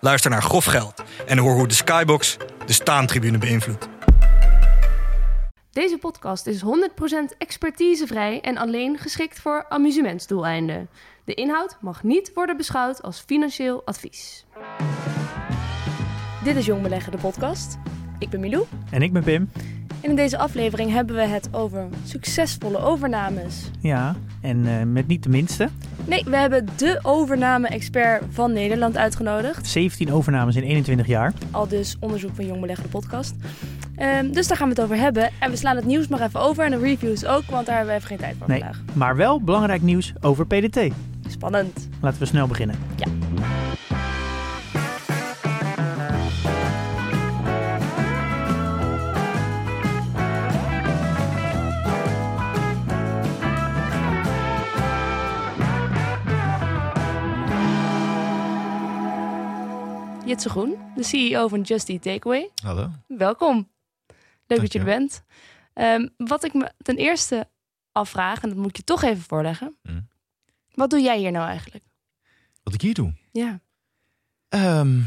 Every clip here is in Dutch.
Luister naar Grof Geld en hoor hoe de Skybox de staantribune beïnvloedt. Deze podcast is 100% expertisevrij en alleen geschikt voor amusementsdoeleinden. De inhoud mag niet worden beschouwd als financieel advies. Dit is Jong Beleggen, de podcast. Ik ben Milou. En ik ben Pim. En in deze aflevering hebben we het over succesvolle overnames. Ja, en uh, met niet de minste. Nee, we hebben de overname-expert van Nederland uitgenodigd. 17 overnames in 21 jaar. Al dus onderzoek van Jong Beleggen, de podcast. Um, dus daar gaan we het over hebben. En we slaan het nieuws nog even over en de reviews ook, want daar hebben we even geen tijd voor nee, vandaag. Maar wel belangrijk nieuws over PDT. Spannend. Laten we snel beginnen. Ja. Jitse Groen, de CEO van Just Eat Takeaway. Hallo. Welkom. Leuk dat je er bent. Um, wat ik me ten eerste afvraag, en dat moet ik je toch even voorleggen. Mm. Wat doe jij hier nou eigenlijk? Wat ik hier doe? Ja. Um,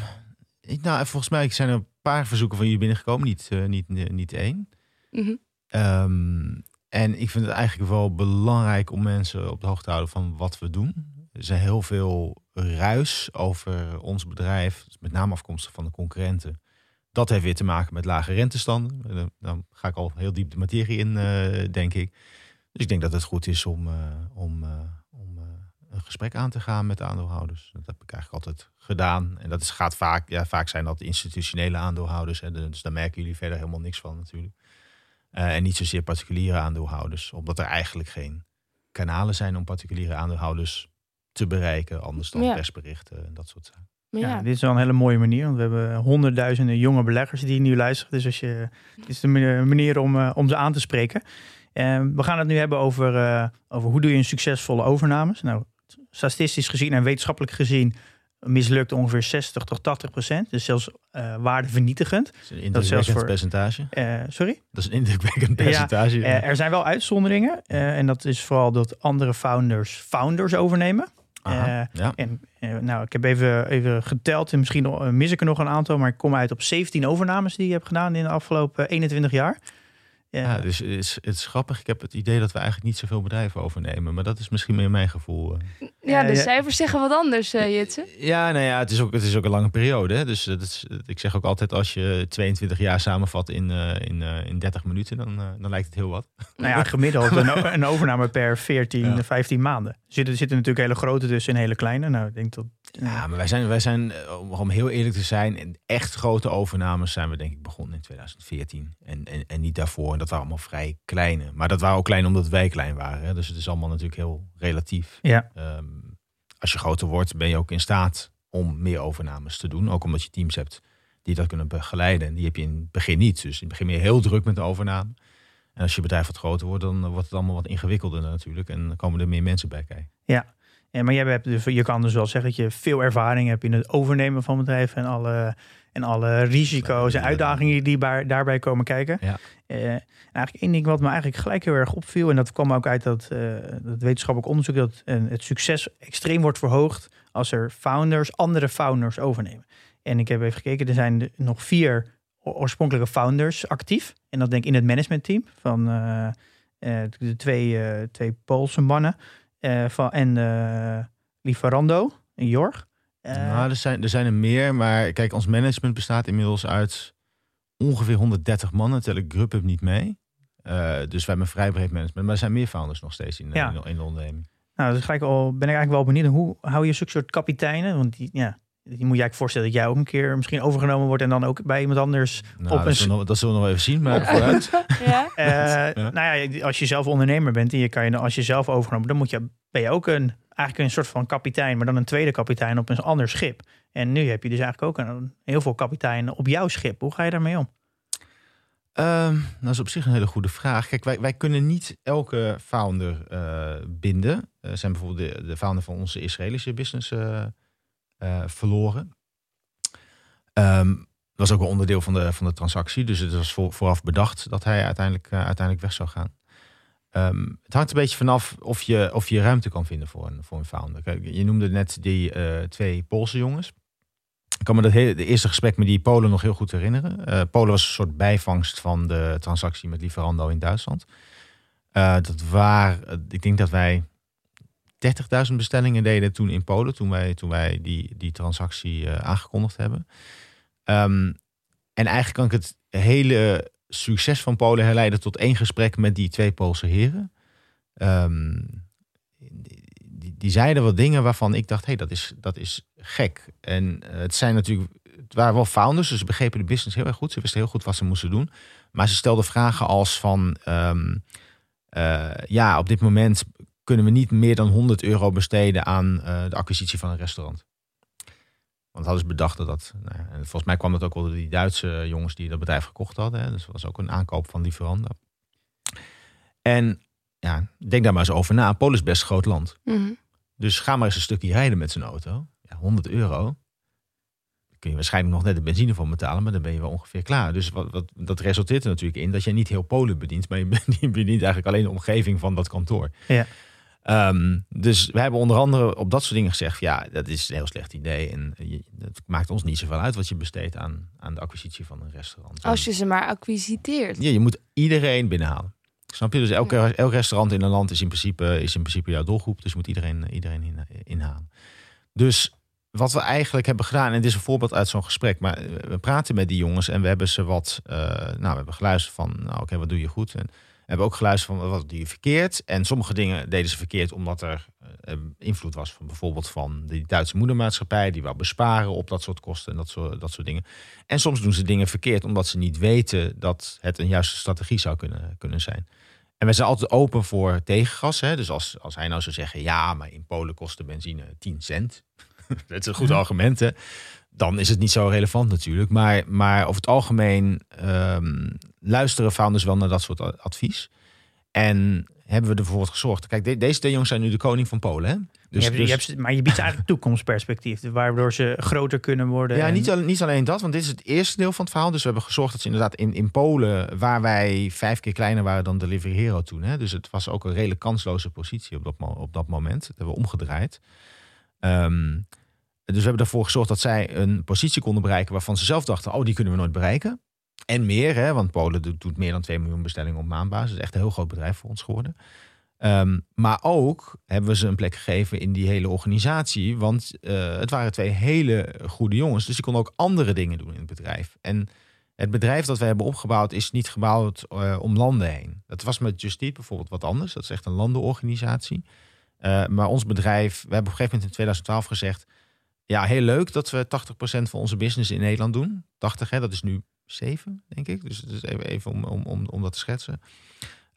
ik, nou, volgens mij zijn er een paar verzoeken van jullie binnengekomen, niet, uh, niet, uh, niet één. Mm -hmm. um, en ik vind het eigenlijk wel belangrijk om mensen op de hoogte te houden van wat we doen. Er is heel veel ruis over ons bedrijf, met name afkomstig van de concurrenten. Dat heeft weer te maken met lage rentestanden. Dan ga ik al heel diep de materie in, uh, denk ik. Dus ik denk dat het goed is om, uh, om, om een gesprek aan te gaan met de aandeelhouders. Dat heb ik eigenlijk altijd gedaan. En dat is, gaat vaak, ja, vaak zijn dat institutionele aandeelhouders. Dus daar merken jullie verder helemaal niks van natuurlijk. en niet zozeer particuliere aandeelhouders, omdat er eigenlijk geen kanalen zijn om particuliere aandeelhouders te bereiken, anders dan ja. persberichten en dat soort zaken. Ja, ja, dit is wel een hele mooie manier, want we hebben honderdduizenden jonge beleggers die nu luisteren. Dus als je, dit is de manier om, uh, om ze aan te spreken. Uh, we gaan het nu hebben over, uh, over hoe doe je een succesvolle overnames. Nou, statistisch gezien en wetenschappelijk gezien mislukt ongeveer 60 tot 80 procent. Dus zelfs uh, waardevernietigend. Dat is een indrukwekkend voor, percentage. Uh, sorry? Dat is een indrukwekkend percentage. Ja, uh, er zijn wel uitzonderingen. en dat is vooral dat andere founders founders overnemen. Aha, ja. En nou, ik heb even, even geteld en misschien mis ik er nog een aantal, maar ik kom uit op 17 overnames die ik heb gedaan in de afgelopen 21 jaar. Ja, ja dus het is, het is grappig. Ik heb het idee dat we eigenlijk niet zoveel bedrijven overnemen. Maar dat is misschien meer mijn gevoel. Ja, de cijfers zeggen wat anders, uh, Jitse. Ja, nou ja, het is ook, het is ook een lange periode. Hè? Dus dat is, ik zeg ook altijd, als je 22 jaar samenvat in, uh, in, uh, in 30 minuten, dan, dan lijkt het heel wat. Nou ja, gemiddeld een, een overname per 14, ja. 15 maanden. Er zitten, er zitten natuurlijk hele grote tussen en hele kleine. Nou, ik denk dat... Ja, maar wij zijn, wij zijn, om heel eerlijk te zijn, echt grote overnames zijn we denk ik begonnen in 2014. En, en, en niet daarvoor. En dat waren allemaal vrij kleine. Maar dat waren ook klein omdat wij klein waren. Hè? Dus het is allemaal natuurlijk heel relatief. Ja. Um, als je groter wordt, ben je ook in staat om meer overnames te doen. Ook omdat je teams hebt die dat kunnen begeleiden. En die heb je in het begin niet. Dus in het begin ben je heel druk met de overname. En als je bedrijf wat groter wordt, dan wordt het allemaal wat ingewikkelder natuurlijk. En dan komen er meer mensen bij kijken. Ja, en maar jij hebt dus, je kan dus wel zeggen dat je veel ervaring hebt in het overnemen van bedrijven en alle, en alle risico's en uitdagingen die bij, daarbij komen kijken. Ja. Uh, eigenlijk één ding wat me eigenlijk gelijk heel erg opviel, en dat kwam ook uit dat, uh, dat wetenschappelijk onderzoek, dat uh, het succes extreem wordt verhoogd als er founders andere founders overnemen. En ik heb even gekeken, er zijn nog vier oorspronkelijke founders actief. En dat denk ik in het managementteam van de twee, twee Poolse mannen. Van, en uh, Lieferando in Jorg. Uh, nou, er zijn, er zijn er meer, maar kijk, ons management bestaat inmiddels uit ongeveer 130 mannen, tel ik Grubhub niet mee. dus wij hebben vrij breed management, maar er zijn meer founders nog steeds in, ja. in, in, de onderneming. Nou, dus ga ik al, ben ik eigenlijk wel benieuwd, hoe hou je zulke soort kapiteinen? Want die, ja, moet je eigenlijk voorstellen dat jij ook een keer misschien overgenomen wordt en dan ook bij iemand anders nou, op dat een. Zullen we, dat zullen we nog even zien, maar vooruit. ja. Uh, ja. Nou ja, als je zelf ondernemer bent en je kan je, als je zelf overgenomen, dan moet je, ben je ook een, eigenlijk een soort van kapitein, maar dan een tweede kapitein op een ander schip. En nu heb je dus eigenlijk ook een, heel veel kapiteinen op jouw schip. Hoe ga je daarmee om? Um, dat is op zich een hele goede vraag. Kijk, wij, wij kunnen niet elke founder uh, binden. Uh, zijn bijvoorbeeld de, de founder van onze Israëlische business uh, verloren. Um, dat was ook een onderdeel van de, van de transactie. Dus het was vooraf bedacht dat hij uiteindelijk, uiteindelijk weg zou gaan. Um, het hangt een beetje vanaf of je, of je ruimte kan vinden voor een, voor een founder. Je noemde net die twee Poolse jongens. Ik kan me dat hele, de eerste gesprek met die Polen nog heel goed herinneren. Uh, Polen was een soort bijvangst van de transactie met Lieferando in Duitsland. Dat waar, ik denk dat wij 30.000 bestellingen deden toen in Polen, toen wij, toen wij die, die transactie uh, aangekondigd hebben. Um, en eigenlijk kan ik het hele succes van Polen herleiden tot één gesprek met die twee Poolse heren. Um, die zeiden wat dingen waarvan ik dacht, hé, hey, dat, is, dat is gek. En uh, het zijn natuurlijk, het waren wel founders, dus ze begrepen de business heel erg goed. Ze wisten heel goed wat ze moesten doen. Maar ze stelden vragen als van, um, uh, ja, op dit moment kunnen we niet meer dan 100 euro besteden aan uh, de acquisitie van een restaurant. Want hadden ze bedacht dat dat, nou, en volgens mij kwam dat ook wel door die Duitse jongens die dat bedrijf gekocht hadden. Hè. Dus dat was ook een aankoop van die veranda. En ja, denk daar maar eens over na. Polen is best een groot land. Mm -hmm. Dus ga maar eens een stukje rijden met zijn auto. Ja, 100 euro. Daar kun je waarschijnlijk nog net de benzine van betalen, maar dan ben je wel ongeveer klaar. Dus wat, wat, dat resulteert er natuurlijk in dat je niet heel Polen bedient, maar je bedient eigenlijk alleen de omgeving van dat kantoor. Ja. Um, dus we hebben onder andere op dat soort dingen gezegd: ja, dat is een heel slecht idee. En het maakt ons niet zoveel uit wat je besteedt aan, aan de acquisitie van een restaurant. Als je ze maar acquisiteert. Ja, je moet iedereen binnenhalen. Snap je? Dus elk, elk restaurant in een land is in principe, is in principe jouw doelgroep. Dus je moet iedereen, iedereen in, inhalen. Dus wat we eigenlijk hebben gedaan, en dit is een voorbeeld uit zo'n gesprek, maar we praten met die jongens en we hebben ze wat, uh, nou, we hebben geluisterd van, nou, oké, wat doe je goed? En hebben ook geluisterd van, wat je verkeerd? En sommige dingen deden ze verkeerd omdat er uh, invloed was van bijvoorbeeld van die Duitse moedermaatschappij, die wou besparen op dat soort kosten en dat soort, dat soort dingen. En soms doen ze dingen verkeerd omdat ze niet weten dat het een juiste strategie zou kunnen, kunnen zijn. En we zijn altijd open voor tegengas. Hè? Dus als, als hij nou zou zeggen, ja, maar in Polen kost de benzine 10 cent. dat is een goed argument, hè? Dan is het niet zo relevant natuurlijk. Maar, maar over het algemeen um, luisteren founders wel naar dat soort advies. En hebben we ervoor gezorgd. Kijk, de, deze twee jongens zijn nu de koning van Polen. Hè? Dus, je hebt, dus... je hebt, maar je biedt eigenlijk toekomstperspectief, waardoor ze groter kunnen worden. Ja, en... niet, alleen, niet alleen dat, want dit is het eerste deel van het verhaal. Dus we hebben gezorgd dat ze inderdaad in, in Polen, waar wij vijf keer kleiner waren dan Delivery Hero toen. Hè? Dus het was ook een redelijk kansloze positie op dat, op dat moment. Dat hebben we omgedraaid. Um, dus we hebben ervoor gezorgd dat zij een positie konden bereiken waarvan ze zelf dachten, oh, die kunnen we nooit bereiken. En meer, hè, want Polen doet, meer dan 2 miljoen bestellingen op maandbasis. Het is echt een heel groot bedrijf voor ons geworden. Um, maar ook hebben we ze een plek gegeven in die hele organisatie. Want uh, het waren twee hele goede jongens. Dus die konden ook andere dingen doen in het bedrijf. En het bedrijf dat we hebben opgebouwd is niet gebouwd uh, om landen heen. Dat was met Justiet bijvoorbeeld wat anders. Dat is echt een landenorganisatie. Uh, maar ons bedrijf, we hebben op een gegeven moment in 2012 gezegd... ja, heel leuk dat we 80% van onze business in Nederland doen. 80, hè, dat is nu 7, denk ik. Dus, dus even, even om, om, om, om dat te schetsen.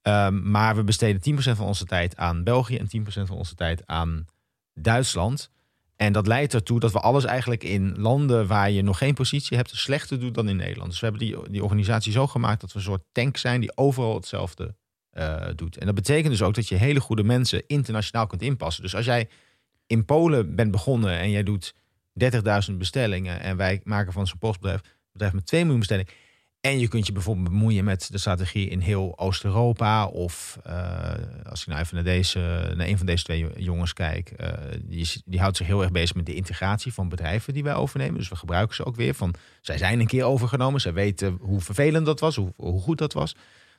Um, maar we besteden 10% van onze tijd aan België en 10% van onze tijd aan Duitsland. En dat leidt ertoe dat we alles eigenlijk in landen waar je nog geen positie hebt, slechter doen dan in Nederland. Dus we hebben die, die organisatie zo gemaakt dat we een soort tank zijn die overal hetzelfde uh, doet. En dat betekent dus ook dat je hele goede mensen internationaal kunt inpassen. Dus als jij in Polen bent begonnen en jij doet 30.000 bestellingen en wij maken van zo'n postbedrijf bedrijf met 2 miljoen bestellingen en je kunt je bijvoorbeeld bemoeien met de strategie in heel Oost-Europa. Of uh, als ik nou even naar, deze, naar een van deze twee jongens kijk. Uh, die, die houdt zich heel erg bezig met de integratie van bedrijven die wij overnemen. Dus we gebruiken ze ook weer. Van, zij zijn een keer overgenomen. Zij weten hoe vervelend dat was, hoe, hoe goed dat was.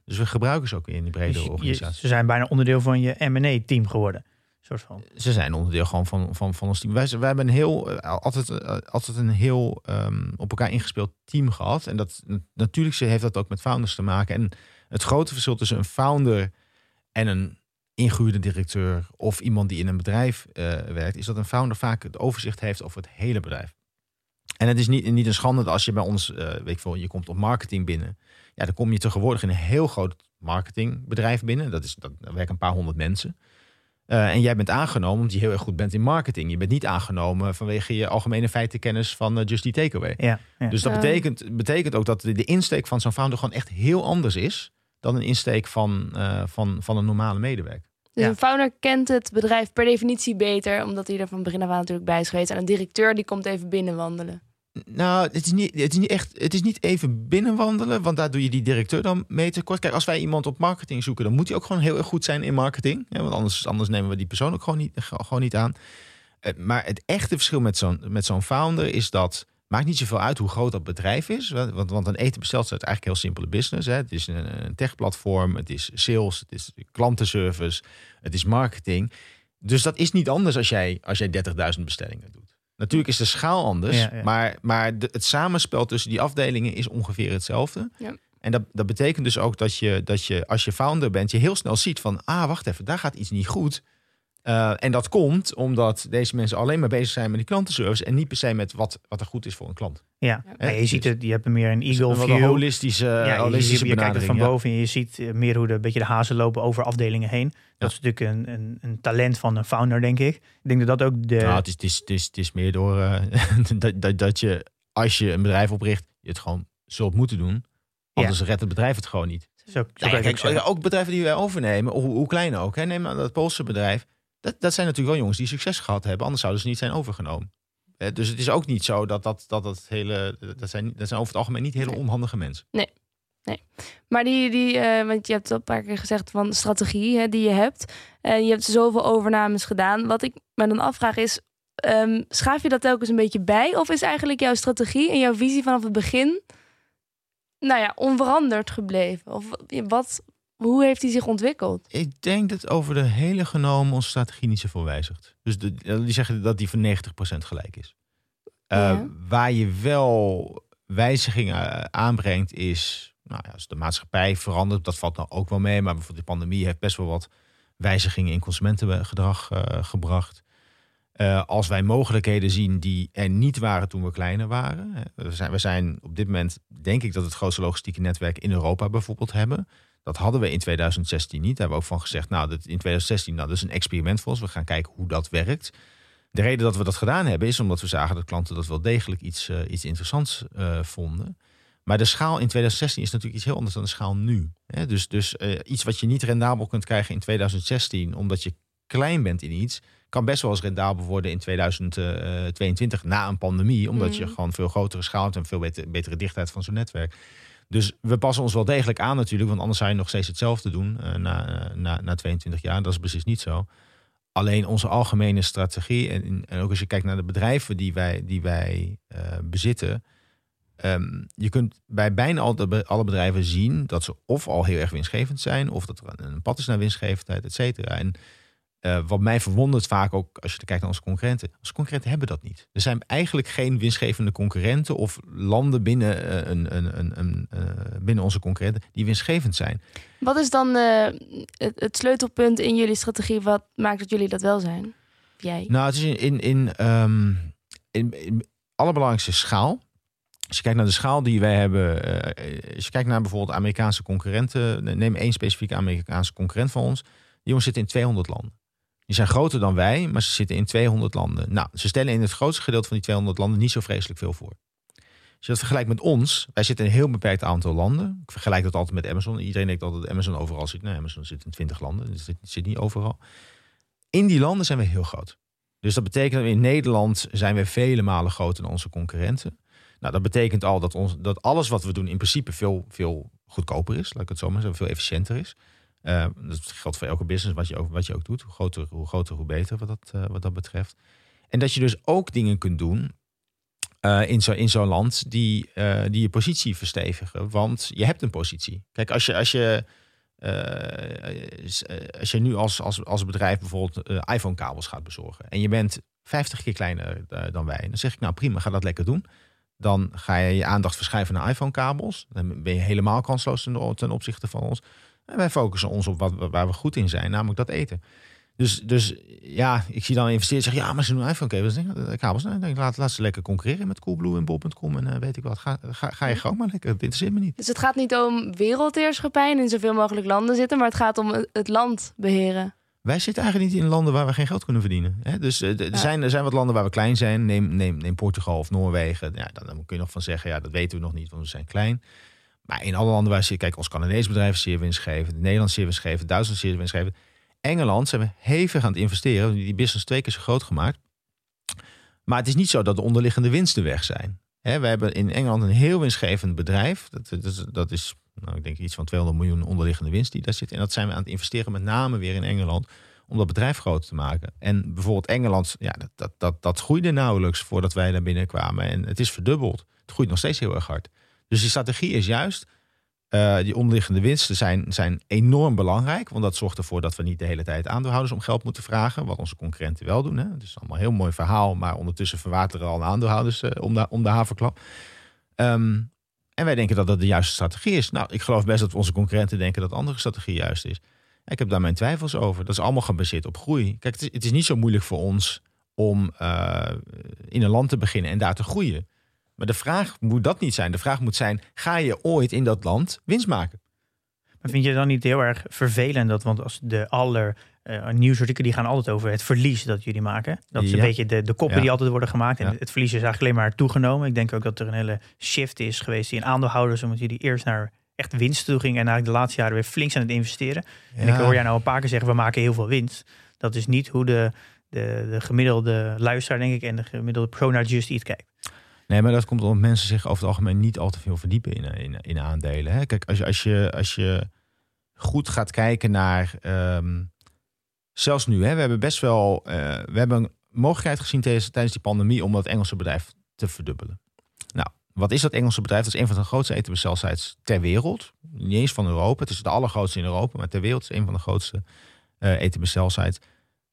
Dus we gebruiken ze ook weer in die brede dus organisatie. Ze zijn bijna onderdeel van je M&A-team geworden. Ze zijn onderdeel gewoon van, van, van ons team. Wij, wij hebben een heel, uh, altijd, uh, altijd een heel um, op elkaar ingespeeld team gehad. En dat natuurlijk heeft dat ook met founders te maken. En het grote verschil tussen een founder en een ingehuurde directeur of iemand die in een bedrijf uh, werkt, is dat een founder vaak het overzicht heeft over het hele bedrijf. En het is niet, niet een schande als je bij ons, weet ik je komt op marketing binnen. Ja, dan kom je tegenwoordig in een heel groot marketingbedrijf binnen. Dat is, dat, daar werken een paar honderd mensen. Uh, en jij bent aangenomen omdat je heel erg goed bent in marketing. Je bent niet aangenomen vanwege je algemene feitenkennis van uh, Just Eat Takeaway. Ja, ja. Dus dat betekent, betekent ook dat de, de insteek van zo'n founder gewoon echt heel anders is dan een insteek van, uh, van, van een normale medewerker. Dus een founder kent het bedrijf per definitie beter, omdat hij er van begin af aan natuurlijk bij is geweest. En een directeur die komt even binnenwandelen. Nou, het is, niet, het is niet echt. Het is niet even binnenwandelen, want daar doe je die directeur dan mee tekort. Kijk, als wij iemand op marketing zoeken, dan moet hij ook gewoon heel erg goed zijn in marketing. Want anders, anders nemen we die persoon ook gewoon niet, gewoon niet aan. Eh, maar het echte verschil met zo'n met zo'n founder is dat. Maakt niet zoveel uit hoe groot dat bedrijf is. Want, want een eten bestelt is eigenlijk heel simpele business. Hè. Het is een, een techplatform, het is sales, het is klantenservice, het is marketing. Dus dat is niet anders als jij, als jij 30.000 bestellingen doet. Natuurlijk is de schaal anders, maar, maar het samenspel tussen die afdelingen is ongeveer hetzelfde. Ja. En dat, dat betekent dus ook dat je, dat je, als je founder bent, je heel snel ziet van, ah, wacht even, daar gaat iets niet goed. Uh, en dat komt omdat deze mensen alleen maar bezig zijn met die klantenservice en niet per se met wat, wat er goed is voor een klant. Ja, ja je ziet het, je hebt meer een eagle view. Een holistische, ja, holistische je, je, kijkt het van boven en je ziet eh, meer hoe de, beetje de hazen lopen over afdelingen heen. Dat is natuurlijk een, een, een, talent van een founder, denk ik. Ik denk dat dat ook de... Nou, het is, het is, het is, het is meer door uh, dat, dat, dat je, als je een bedrijf opricht, je het gewoon zult moeten doen. Anders redt het bedrijf het gewoon niet. Zo, zo nee, kijk, ook bedrijven die wij overnemen, hoe, hoe klein ook. Hè, neem aan dat Poolse bedrijf dat, dat zijn natuurlijk wel jongens die succes gehad hebben, anders zouden ze niet zijn overgenomen. dus het is ook niet zo dat dat, dat, dat hele. Dat zijn, dat zijn over het algemeen niet hele onhandige mensen. Nee. Nee. Maar die, die uh, want je hebt al een paar keer gezegd van strategie hè, die je hebt. En je hebt zoveel overnames gedaan. Wat ik me dan afvraag is, um, schaaf je dat telkens een beetje bij? Of is eigenlijk jouw strategie en jouw visie vanaf het begin, nou ja, onveranderd gebleven? Of wat, hoe heeft hij zich ontwikkeld? Ik denk dat over de hele genomen onze strategie niet zoveel wijzigt. Dus de, die zeggen dat die voor 90% gelijk is. Uh, waar je wel wijzigingen aanbrengt is, nou ja, als de maatschappij verandert, dat valt nou ook wel mee. Maar bijvoorbeeld de pandemie heeft best wel wat wijzigingen in consumentengedrag uh, gebracht. Uh, als wij mogelijkheden zien die er niet waren toen we kleiner waren. We zijn, we zijn op dit moment, denk ik, dat het grootste logistieke netwerk in Europa bijvoorbeeld hebben. Dat hadden we in 2016 niet. Daar hebben we ook van gezegd, nou, dat in 2016, nou, dat is een experiment voor ons. We gaan kijken hoe dat werkt. De reden dat we dat gedaan hebben, is omdat we zagen dat klanten dat wel degelijk iets, uh, iets interessants uh, vonden. Maar de schaal in 2016 is natuurlijk iets heel anders dan de schaal nu. Hè? Dus, dus uh, iets wat je niet rendabel kunt krijgen in 2016, omdat je klein bent in iets, kan best wel eens rendabel worden in 2022 na een pandemie, omdat je mm. gewoon veel grotere schaal hebt en veel beter, betere dichtheid van zo'n netwerk. Dus we passen ons wel degelijk aan natuurlijk, want anders zou je nog steeds hetzelfde doen uh, na, na, na 22 jaar. Dat is precies niet zo. Alleen onze algemene strategie, en, en ook als je kijkt naar de bedrijven die wij, die wij uh, bezitten, um, je kunt bij bijna alle, alle bedrijven zien dat ze of al heel erg winstgevend zijn, of dat er een pad is naar winstgevendheid, et cetera. En uh, wat mij verwondert vaak ook als je kijkt naar onze concurrenten. Onze concurrenten hebben dat niet. Er zijn eigenlijk geen winstgevende concurrenten of landen binnen, uh, een, een, een, een uh, binnen onze concurrenten die winstgevend zijn. Wat is dan het, het, sleutelpunt in jullie strategie? Wat maakt dat jullie dat wel zijn? Jij? Nou, het is in, in, in, um, in, in allerbelangrijkste schaal. Als je kijkt naar de schaal die wij hebben, als je kijkt naar bijvoorbeeld Amerikaanse concurrenten, neem één specifieke Amerikaanse concurrent van ons. Die jongens zitten in 200 landen. Die zijn groter dan wij, maar ze zitten in 200 landen. Nou, ze stellen in het grootste gedeelte van die 200 landen niet zo vreselijk veel voor. Als je dat vergelijkt met ons, wij zitten in een heel beperkt aantal landen. Ik vergelijk dat altijd met Amazon. Iedereen denkt altijd dat Amazon overal zit. Nee, Amazon zit in 20 landen, dus het zit niet overal. In die landen zijn we heel groot. Dus dat betekent dat in Nederland zijn we vele malen groter dan onze concurrenten. Nou, dat betekent al dat, ons, dat alles wat we doen in principe veel, veel goedkoper is. Laat ik het zo maar zeggen, veel efficiënter is. Uh, dat geldt voor elke business wat je ook, wat je ook doet. Hoe groter, hoe, groter, hoe beter wat dat, uh, wat dat betreft. En dat je dus ook dingen kunt doen uh, in zo'n in zo'n land die, die je positie verstevigen. Want je hebt een positie. Kijk, als je, als je, als je nu als, als, als bedrijf bijvoorbeeld iPhone-kabels gaat bezorgen. en je bent 50 keer kleiner dan wij. Dan zeg ik, nou prima, ga dat lekker doen. Dan ga je je aandacht verschuiven naar iPhone-kabels. Dan ben je helemaal kansloos ten opzichte van ons. En wij focussen ons op wat, waar we goed in zijn, namelijk dat eten. Dus, dus ja, ik zie dan investeerders zeggen, ja, maar ze doen iPhone-kabels. kabels. Nee, denk, laat, laat ze lekker concurreren met Coolblue en Bol.com en uh, weet ik wat. Ga, ga, ga je gewoon maar lekker, dat interesseert me niet. Dus het gaat niet om wereldheerschappij en in zoveel mogelijk landen zitten, maar het gaat om het land beheren. Wij zitten eigenlijk niet in landen waar we geen geld kunnen verdienen. Hè? Dus eh, er, zijn, er zijn wat landen waar we klein zijn. Neem, neem, neem Portugal of Noorwegen. Ja, dan, dan kun je nog van zeggen, ja, dat weten we nog niet, want we zijn klein. Maar in alle landen waar ze, kijk, ons Canadees bedrijf zeer winstgevend, Nederland zeer winstgevend, Duitsland zeer winstgevend. Engeland zijn we hevig aan het investeren. Die business twee keer zo groot gemaakt. Maar het is niet zo dat de onderliggende winsten weg zijn. We hebben in Engeland een heel winstgevend bedrijf. Dat, dat, is, dat is, nou, ik denk iets van 200 miljoen onderliggende winst die daar zit. En dat zijn we aan het investeren met name weer in Engeland om dat bedrijf groter te maken. En bijvoorbeeld Engeland, ja, dat, dat, dat, dat groeide nauwelijks voordat wij daar binnenkwamen. En het is verdubbeld. Het groeit nog steeds heel erg hard. Dus die strategie is juist, eh, die onderliggende winsten zijn, zijn enorm belangrijk. Want dat zorgt ervoor dat we niet de hele tijd aandeelhouders om geld moeten vragen. Wat onze concurrenten wel doen. Hè. Het is allemaal een heel mooi verhaal. Maar ondertussen verwateren al aandeelhouders eh, om, de, om de haverklap. Ehm, en wij denken dat dat de juiste strategie is. Nou, ik geloof best dat onze concurrenten denken dat de andere strategie juist is. Ik heb daar mijn twijfels over. Dat is allemaal gebaseerd op groei. Kijk, het is, het is niet zo moeilijk voor ons om eh, in een land te beginnen en daar te groeien. Maar de vraag moet dat niet zijn. De vraag moet zijn: ga je ooit in dat land winst maken? Maar vind je dan niet heel erg vervelend dat, want als de aller eh nieuwsartikelen die gaan altijd over het verlies dat jullie maken. Dat is een beetje de, de koppen Ja. die altijd worden gemaakt. En Ja. het verlies is eigenlijk alleen maar toegenomen. Ik denk ook dat er een hele shift is geweest in aandeelhouders, omdat jullie eerst naar echt winst toe gingen en eigenlijk de laatste jaren weer flink aan het investeren. En ik hoor jij nou een paar keer zeggen, we maken heel veel winst. Dat is niet hoe de, de, de gemiddelde luisteraar, denk ik, en de gemiddelde persoon naar Just Eat kijkt. Nee, maar dat komt omdat mensen zich over het algemeen niet al te veel verdiepen in, in, in aandelen. Hè? Kijk, als je, als, je, als je goed gaat kijken naar. ehm, zelfs nu, hè, we hebben best wel. eh, we hebben een mogelijkheid gezien tijdens, die pandemie om dat Engelse bedrijf te verdubbelen. Nou, wat is dat Engelse bedrijf? Dat is een van de grootste etenbestelsites ter wereld. Niet eens van Europa. Het is de allergrootste in Europa, maar ter wereld is een van de grootste.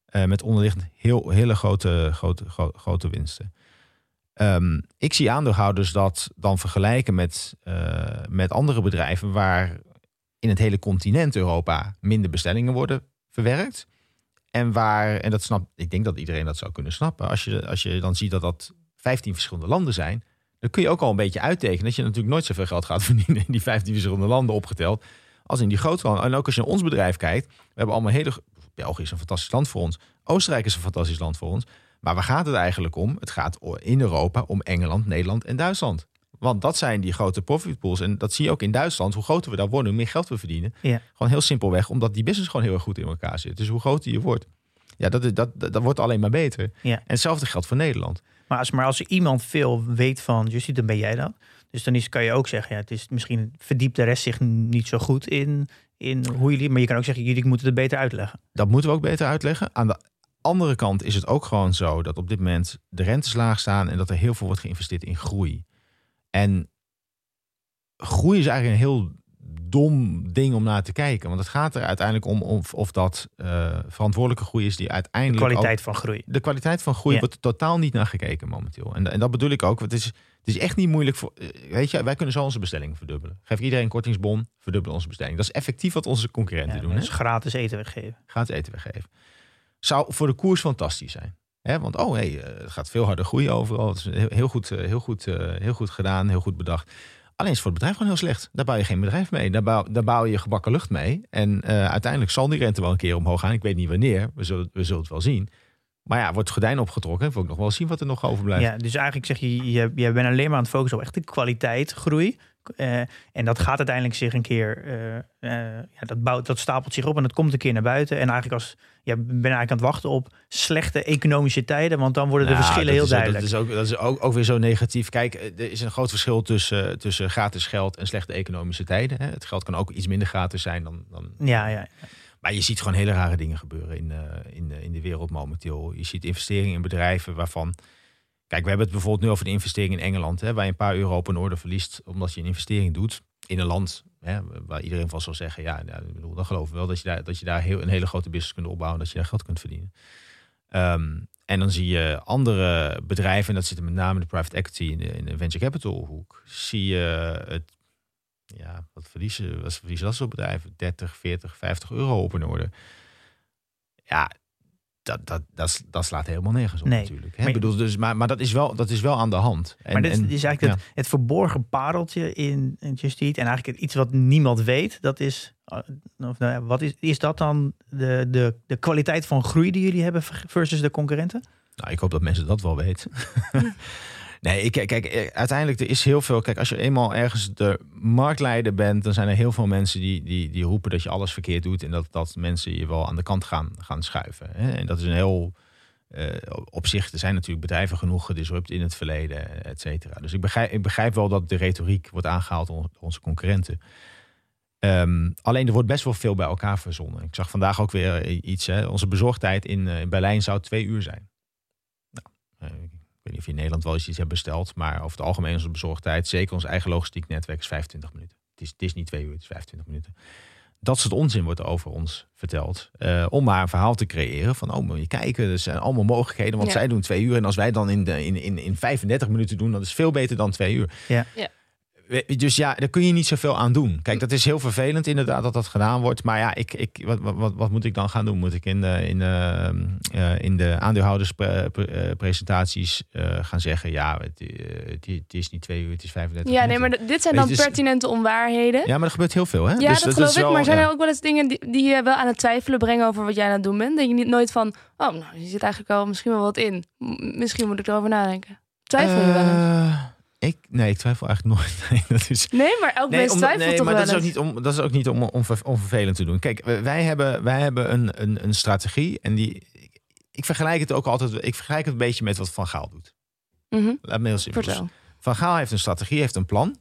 Eh, met onderliggend heel, hele grote, grote, gro- grote winsten. Ehm, ik zie aandeelhouders dat dan vergelijken met, eh, met andere bedrijven waar in het hele continent Europa minder bestellingen worden verwerkt. En waar, en dat snap ik denk dat iedereen dat zou kunnen snappen. Als je, als je dan ziet dat dat 15 verschillende landen zijn, dan kun je ook al een beetje uittekenen dat je natuurlijk nooit zoveel geld gaat verdienen in die 15 verschillende landen opgeteld. Als in die grote landen. En ook als je naar ons bedrijf kijkt, we hebben allemaal hele. België is een fantastisch land voor ons. Oostenrijk is een fantastisch land voor ons. Maar waar gaat het eigenlijk om? Het gaat in Europa om Engeland, Nederland en Duitsland. Want dat zijn die grote profitpools. En dat zie je ook in Duitsland. Hoe groter we daar worden, hoe meer geld we verdienen. Ja. Gewoon heel simpelweg, omdat die business gewoon heel erg goed in elkaar zit. Dus hoe groter je wordt, ja, dat, is- dat, dat, dat wordt alleen maar beter. Ja. En hetzelfde geldt voor Nederland. Maar als, maar als er iemand veel weet van Just Eat, dan ben jij dat. Dus dan is, kan je ook zeggen, ja, het is misschien verdiept de rest zich niet zo goed in, in hoe jullie. Maar je kan ook zeggen, jullie moeten het beter uitleggen. Dat moeten we ook beter uitleggen. Aan de andere kant is het ook gewoon zo dat op dit moment de rentes laag staan en dat er heel veel wordt geïnvesteerd in groei. En groei is eigenlijk een heel dom ding om naar te kijken. Want het gaat er uiteindelijk om of, of dat eh, verantwoordelijke groei is die De uiteindelijk. ook- kwaliteit van groei. de kwaliteit van groei Ja. wordt totaal niet naar gekeken momenteel. En, en dat bedoel ik ook. Want het is, het is echt niet moeilijk voor. eh, Weet je, wij kunnen zo onze bestellingen verdubbelen. Geef iedereen een kortingsbon, verdubbelen onze bestelling. Dat is effectief wat onze concurrenten Ja, doen. Dus gratis eten weggeven. Gaat eten weggeven. Zou voor de koers fantastisch zijn. Hè? Want oh, hey, eh, het gaat veel harder groeien overal. Het is heel, goed, eh, heel, goed, eh, heel goed gedaan, heel goed bedacht. Alleen is het voor het bedrijf gewoon heel slecht. Daar bouw je geen bedrijf mee. Daar bouw, daar bouw je gebakken lucht mee. En eh, uiteindelijk zal die rente wel een keer omhoog gaan. Ik weet niet wanneer. We zullen, we zullen het wel zien. Maar ja, wordt het gordijn opgetrokken. Wil ik nog wel zien wat er nog overblijft. Ja, dus eigenlijk zeg je, je, je bent alleen maar aan het focussen op echt de kwaliteit groei. Eh, en dat gaat uiteindelijk zich een keer, eh, eh, ja, dat, bouwt, dat stapelt zich op en dat komt een keer naar buiten. En eigenlijk als, ja, ben eigenlijk aan het wachten op slechte economische tijden, want dan worden de Nou, verschillen heel is, duidelijk. Dat is, ook, dat is ook, ook weer zo negatief. Kijk, eh, er is een groot verschil tussen, tussen gratis geld en slechte economische tijden. Hè. Het geld kan ook iets minder gratis zijn dan, dan ja, ja. Maar je ziet gewoon hele rare dingen gebeuren in, eh, in, de, in de wereld momenteel. Je ziet investeringen in bedrijven waarvan. Kijk, we hebben het bijvoorbeeld nu over de investering in Engeland. Hè, waar je een paar euro op een orde verliest. omdat je een investering doet in een land. Waar iedereen van zal zeggen. Ja, ik bedoel, dan geloven we wel dat je daar, dat je daar heel, een hele grote business kunt opbouwen. dat je daar geld kunt verdienen. Ehm, en dan zie je andere bedrijven. en dat zit met name de private equity. in de, in de venture capital hoek. zie je het. Ja, wat verliezen, wat verliezen dat soort bedrijven? 30, 40, 50 euro op een orde. Ja, dat, dat, dat, dat slaat helemaal nergens op Nee. natuurlijk. Hè? Maar- Ik bedoel, dus, maar, maar dat, is wel, dat is wel aan de hand. En, maar dit en- is eigenlijk ja. het, het verborgen pareltje in, in Just Eat. En eigenlijk iets wat niemand weet, dat is Uh, of, nou ja, wat is, is dat dan de, de, de kwaliteit van groei die jullie hebben versus de concurrenten? Nou, ik hoop dat mensen dat wel weten. nee, ik, kijk, eh, uiteindelijk er is heel veel. Kijk, als je eenmaal ergens de marktleider bent, dan zijn er heel veel mensen die, die, die roepen dat je alles verkeerd doet en dat, dat mensen je wel aan de kant gaan, gaan schuiven. Hè? En dat is een heel. Uh, op zich, er zijn natuurlijk bedrijven genoeg gedisrupt in het verleden, et cetera. Dus ik begrijp, ik begrijp wel dat de retoriek wordt aangehaald door onze concurrenten. Um, alleen er wordt best wel veel bij elkaar verzonnen. Ik zag vandaag ook weer iets. Hè. Onze bezorgdheid in, in Berlijn zou twee uur zijn. Nou, weet niet of je in Nederland wel eens iets hebt besteld. Maar over het algemeen onze bezorgdheid, zeker ons eigen logistiek netwerk, is 25 minuten. Het is, het is niet twee uur, het is 25 minuten. Dat soort onzin wordt over ons verteld. Uh, om maar een verhaal te creëren van, oh, moet je kijken, er zijn allemaal mogelijkheden. Want ja. zij doen twee uur. En als wij dan in, de, in, in, in 35 minuten doen, dat is veel beter dan twee uur. Ja. ja. Dus ja, daar kun je niet zoveel aan doen. Kijk, dat is heel vervelend inderdaad dat dat gedaan wordt. Maar ja, ik, ik, wat, wat, wat moet ik dan gaan doen? Moet ik in de, in de, uh, in de aandeelhouderspresentaties uh, gaan zeggen... ja, het, het, het, is niet twee uur, het is 35 Ja, minuten. nee, maar dit zijn dan dus, pertinente onwaarheden. Ja, maar er gebeurt heel veel, hè? Ja, dus, dat geloof ik. wel, maar zijn ja. er ook wel eens dingen die, die je wel aan het twijfelen brengen... over wat jij aan het doen bent? Denk je niet nooit van, oh, nou, je zit eigenlijk al misschien wel wat in. Misschien moet ik erover nadenken. Twijfel je wel eens? Eh, ik, nee, ik twijfel eigenlijk nooit. Nee, dat is, Nee, maar elk nee, mens twijfelt nee, toch maar wel dat is, ook niet om, dat is ook niet om, om, ver- om vervelend te doen. Kijk, wij- hebben, wij hebben een, een, een strategie en die. Ik, ik vergelijk het ook altijd. Ik vergelijk het een beetje met wat Van Gaal doet. Mhm, Laat me heel simpel. Vertel. Van Gaal heeft een strategie, heeft een plan.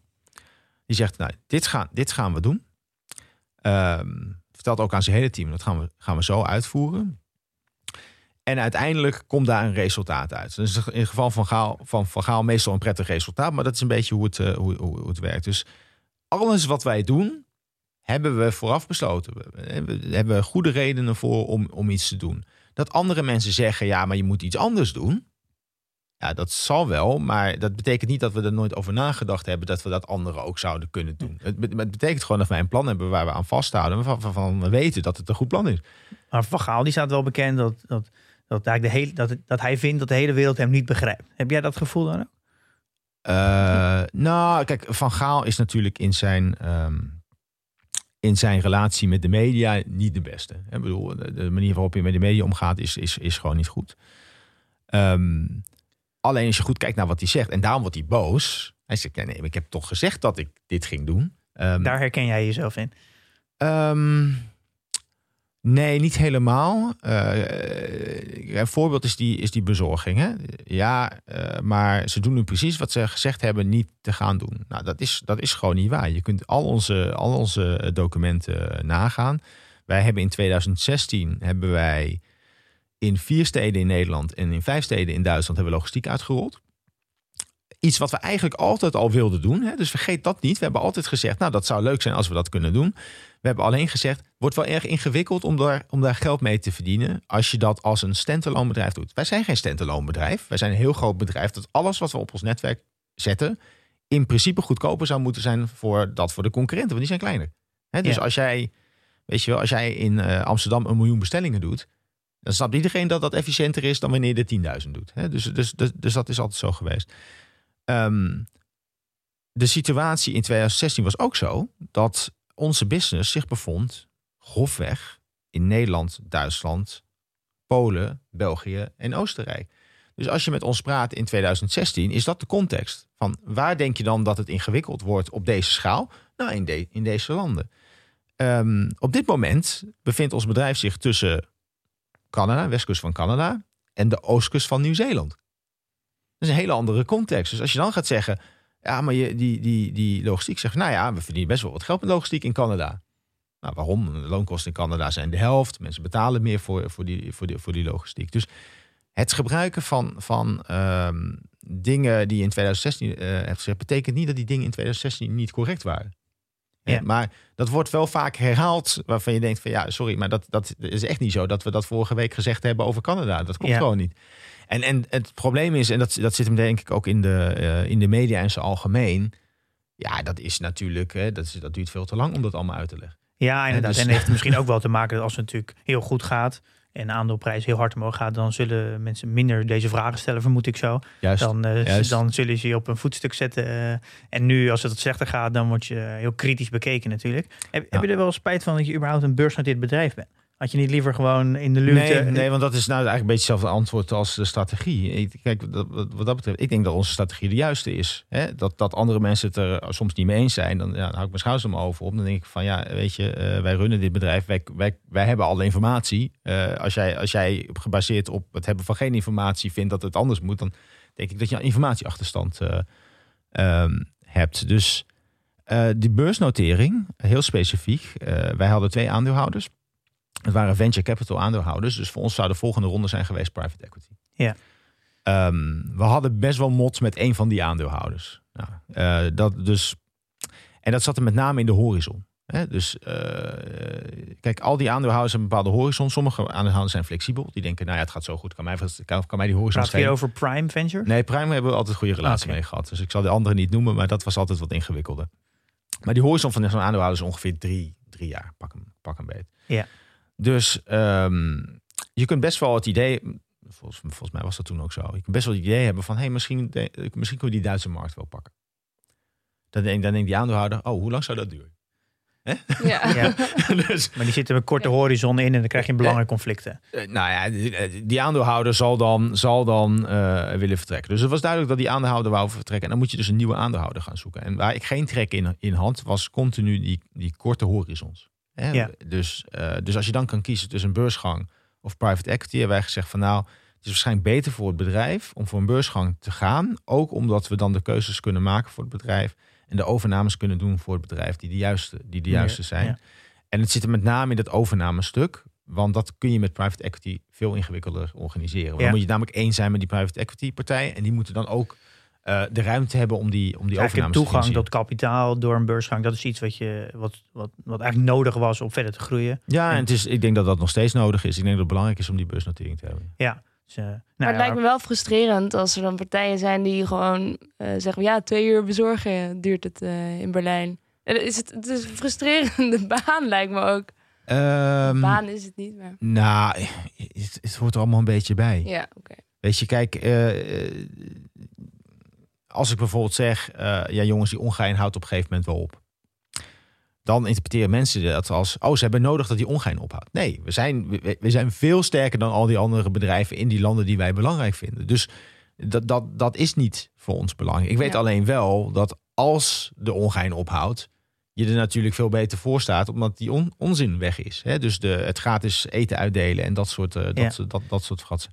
Die zegt, nou, dit gaan, dit gaan we doen. Ehm, vertelt ook aan zijn hele team, dat gaan we, gaan we zo uitvoeren. En uiteindelijk komt daar een resultaat uit. Dus in het geval van Gaal, van, van Gaal meestal een prettig resultaat. Maar dat is een beetje hoe het, eh, hoe, hoe, het werkt. Dus alles wat wij doen, hebben we vooraf besloten. We, hebben goede redenen voor om, om iets te doen. Dat andere mensen zeggen, ja, maar je moet iets anders doen. Ja, dat zal wel, maar dat betekent niet dat we er nooit over nagedacht hebben dat we dat andere ook zouden kunnen doen. Het, het betekent gewoon dat wij een plan hebben waar we aan vasthouden, we weten dat het een goed plan is. Maar Van Gaal die staat wel bekend dat, dat, dat, eigenlijk de hele, dat, dat hij vindt dat de hele wereld hem niet begrijpt. Heb jij dat gevoel dan ook? Eh, nou, kijk, Van Gaal is natuurlijk in zijn, ehm, in zijn relatie met de media niet de beste. Ik bedoel, de, manier waarop hij met de media omgaat is, is, is gewoon niet goed. Ehm, alleen als je goed kijkt naar wat hij zegt, en daarom wordt hij boos. Hij zegt, nee, nee, ik heb toch gezegd dat ik dit ging doen. Ehm, Daar herken jij jezelf in. Nee, niet helemaal. Eh, een voorbeeld is die, is die bezorging. Hè? Ja, eh, maar ze doen nu precies wat ze gezegd hebben niet te gaan doen. Nou, dat is, dat is gewoon niet waar. Je kunt al onze, al onze documenten eh, nagaan. Wij hebben in 2016 hebben wij in vier steden in Nederland en in vijf steden in Duitsland hebben we logistiek uitgerold. Iets wat we eigenlijk altijd al wilden doen. Hè? Dus vergeet dat niet. We hebben altijd gezegd, nou dat zou leuk zijn als we dat kunnen doen. We hebben alleen gezegd, het wordt wel erg ingewikkeld om daar, om daar geld mee te verdienen. Als je dat als een standalone bedrijf doet. Wij zijn geen standalone bedrijf. Wij zijn een heel groot bedrijf dat alles wat we op ons netwerk zetten. in principe goedkoper zou moeten zijn voor dat voor de concurrenten. Want die zijn kleiner. Hè? Dus Ja. als jij, weet je wel, als jij in eh, Amsterdam een miljoen bestellingen doet. dan snapt iedereen dat dat efficiënter is dan wanneer je er 10.000 doet. Hè? Dus, dus, dus, dus dat is altijd zo geweest. Ehm, de situatie in 2016 was ook zo dat onze business zich bevond grofweg in Nederland, Duitsland, Polen, België en Oostenrijk. Dus als je met ons praat in 2016, is dat de context. Van waar denk je dan dat het ingewikkeld wordt op deze schaal? Nou, in, de, in deze landen. Ehm, op dit moment bevindt ons bedrijf zich tussen Canada, westkust van Canada, en de oostkust van Nieuw-Zeeland. Is een hele andere context. Dus als je dan gaat zeggen, ja, maar je, die, die, die logistiek zegt, nou ja, we verdienen best wel wat geld met logistiek in Canada. Nou, waarom? De loonkosten in Canada zijn de helft. Mensen betalen meer voor, voor, die, voor, die, voor die logistiek. Dus het gebruiken van, van ehm, dingen die je in 2016 eh hebt gezegd, betekent niet dat die dingen in 2016 niet correct waren. Ja. Maar dat wordt wel vaak herhaald, waarvan je denkt van ja, sorry, maar dat, dat is echt niet zo dat we dat vorige week gezegd hebben over Canada. Dat klopt Ja. gewoon niet. En, en het probleem is, en dat, dat zit hem denk ik ook in de, eh, in de media en zijn algemeen. Ja, dat is natuurlijk, hè, dat, is, dat duurt veel te lang om dat allemaal uit te leggen. Ja, inderdaad. dus- En heeft misschien ook wel te maken dat als het natuurlijk heel goed gaat. en de aandeelprijs heel hard omhoog gaat, dan zullen mensen minder deze vragen stellen, vermoed ik zo. Juist. Dan, eh, Juist. dan zullen ze je op een voetstuk zetten. eh, en nu, als het wat slechter gaat, dan word je heel kritisch bekeken natuurlijk. Heb, heb je er wel spijt van dat je überhaupt een beursgenoteerd bedrijf bent? Had je niet liever gewoon in de luwte... Nee, nee, want dat is nou eigenlijk een beetje hetzelfde antwoord als de strategie. Kijk, wat, dat betreft, ik denk dat onze strategie de juiste is. Hè? Dat, dat andere mensen het er soms niet mee eens zijn, dan, ja, hou ik mijn schouders er maar over op. Dan denk ik van, ja, weet je, eh, wij runnen dit bedrijf, wij, wij, hebben alle informatie. Eh, als, jij, als jij gebaseerd op het hebben van geen informatie vindt dat het anders moet, dan denk ik dat je een informatieachterstand eh, ehm, hebt. Dus eh, die beursnotering, heel specifiek. eh, wij hadden twee aandeelhouders. Het waren venture capital aandeelhouders. Dus voor ons zou de volgende ronde zijn geweest private equity. Ja. Ehm, we hadden best wel mods met een van die aandeelhouders. Nou, eh, dat dus, en dat zat er met name in de horizon. Hè? Dus eh, kijk, al die aandeelhouders hebben een bepaalde horizon. Sommige aandeelhouders zijn flexibel. Die denken, nou ja, het gaat zo goed. Kan mij, kan, kan mij die horizon Praat je over Prime Venture? Nee, Prime hebben we altijd goede relatie Oké. mee gehad. Dus ik zal de andere niet noemen, maar dat was altijd wat ingewikkelder. Maar die horizon van zo'n aandeelhouder is ongeveer drie, drie jaar. Pak hem, pak hem beet. Ja. Dus ehm, je kunt best wel het idee, volgens, volgens mij was dat toen ook zo. Je kunt best wel het idee hebben van, hey, misschien, de- misschien kunnen we die Duitse markt wel pakken. Dan denk, dan denkt die aandeelhouder, oh, hoe lang zou dat duren? Ja. Ja. dus, Maar die zitten een korte horizon in en dan krijg je belangrijke conflicten. Eh, nou ja, die- die aandeelhouder zal dan, zal dan eh, willen vertrekken. Dus het was duidelijk dat die aandeelhouder wou vertrekken. En dan moet je dus een nieuwe aandeelhouder gaan zoeken. En waar ik geen trek in, in had, was continu die, die korte horizons. Hè? Ja. Dus, eh, dus als je dan kan kiezen tussen een beursgang of private equity, hebben wij gezegd van nou, het is waarschijnlijk beter voor het bedrijf om voor een beursgang te gaan. Ook omdat we dan de keuzes kunnen maken voor het bedrijf. En de overnames kunnen doen voor het bedrijf die de juiste, die de Ja, juiste zijn. ja. En het zit er met name in dat overnamestuk. Want dat kun je met private equity veel ingewikkelder organiseren. Want. Dan moet je namelijk één zijn met die private equity partij. En die moeten dan ook eh, de ruimte hebben om die, om die toegang tot kapitaal door een beursgang. Dat is iets wat, je, wat, wat, wat eigenlijk nodig was om verder te groeien. Ja, en het is, ik denk dat dat nog steeds nodig is. Ik denk dat het belangrijk is om die beursnotering te hebben. Ja. Dus, eh, nou Maar het ja, lijkt me wel frustrerend als er dan partijen zijn die gewoon eh, zeggen... ja, twee uur bezorgen duurt het eh, in Berlijn. En is het, het is een frustrerende baan, lijkt me ook. Ehm, Baan is het niet, maar... nou, het, het hoort er allemaal een beetje bij. Ja, oké. Weet je, kijk, als ik bijvoorbeeld zeg, eh, ja jongens, die ongein houdt op een gegeven moment wel op. Dan interpreteren mensen dat als, oh, ze hebben nodig dat die ongein ophoudt. Nee, we zijn, we, we zijn veel sterker dan al die andere bedrijven in die landen die wij belangrijk vinden. Dus dat, dat, dat is niet voor ons belangrijk. Ik weet Ja. alleen wel dat als de ongein ophoudt, je er natuurlijk veel beter voor staat, omdat die on- onzin weg is. Hè? Dus de, het gratis eten uitdelen en dat soort, eh, dat, Ja. dat, dat soort fratsen.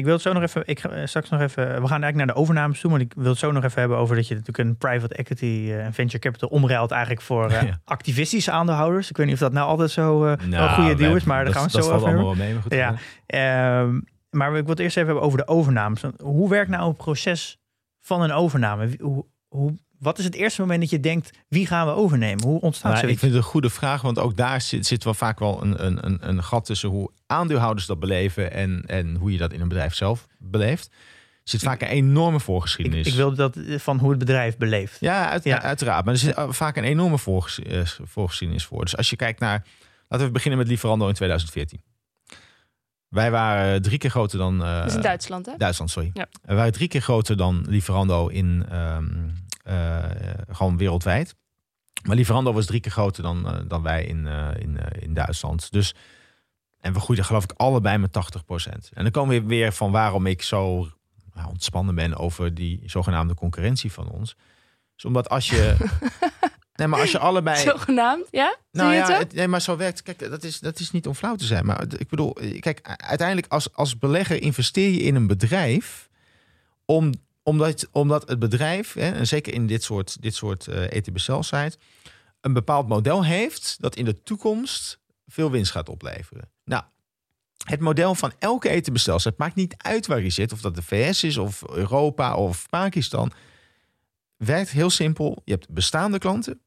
Ik wil het zo nog even. Ik ga eh, straks nog even. We gaan eigenlijk naar de overnames toe. Maar ik wil het zo nog even hebben over dat je natuurlijk een private equity eh, en venture capital omruilt eigenlijk voor eh, Ja. activistische aandeelhouders. Ik weet niet of dat nou altijd zo Nou, een goede deal is, maar daar gaan we het zo over hebben. mee. Maar goed, Ja. eh, Ehm, maar ik wil het eerst even hebben over de overnames. Hoe werkt nou het proces van een overname? Hoe, hoe, wat is het eerste moment dat je denkt, wie gaan we overnemen? Hoe ontstaat nou, ik zoiets? vind het een goede vraag, want ook daar zit, zit wel vaak wel een, een, een, een gat tussen hoe aandeelhouders dat beleven en, en hoe je dat in een bedrijf zelf beleeft. Er zit vaak een enorme Ik, voorgeschiedenis. ik wil dat eh, van hoe het bedrijf beleeft. Ja, uit- Ja. uiteraard. Maar er zit eh, vaak een enorme voorges- eh, voorgeschiedenis voor. Dus als je kijkt naar... Laten we beginnen met Lieferando in 2014. Wij waren drie keer groter dan... eh, Dat is in Duitsland, hè? Duitsland, sorry. Ja. We waren drie keer groter dan Lieferando in ehm, eh, gewoon wereldwijd. Maar Lieferando was drie keer groter dan, eh, dan wij in, eh, in, eh, in Duitsland. Dus, en we groeiden geloof ik allebei met 80%. En dan komen we weer van waarom ik zo nou, ontspannen ben over die zogenaamde concurrentie van ons. Dus omdat als je... nee, maar als je allebei... Zogenaamd, ja? Nou je ja, het nee, maar zo werkt. Kijk, dat is, dat is niet om flauw te zijn. Maar ik bedoel, kijk, uiteindelijk als, als belegger investeer je in een bedrijf. Om, omdat, omdat het bedrijf, hè, en zeker in dit soort, dit soort eh ETBCL-site, een bepaald model heeft dat in de toekomst veel winst gaat opleveren. Nou, het model van elke etenbestelster, het maakt niet uit waar je zit, of dat de VS is, of Europa, of Pakistan, werkt heel simpel. Je hebt bestaande klanten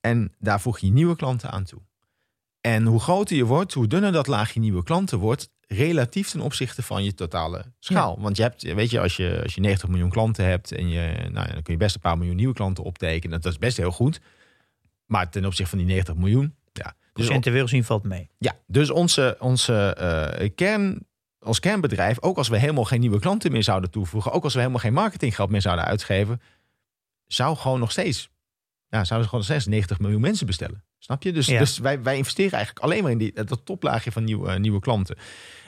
en daar voeg je nieuwe klanten aan toe. En hoe groter je wordt, hoe dunner dat laagje nieuwe klanten wordt, relatief ten opzichte van je totale schaal. Want je hebt, weet je, als je, als je 90 miljoen klanten hebt en je, nou ja, dan kun je best een paar miljoen nieuwe klanten optekenen. Dat is best heel goed. Maar ten opzichte van die 90 miljoen, ja, Procentueel zien valt mee. Ja, dus onze, onze eh, kern, ons kernbedrijf, ook als we helemaal geen nieuwe klanten meer zouden toevoegen, ook als we helemaal geen marketinggeld meer zouden uitgeven, zou gewoon nog steeds, ja, zouden ze gewoon nog steeds 90 miljoen mensen bestellen. Snap je? Dus, Ja. dus wij, wij investeren eigenlijk alleen maar in die, dat toplaagje van nieuwe, nieuwe klanten.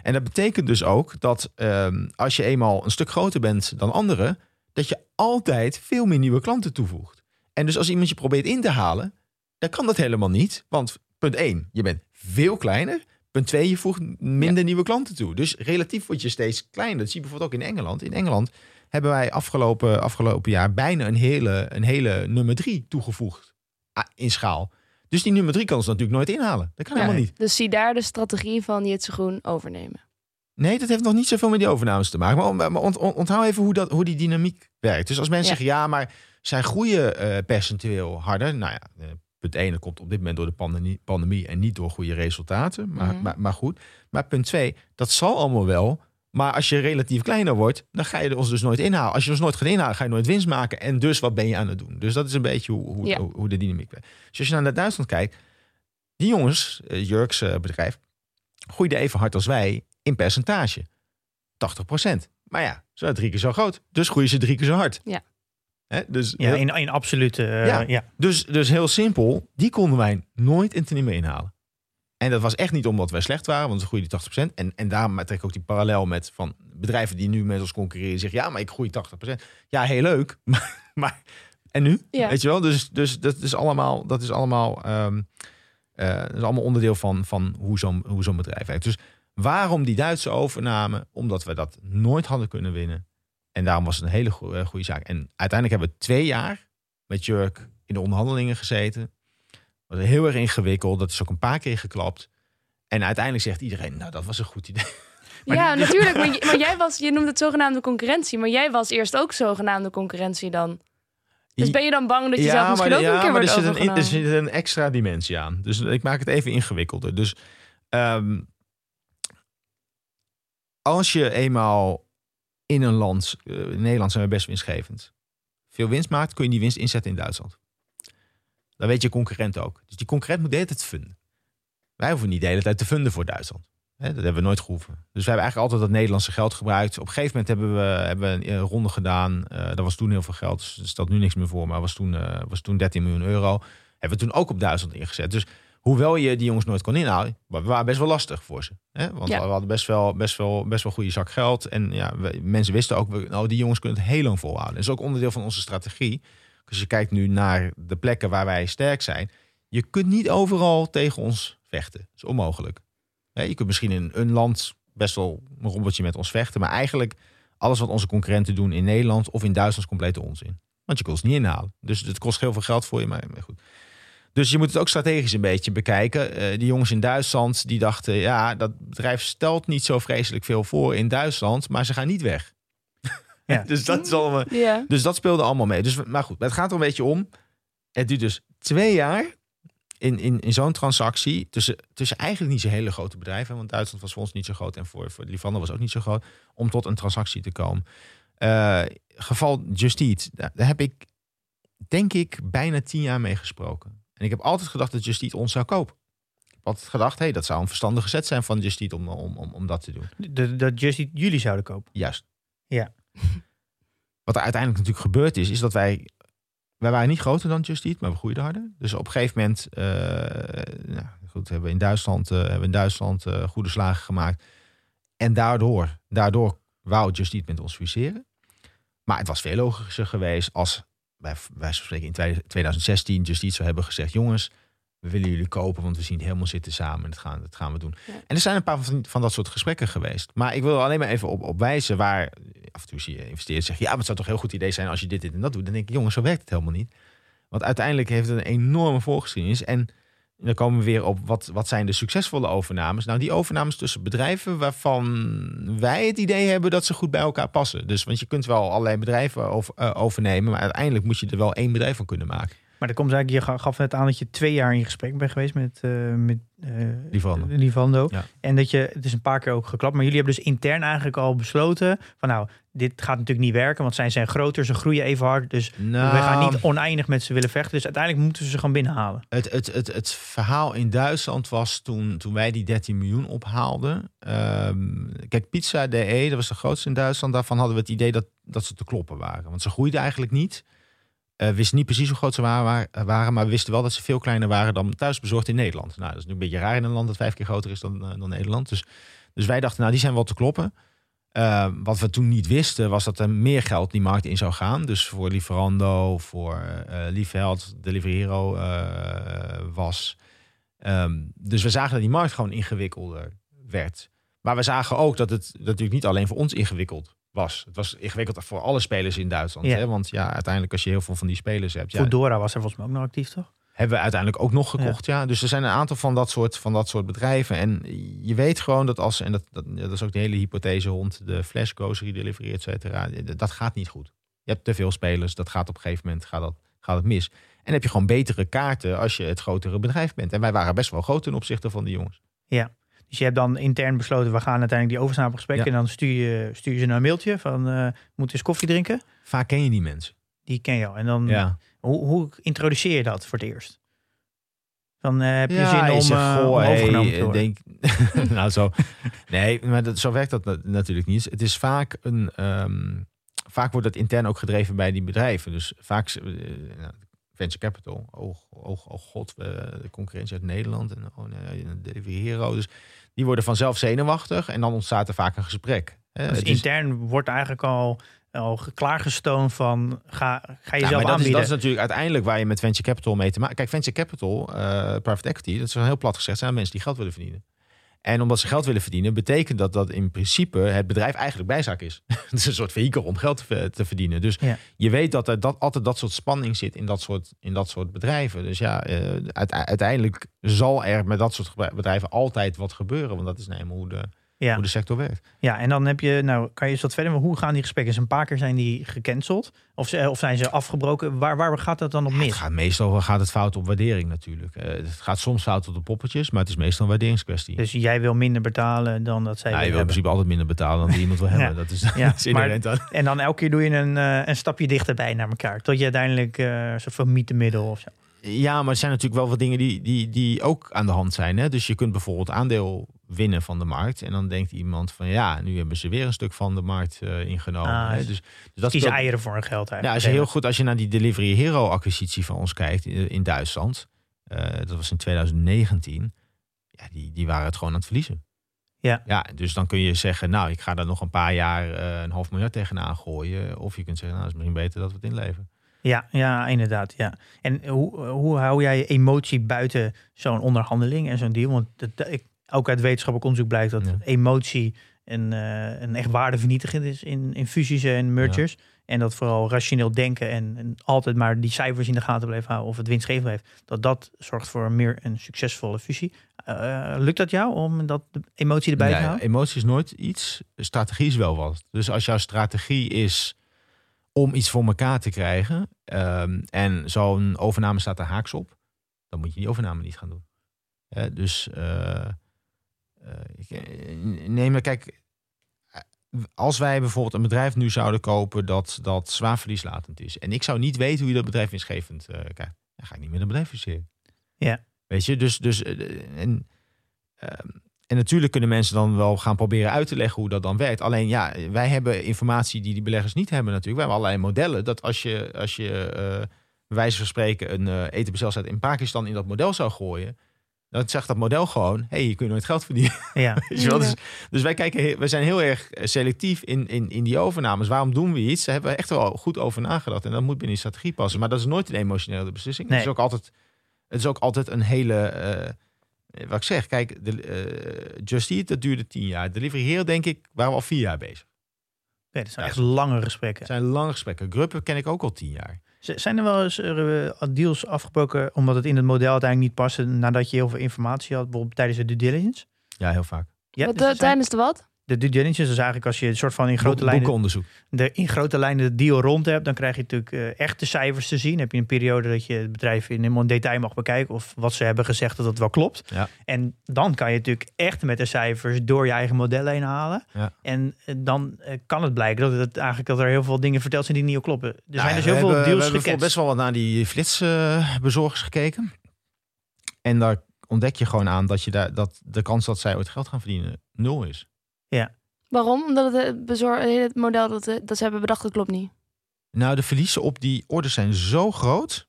En dat betekent dus ook dat ehm, als je eenmaal een stuk groter bent dan anderen, dat je altijd veel meer nieuwe klanten toevoegt. En dus als iemand je probeert in te halen, dan kan dat helemaal niet. Want punt 1, je bent veel kleiner. Punt 2, je voegt minder nieuwe klanten toe. Dus relatief word je steeds kleiner. Dat zie je bijvoorbeeld ook in Engeland. In Engeland hebben wij afgelopen, afgelopen jaar bijna een hele, een hele nummer 3 toegevoegd ah, in schaal. Dus die nummer 3 kan ze natuurlijk nooit inhalen. Dat kan Ja. helemaal niet. Dus zie daar de strategie van Jitse Groen overnemen. Nee, dat heeft nog niet zoveel met die overnames te maken. Maar, on- maar ont- on- onthoud even hoe, dat, hoe die dynamiek werkt. Dus als mensen Ja. zeggen, ja, maar zij groeien eh, percentueel harder. Nou ja, eh, punt 1, dat komt op dit moment door de pandemie, pandemie en niet door goede resultaten. Maar, Mhm. maar, maar goed. Maar punt 2, dat zal allemaal wel. Maar als je relatief kleiner wordt, dan ga je ons dus nooit inhalen. Als je ons nooit gaat inhalen, ga je nooit winst maken. En dus wat ben je aan het doen? Dus dat is een beetje hoe, hoe, Ja. hoe, de dynamiek werkt. Dus als je naar Duitsland kijkt, die jongens, eh, Jurks eh, bedrijf, groeiden even hard als wij in percentage. 80% Maar ja, ze zijn drie keer zo groot. Dus groeien ze drie keer zo hard. Ja. Hè? Dus, Ja, in, in absolute. eh, Ja. ja. dus, dus heel simpel, die konden wij nooit in meer inhalen. En dat was echt niet omdat wij slecht waren, want ze groeiden 80%. En, en daarom trek ik ook die parallel met van bedrijven die nu met ons concurreren. Zeggen, ja, maar ik groei 80%. Ja, heel leuk. Maar, maar en nu? Ja. Weet je wel? Dus, dus dat is allemaal, dat is allemaal, ehm, eh, dat is allemaal onderdeel van, van hoe zo'n hoe zo'n bedrijf werkt. Dus waarom die Duitse overname? Omdat we dat nooit hadden kunnen winnen. En daarom was het een hele eh, goede zaak. En uiteindelijk hebben we twee jaar met Jurk in de onderhandelingen gezeten. Dat was heel erg ingewikkeld. Dat is ook een paar keer geklapt. En uiteindelijk zegt iedereen, nou dat was een goed idee. Maar ja, die- natuurlijk. Maar, jij was, je noemde het zogenaamde concurrentie. Maar jij was eerst ook zogenaamde concurrentie dan. Dus ben je dan bang dat je zelf misschien maar, ook een keer maar wordt er zit, een, er zit een extra dimensie aan. Dus ik maak het even ingewikkelder. Dus ehm, als je eenmaal in een land, eh, in Nederland zijn we best winstgevend, veel winst maakt, kun je die winst inzetten in Duitsland. Dan weet je concurrent ook. Dus die concurrent moet de hele tijd funden. Wij hoeven niet de hele tijd te funden voor Duitsland. Dat hebben we nooit gehoeven. Dus we hebben eigenlijk altijd dat Nederlandse geld gebruikt. Op een gegeven moment hebben we, hebben we een ronde gedaan. Eh dat was toen heel veel geld. Dus er stelt nu niks meer voor. Maar was toen, eh, was toen 13 miljoen euro. Hebben we toen ook op Duitsland ingezet. Dus hoewel je die jongens nooit kon. Maar we waren best wel lastig voor ze. Hè? Want Ja. we hadden best wel, best wel, best wel goede zak geld. En ja, we- mensen wisten ook, nou, die jongens kunnen het heel lang volhouden. Dat is ook onderdeel van onze strategie. Als je kijkt nu naar de plekken waar wij sterk zijn. Je kunt niet overal tegen ons vechten. Dat is onmogelijk. Je kunt misschien in een land best wel een rommeltje met ons vechten. Maar eigenlijk alles wat onze concurrenten doen in Nederland of in Duitsland is complete onzin. Want je kunt ze niet inhalen. Dus het kost heel veel geld voor je, maar, maar goed. Dus je moet het ook strategisch een beetje bekijken. Eh, die jongens in Duitsland die dachten, ja, dat bedrijf stelt niet zo vreselijk veel voor in Duitsland, maar ze gaan niet weg. Ja. dus dat is allemaal. Ja. Dus dat speelde allemaal mee. Dus, maar goed, het gaat er een beetje om. Het duurt dus twee jaar in, in, in zo'n transactie. Tussen, tussen eigenlijk niet zo'n hele grote bedrijven. Want Duitsland was voor ons niet zo groot. En voor, voor Livanda was ook niet zo groot. Om tot een transactie te komen. Eh, geval Just Eat. Daar, daar heb ik denk ik bijna tien jaar mee gesproken. En ik heb altijd gedacht dat Just Eat ons zou kopen. Ik heb altijd gedacht, hey, dat zou een verstandige zet zijn van Just Eat om, om, om, om dat te doen. Dat, dat Just Eat jullie zouden kopen. Juist. Ja. Wat er uiteindelijk natuurlijk gebeurd is, is dat wij... Wij waren niet groter dan Just Eat, maar we groeiden harder. Dus op een gegeven moment... eh, nou, goed, hebben we in Duitsland, eh, hebben we in Duitsland eh, goede slagen gemaakt. En daardoor, daardoor wou Just Eat met ons fuseren. Maar het was veel logischer geweest als... Wij, wij spreken in 2016 Just Eat zou hebben gezegd... jongens, we willen jullie kopen, want we zien het helemaal zitten samen. En dat gaan, dat gaan we doen. Ja. En er zijn een paar van, van dat soort gesprekken geweest. Maar ik wil er alleen maar even op, op wijzen waar af en toe zie je investeerders zeggen... ja, maar het zou toch een heel goed idee zijn als je dit, dit en dat doet. Dan denk ik, jongens, zo werkt het helemaal niet. Want uiteindelijk heeft het een enorme voorgeschiedenis. En dan komen we weer op, wat, wat zijn de succesvolle overnames? Nou, die overnames tussen bedrijven waarvan wij het idee hebben dat ze goed bij elkaar passen. Dus, want je kunt wel allerlei bedrijven over, eh, overnemen... maar uiteindelijk moet je er wel één bedrijf van kunnen maken. Maar dat komt eigenlijk, je ga- gaf net aan dat je twee jaar in gesprek bent geweest met, eh met eh, Livando. Livando. Ja. En dat je, het is een paar keer ook geklapt, maar jullie hebben dus intern eigenlijk al besloten van nou, dit gaat natuurlijk niet werken, want zij zijn groter, ze groeien even hard, dus Nou, we gaan niet oneindig met ze willen vechten. Dus uiteindelijk moeten ze ze gewoon binnenhalen. Het, het, het, het verhaal in Duitsland was toen, toen wij die 13 miljoen ophaalden. ehm, kijk, Pizza DE, dat was de grootste in Duitsland. Daarvan hadden we het idee dat, dat ze te kloppen waren. Want ze groeiden eigenlijk niet. Eh wisten niet precies hoe groot ze waren, waren, maar we wisten wel dat ze veel kleiner waren dan thuisbezorgd in Nederland. Nou, dat is nu een beetje raar in een land dat vijf keer groter is dan, eh, dan Nederland. Dus, dus wij dachten, nou, die zijn wel te kloppen. Eh, wat we toen niet wisten, was dat er meer geld die markt in zou gaan. Dus voor Lieferando, voor Liefheld, Delivery Hero was. Ehm, dus we zagen dat die markt gewoon ingewikkelder werd. Maar we zagen ook dat het natuurlijk niet alleen voor ons ingewikkeld was. Het was ingewikkeld voor alle spelers in Duitsland. Ja. Hè? Want ja, uiteindelijk als je heel veel van die spelers hebt... Ja, Foodora was er volgens mij ook nog actief, toch? hebben we uiteindelijk ook nog gekocht. Ja. Dus er zijn een aantal van dat, soort, van dat soort bedrijven. En je weet gewoon dat als, en dat, dat, ja, dat is ook de hele hypothese rond de flash grocery delivery, et cetera. Dat gaat niet goed. Je hebt te veel spelers, dat gaat op een gegeven moment gaat dat, gaat het mis. En heb je gewoon betere kaarten als je het grotere bedrijf bent. En wij waren best wel groot ten opzichte van die jongens. Dus je hebt dan intern besloten, we gaan uiteindelijk die overslapengesprekken. Ja. En dan stuur je, stuur je ze een mailtje van, eh moet eens koffie drinken? Vaak ken je die mensen. Die ken je al. En dan, Ja. hoe, hoe introduceer je dat voor het eerst? Dan eh, heb je Ja, zin om, eh, hey, overgenomen te worden. denk, nou zo. Nee, maar dat, zo werkt dat na- natuurlijk niet. Het is vaak een. ehm, vaak wordt dat intern ook gedreven bij die bedrijven. Dus vaak nou, venture capital. Oh, oh, oh god, de concurrentie uit Nederland en oh nee, de Delivery Hero. Dus die worden vanzelf zenuwachtig en dan ontstaat er vaak een gesprek. Hè, Dus is- intern wordt eigenlijk al, al klaargestoomd van, ga, ga Ja, jezelf maar dat is, aanbieden. dat is natuurlijk uiteindelijk waar je met venture capital mee te maken. Kijk, venture capital, eh, private equity, dat is heel plat gezegd, zijn mensen die geld willen verdienen. En omdat ze geld willen verdienen, betekent dat dat in principe het bedrijf eigenlijk bijzaak is. het is een soort vehikel om geld te, te verdienen. Dus Ja. je weet dat er dat, altijd dat soort spanning zit in dat soort, in dat soort bedrijven. Dus ja, eh, uite- uiteindelijk zal er met dat soort bedrijven altijd wat gebeuren. Want dat is nou eenmaal hoe de, ja. hoe de sector werkt. ja, en dan heb je, nou kan je eens wat verder, maar hoe gaan die gesprekken? Dus een paar keer zijn die gecanceld of, ze, of zijn ze afgebroken? Waar, waar gaat dat dan op Het mis? gaat meestal gaat het fout op waardering natuurlijk. Eh, het gaat soms fout op de poppetjes, maar het is meestal een waarderingskwestie. Dus jij wil minder betalen dan dat zij je willen wil in principe altijd minder betalen dan die iemand wil Ja. hebben. Dat is, Ja, dat is inherent aan. En dan elke keer doe je een, eh, een stapje dichterbij naar elkaar. Tot je uiteindelijk eh een soort van mythemiddel of zo. Ja, maar er zijn natuurlijk wel wat dingen die, die, die ook aan de hand zijn. Hè? Dus je kunt bijvoorbeeld aandeel winnen van de markt. En dan denkt iemand van ja, nu hebben ze weer een stuk van de markt eh, ingenomen. Ah, hè? dus Dus, dus dat speelt- eieren voor een geld eigenlijk. Ja, als je heel goed, als je naar die Delivery Hero acquisitie van ons kijkt in, in Duitsland. eh, dat was in 2019. Ja, die, die waren het gewoon aan het verliezen. Ja. ja, dus dan kun je zeggen, nou, ik ga daar nog een paar jaar eh, een half miljard tegenaan gooien. Of je kunt zeggen, nou, het is misschien beter dat we het inleveren. Ja, ja, inderdaad. Ja. En hoe, hoe hou jij je emotie buiten zo'n onderhandeling en zo'n deal? Want dat, ik, ook uit wetenschappelijk onderzoek blijkt dat Ja. emotie een, eh, een echt waardevernietigend is in, in fusies en mergers. En dat vooral rationeel denken en, en altijd maar die cijfers in de gaten blijven houden of het winstgevend blijft. Dat dat zorgt voor een meer een succesvolle fusie. Eh, lukt dat jou om dat de emotie erbij te houden? emotie is nooit iets, strategie is wel wat. Dus als jouw strategie is om iets voor elkaar te krijgen ehm, en zo'n overname staat er haaks op, dan moet je die overname niet gaan doen. Hè, dus eh, eh, eh, nee, maar kijk, eh, als wij bijvoorbeeld een bedrijf nu zouden kopen dat, dat zwaar verlieslatend is en ik zou niet weten hoe je dat bedrijf winstgevend krijgt, dan ga ik niet met een bedrijf fuseren. Ja. Weet je, dus, dus en, ehm, en natuurlijk kunnen mensen dan wel gaan proberen uit te leggen hoe dat dan werkt. Alleen ja, wij hebben informatie die die beleggers niet hebben natuurlijk. We hebben allerlei modellen dat als je, als je bij wijze van spreken een uh, in Pakistan in dat model zou gooien, dan zegt dat model gewoon, hé, hey, je kunt nooit geld verdienen. Ja. Dus, dus wij kijken, wij zijn heel erg eh, selectief in, in, in die overnames. Waarom doen we iets? Daar hebben we echt wel goed over nagedacht. En dat moet binnen die strategie passen. Maar dat is nooit een emotionele beslissing. Nee. Het, is ook altijd, het is ook altijd een hele... eh, wat ik zeg, kijk, de, eh Just Eat, dat duurde tien jaar. Delivery Hero, denk ik, waren we al vier jaar bezig. Dat zijn echt lange gesprekken. Het zijn lange gesprekken. Gruppen ken ik ook al tien jaar. Zijn er wel eens eh, deals afgebroken omdat het in het model uiteindelijk niet paste nadat je heel veel informatie had, bijvoorbeeld tijdens de due diligence? Ja, heel vaak. Ja, Wat, dus eh, zijn- tijdens de wat? De due diligence is eigenlijk als je een soort van in grote lijnen boekenonderzoek. de, in grote lijnen de deal rond hebt, dan krijg je natuurlijk eh, echte cijfers te zien. Heb je een periode dat je het bedrijf in helemaal in detail mag bekijken of wat ze hebben gezegd dat het wel klopt. Ja. En dan kan je natuurlijk echt met de cijfers door je eigen modellen heen halen. Ja. En eh, dan eh, kan het blijken dat het eigenlijk dat er heel veel dingen verteld zijn die niet kloppen. Er zijn Nou, dus heel veel hebben, deals We hebben gecatcht. best wel wat naar die flitsbezorgers gekeken. En daar ontdek je gewoon aan dat, je daar, dat de kans dat zij ooit geld gaan verdienen nul is. Waarom? Omdat het, eh, bezor- het model dat, eh, dat ze hebben bedacht, dat klopt niet. Nou, de verliezen op die orders zijn zo groot...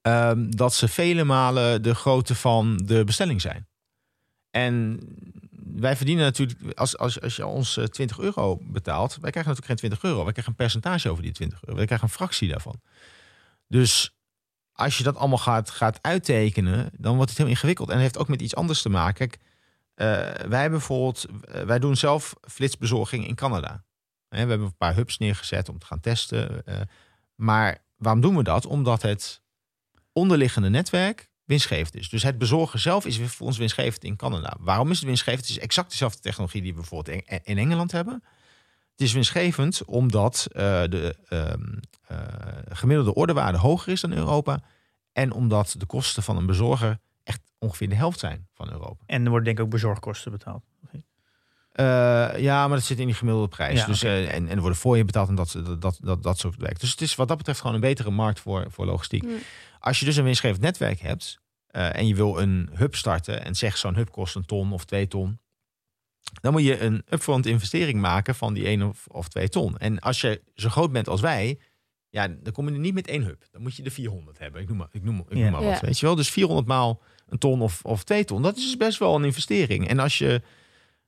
ehm, dat ze vele malen de grootte van de bestelling zijn. En wij verdienen natuurlijk, als, als, als je ons eh, 20 euro betaalt, wij krijgen natuurlijk geen 20 euro. Wij krijgen een percentage over die 20 euro. Wij krijgen een fractie daarvan. Dus als je dat allemaal gaat, gaat uittekenen, dan wordt het heel ingewikkeld. En het heeft ook met iets anders te maken. Kijk, eh, wij hebben bijvoorbeeld, eh, wij doen zelf flitsbezorging in Canada. Hè, we hebben een paar hubs neergezet om te gaan testen. eh, maar waarom doen we dat? Omdat het onderliggende netwerk winstgevend is. Dus het bezorgen zelf is voor ons winstgevend in Canada. Waarom is het winstgevend? Het is exact dezelfde technologie die we bijvoorbeeld in- Engeland hebben. Het is winstgevend omdat eh, de ehm, eh, gemiddelde ordewaarde hoger is dan Europa. En omdat de kosten van een bezorger echt ongeveer de helft zijn van Europa. En er worden denk ik ook bezorgkosten betaald. Eh, ja, maar dat zit in die gemiddelde prijs. Ja, dus, eh, en, en er worden voor je betaald en dat, dat, dat, dat, dat soort werk. Dus het is wat dat betreft gewoon een betere markt voor, voor logistiek. Mm. Als je dus een winstgevend netwerk hebt eh, en je wil een hub starten en zeg zo'n hub kost een ton of twee ton, dan moet je een upfront investering maken van die één of, of twee ton. En als je zo groot bent als wij, ja, dan kom je er niet met één hub. Dan moet je er 400 hebben. Ik noem maar, ik noem, ik Ja. noem maar wat, Ja. weet je wel. Dus 400 maal een ton of, of twee ton, dat is dus best wel een investering. En als je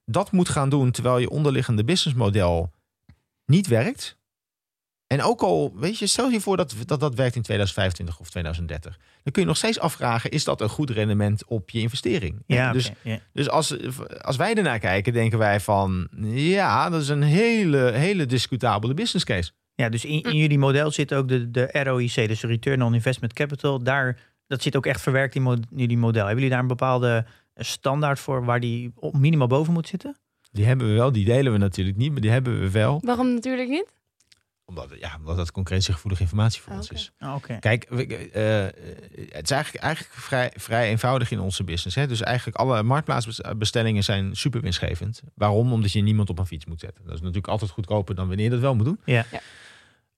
dat moet gaan doen terwijl je onderliggende businessmodel niet werkt. En ook al, weet je, stel je voor dat dat, dat werkt in 2025 of 2030. Dan kun je nog steeds afvragen, is dat een goed rendement op je investering? Ja, dus dus als, als wij ernaar kijken, denken wij van, ja, dat is een hele, hele discutabele business case. Ja, dus in, in jullie model zit ook de, de ROIC, dus Return on Investment Capital. Daar, dat zit ook echt verwerkt in mo- jullie model. Hebben jullie daar een bepaalde standaard voor waar die op- minimaal boven moet zitten? Die hebben we wel, die delen we natuurlijk niet, maar die hebben we wel. Waarom natuurlijk niet? Omdat, ja, omdat dat concurrentiegevoelige informatie voor Ah, ons is. Oh, Oké. Kijk, we- eh, het is eigenlijk, eigenlijk vrij, vrij eenvoudig in onze business. Hè? Dus eigenlijk alle marktplaatsbestellingen zijn super winstgevend. Waarom? Omdat je niemand op een fiets moet zetten. Dat is natuurlijk altijd goedkoper dan wanneer je dat wel moet doen. Ja. Ja.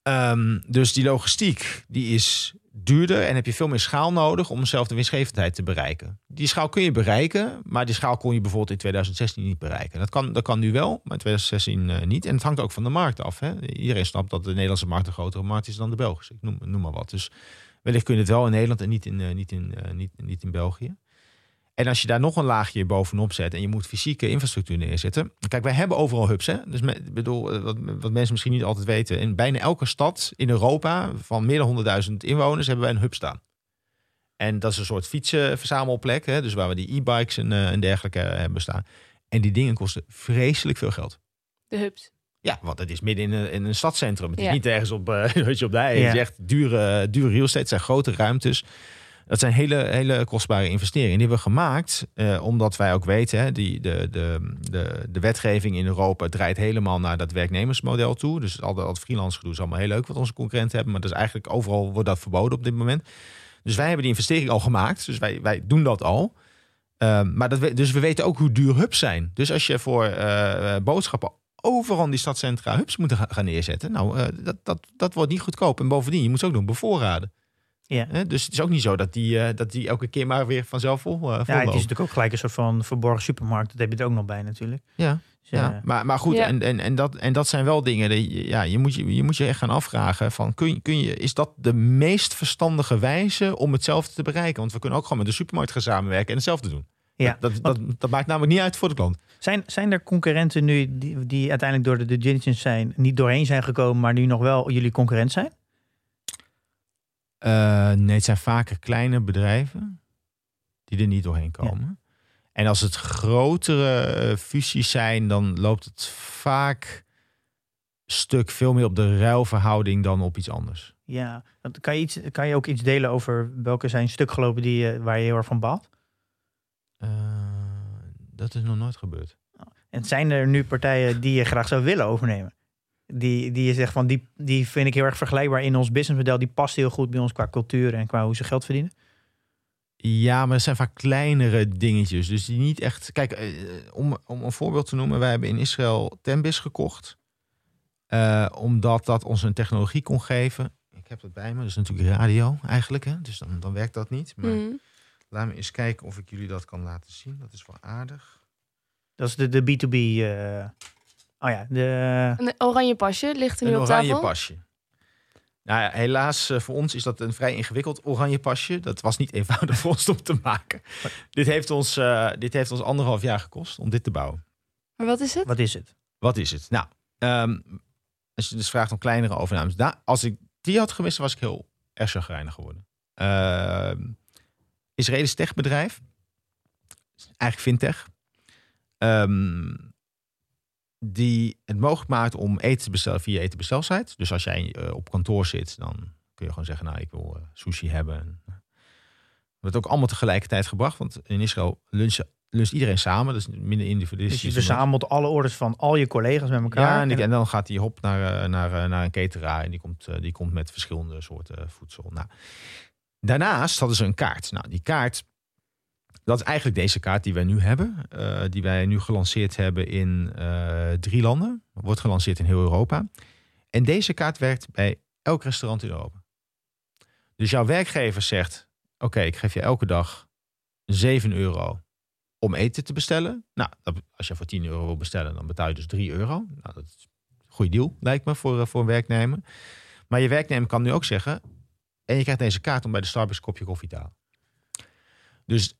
Ehm, dus die logistiek die is duurder en heb je veel meer schaal nodig om dezelfde winstgevendheid te bereiken. Die schaal kun je bereiken, maar die schaal kon je bijvoorbeeld in 2016 niet bereiken. Dat kan, dat kan nu wel, maar in 2016 eh, niet. En het hangt ook van de markt af. Hè? Iedereen snapt dat de Nederlandse markt een grotere markt is dan de Belgische. Noem, noem maar wat. Dus wellicht kun je het wel in Nederland en niet in, eh, niet in, eh, niet, niet in België. En als je daar nog een laagje bovenop zet en je moet fysieke infrastructuur neerzetten. Kijk, wij hebben overal hubs. Hè? Dus bedoel, eh, wat, wat mensen misschien niet altijd weten. In bijna elke stad in Europa van meer dan 100.000 inwoners hebben wij een hub staan. En dat is een soort fietsenverzamelplek. Hè? Dus waar we die e-bikes en, eh, en dergelijke eh, hebben staan. En die dingen kosten vreselijk veel geld. De hubs. Ja, want het is midden in een, in een stadscentrum. Het is Ja. niet ergens op, eh, weet je, op de hei. Ja. Het is echt dure, dure real estate. Het zijn grote ruimtes. Dat zijn hele, hele kostbare investeringen. Die hebben we gemaakt eh, omdat wij ook weten... Hè, die, de, de, de, de wetgeving in Europa draait helemaal naar dat werknemersmodel toe. Dus al dat freelance gedoe is allemaal heel leuk wat onze concurrenten hebben. Maar dat is eigenlijk overal wordt dat verboden op dit moment. Dus wij hebben die investering al gemaakt. Dus wij, wij doen dat al. Ehm, maar dat we, dus we weten ook hoe duur hubs zijn. Dus als je voor eh, eh, boodschappen overal in die stadcentra hubs moet gaan neerzetten. Nou, eh, dat, dat, dat wordt niet goedkoop. En bovendien, je moet ze ook nog bevoorraden. Ja. Hè? Dus het is ook niet zo dat die, eh, dat die elke keer maar weer vanzelf vol, eh Ja, het is natuurlijk ook gelijk een soort van verborgen supermarkt. Dat heb je er ook nog bij natuurlijk. Ja, Dus, ja. eh, Maar, maar goed, Ja. en, en, en, dat, en dat zijn wel dingen. Die, ja, je, moet je, je moet je echt gaan afvragen: van, kun, kun je, is dat de meest verstandige wijze om hetzelfde te bereiken? Want we kunnen ook gewoon met de supermarkt gaan samenwerken en hetzelfde doen. Ja, Dat, dat, dat, dat maakt namelijk niet uit voor de klant. Zijn, zijn er concurrenten nu die, die uiteindelijk door de due diligence zijn, niet doorheen zijn gekomen, maar nu nog wel jullie concurrent zijn? Eh, nee, het zijn vaker kleine bedrijven die er niet doorheen komen. En als het grotere eh, fusies zijn, dan loopt het vaak stuk veel meer op de ruilverhouding dan op iets anders. Ja, want kan je, iets, kan je ook iets delen over welke zijn stuk gelopen die, je- waar je heel erg van baalt? Eh, dat is nog nooit gebeurd. En zijn er nu partijen die je graag zou willen overnemen? Die, die je zegt van die, die vind ik heel erg vergelijkbaar in ons businessmodel. Die past heel goed bij ons qua cultuur en qua hoe ze geld verdienen. Ja, maar het zijn vaak kleinere dingetjes. Dus die niet echt. Kijk, eh, om, om een voorbeeld te noemen, wij hebben in Israël Tembis gekocht. Eh, omdat dat ons een technologie kon geven. Ik heb dat bij me, dat is natuurlijk radio eigenlijk. Hè? Dus dan, dan werkt dat niet. Maar Mhm. laat me eens kijken of ik jullie dat kan laten zien. Dat is wel aardig. Dat is de, de B2B. eh, oh ja, de, Een oranje pasje ligt er nu Een op oranje tafel. pasje. Nou ja, helaas eh, voor ons is dat een vrij ingewikkeld oranje pasje. Dat was niet eenvoudig voor ons om te maken. Dit heeft ons, eh, dit heeft ons anderhalf jaar gekost om dit te bouwen. Maar wat is het? wat is het? Wat is het? Nou, ehm, als je dus vraagt om kleinere overnames. Da- als ik die had gemist, was ik heel erg chagrijnig geworden. Ehm Israëlisch techbedrijf. Eigenlijk fintech. Ehm, die het mogelijk maakt om eten te bestellen via eten bestelsite. Dus als jij eh, op kantoor zit, dan kun je gewoon zeggen, nou, ik wil eh, sushi hebben. En, eh, wordt ook allemaal tegelijkertijd gebracht. Want in Israël lunchen, luncht iedereen samen. Dus minder Dus individualistisch. je verzamelt alle orders van al je collega's met elkaar. Ja, en, die- dan gaat hij hop naar, naar, naar een cateraar en die komt, die komt met verschillende soorten voedsel. Nou, daarnaast hadden ze een kaart. Nou, die kaart, dat is eigenlijk deze kaart die wij nu hebben. eh, die wij nu gelanceerd hebben in eh, drie landen. Wordt gelanceerd in heel Europa. En deze kaart werkt bij elk restaurant in Europa. Dus jouw werkgever zegt, oké, ik geef je elke dag 7 euro om eten te bestellen. Nou, als je voor 10 euro wil bestellen, dan betaal je dus 3 euro. Nou, dat is een goede deal, lijkt me, voor, eh, voor een werknemer. Maar je werknemer kan nu ook zeggen... en je krijgt deze kaart om bij de Starbucks kopje koffie te halen. Dus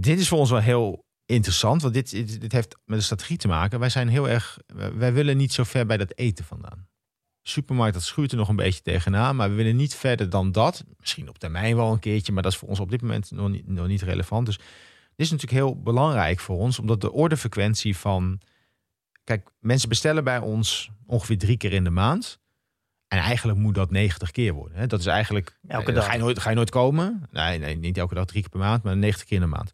dit is voor ons wel heel interessant. Want dit, dit, heeft met de strategie te maken. Wij zijn heel erg... Wij willen niet zo ver bij dat eten vandaan. Supermarkt, dat schuurt er nog een beetje tegenaan. Maar we willen niet verder dan dat. Misschien op termijn wel een keertje. Maar dat is voor ons op dit moment nog niet, nog niet relevant. Dus dit is natuurlijk heel belangrijk voor ons, omdat de ordefrequentie van. Kijk, mensen bestellen bij ons ongeveer drie keer in de maand. En eigenlijk moet dat 90 keer worden. Hè? Dat is eigenlijk. Elke eh, dag. Ga je, nooit, ga je nooit komen? Nee, nee, niet elke dag drie keer per maand, maar 90 keer in de maand.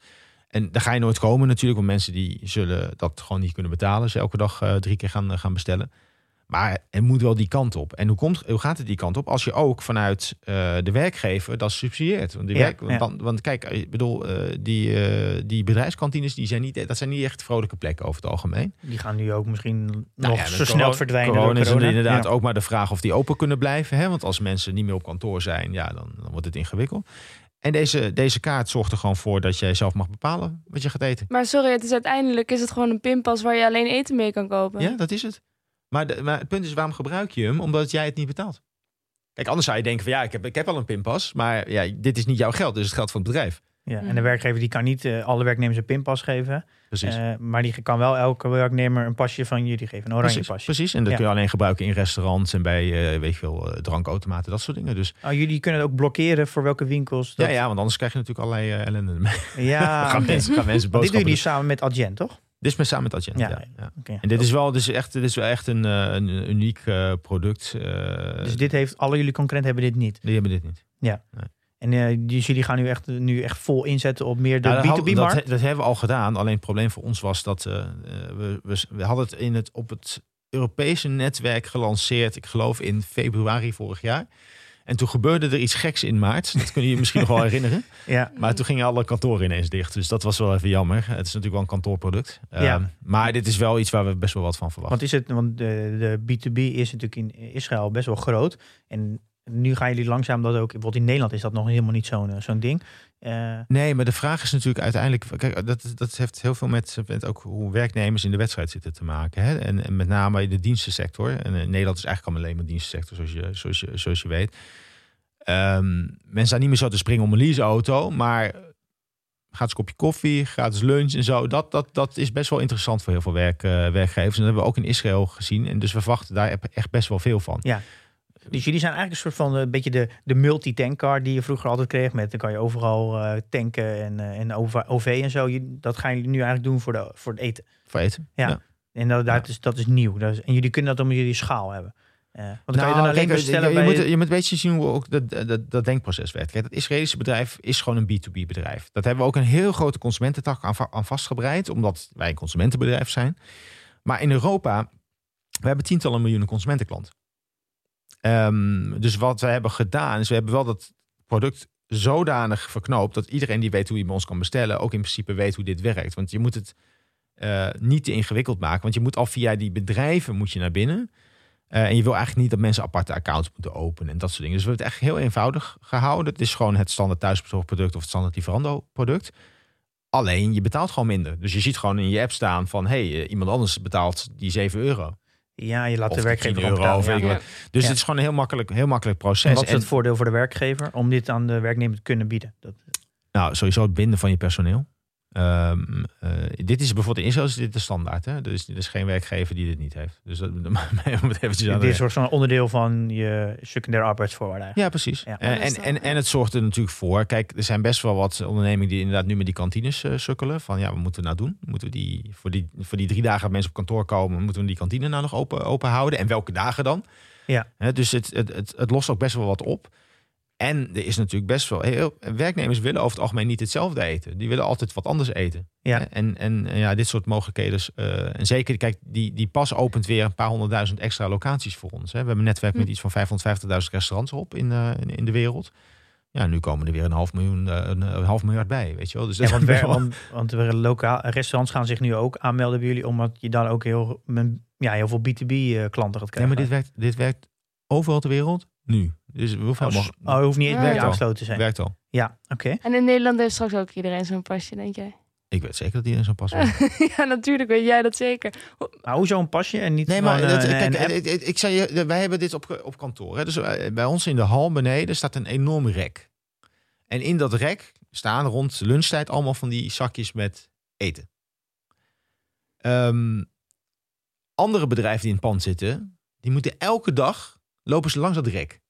En daar ga je nooit komen natuurlijk, want mensen die zullen dat gewoon niet kunnen betalen. Ze elke dag eh, drie keer gaan, gaan bestellen. Maar het moet wel die kant op. En hoe, komt, hoe gaat het die kant op? Als je ook vanuit eh, de werkgever dat subsidieert. Want, die Ja, werk, ja. want, want kijk, ik bedoel, eh, die, eh, die bedrijfskantines, die zijn niet, dat zijn niet echt vrolijke plekken over het algemeen. Die gaan nu ook misschien Nou nog ja, zo snel verdwijnen. Corona door is corona. inderdaad Ja. ook maar de vraag of die open kunnen blijven. Hè? Want als mensen niet meer op kantoor zijn, ja, dan, dan wordt het ingewikkeld. En deze, deze kaart zorgt er gewoon voor dat jij zelf mag bepalen wat je gaat eten. Maar sorry, het is uiteindelijk is het gewoon een pinpas waar je alleen eten mee kan kopen. Ja, dat is het. Maar, de, maar het punt is, waarom gebruik je hem? Omdat jij het niet betaalt. Kijk, anders zou je denken van ja, ik heb, ik heb al een pinpas. Maar ja, dit is niet jouw geld, dus het geld van het bedrijf. Ja, en Mhm. de werkgever die kan niet eh, alle werknemers een pinpas geven. Precies. Eh, maar die kan wel elke werknemer een pasje van jullie geven. Een oranje precies, pasje. precies. En dat Ja. kun je alleen gebruiken in restaurants en bij, eh, weet je veel, eh, drankautomaten, dat soort dingen. Dus Oh, jullie kunnen het ook blokkeren voor welke winkels. Dat... ja, ja, want anders krijg je natuurlijk allerlei ellende mee. Ja, gaan, mensen, gaan mensen dit doen jullie samen met Adyen, toch? Dit is met samen met Adyen. Ja. Ja. Ja, Oké. En dit is wel, dus echt, dit is wel echt een, eh, een uniek eh, product. eh, Dus dit heeft, alle jullie concurrenten hebben dit niet. Die hebben dit niet. En eh, dus jullie gaan nu echt, nu echt vol inzetten op meer de Nou, dat, hadden- B2B-markt? dat, dat hebben we al gedaan. Alleen het probleem voor ons was dat we, we, we hadden het, in het op het Europese netwerk gelanceerd. Ik geloof in februari vorig jaar. En toen gebeurde er iets geks in maart. Dat kun je je misschien nog wel herinneren. Ja, Maar toen gingen alle kantoren ineens dicht. Dus dat was wel even jammer. Het is natuurlijk wel een kantoorproduct. Ja. Ehm, maar dit is wel iets waar we best wel wat van verwachten. want, is het, want de, de B2B is natuurlijk in Israël best wel groot. En nu gaan jullie langzaam dat ook... Bijvoorbeeld in Nederland is dat nog helemaal niet zo'n eh, zo'n ding. Eh, Nee, maar de vraag is natuurlijk uiteindelijk. Kijk, dat, dat heeft heel veel met, met ook hoe werknemers in de wedstrijd zitten te maken. Hè? En, en met name in de dienstensector. En in Nederland is eigenlijk allemaal alleen maar dienstensector, zoals je, zoals je, zoals je weet. Ehm, mensen staan niet meer zo te springen om een leaseauto, maar gratis kopje koffie, gratis lunch en zo. Dat, dat, dat is best wel interessant voor heel veel werk, eh, werkgevers. En dat hebben we ook in Israël gezien. En dus we verwachten daar echt best wel veel van. Dus jullie zijn eigenlijk een soort van een beetje de, de multi-tankcar die je vroeger altijd kreeg. Met dan kan je overal eh, tanken en, eh, en OV, en zo. Dat gaan jullie nu eigenlijk doen voor, de, voor het eten. Voor eten. Ja. Ja. En dat, dat, is, dat is nieuw. Dat is, en jullie kunnen dat omdat jullie schaal hebben. Uh, want kan je dan Nou, alleen kijk, bestellen je, bij... je, moet, je moet een beetje zien hoe ook dat, dat, dat denkproces werkt. Kijk, het Israëlische bedrijf is gewoon een B2B bedrijf. Dat hebben we ook een heel grote consumententak aan, aan vastgebreid, omdat wij een consumentenbedrijf zijn. Maar in Europa, we hebben tientallen miljoenen consumentenklanten. Ehm, dus wat we hebben gedaan, is we hebben wel dat product zodanig verknoopt dat iedereen die weet hoe je bij ons kan bestellen, ook in principe weet hoe dit werkt. Want je moet het eh, niet te ingewikkeld maken, want je moet al via die bedrijven moet je naar binnen. Eh, en je wil eigenlijk niet dat mensen aparte accounts moeten openen en dat soort dingen. Dus we hebben het echt heel eenvoudig gehouden. Het is gewoon het standaard thuisbezorgproduct of het standaard Lieferando product. Alleen je betaalt gewoon minder. Dus je ziet gewoon in je app staan van hey, eh, iemand anders betaalt die 7 euro. Ja, je laat Of de werkgever 10 euro, of ja. Dus het is gewoon een heel makkelijk, heel makkelijk En proces. wat is En- het voordeel voor de werkgever om dit aan de werknemer te kunnen bieden? Dat, Nou, sowieso het binden van je personeel. Ehm, eh, dit is bijvoorbeeld in Israël is dit de standaard. Hè? Dus er is geen werkgever die dit niet heeft. Dus dat om het eventjes aan dit is soort van onderdeel van je secundaire arbeidsvoorwaarden. Ja, precies. Ja. En, en, en, en het zorgt er natuurlijk voor. Kijk, er zijn best wel wat ondernemingen die inderdaad nu met die kantines eh, sukkelen. Van ja, wat moeten we nou doen? Moeten we die voor, die voor die drie dagen dat mensen op kantoor komen, moeten we die kantine nou nog open, open houden? En welke dagen dan? Ja. Dus het, het, het, het lost ook best wel wat op. En er is natuurlijk best wel heel. Werknemers willen over het algemeen niet hetzelfde eten. Die willen altijd wat anders eten. Ja. En, en ja, dit soort mogelijkheden. eh, en zeker, kijk, die, die pas opent weer een paar honderdduizend extra locaties voor ons. Hè. We hebben een netwerk met Hm. iets van 550.000 restaurants op in, eh, in, in de wereld. Ja, nu komen er weer een half, miljoen, eh, een, half miljard bij, weet je wel. Dus Ja, want, wel- want, lokaal, restaurants gaan zich nu ook aanmelden bij jullie, omdat je dan ook heel, ja, heel veel B2B-klanten gaat Ja, krijgen. maar dit werkt, dit werkt overal ter wereld nu. Dus we hoeven Als, helemaal... oh, hoeft niet eens Ja, aangesloten te zijn. werkt al. Ja, oké. En in Nederland heeft straks ook iedereen zo'n pasje, denk jij? Ik weet zeker dat iedereen zo'n pas heeft. ja, natuurlijk weet jij dat zeker. Maar hoezo een pasje en niet Nee, maar dat- eh, kijk, een ik, ik, ik zei je, wij hebben dit op, op kantoor. Hè? Dus eh, bij ons in de hal beneden staat een enorm rek. En in dat rek staan rond lunchtijd allemaal van die zakjes met eten. Ehm, andere bedrijven die in het pand zitten, die moeten elke dag lopen ze langs dat rek.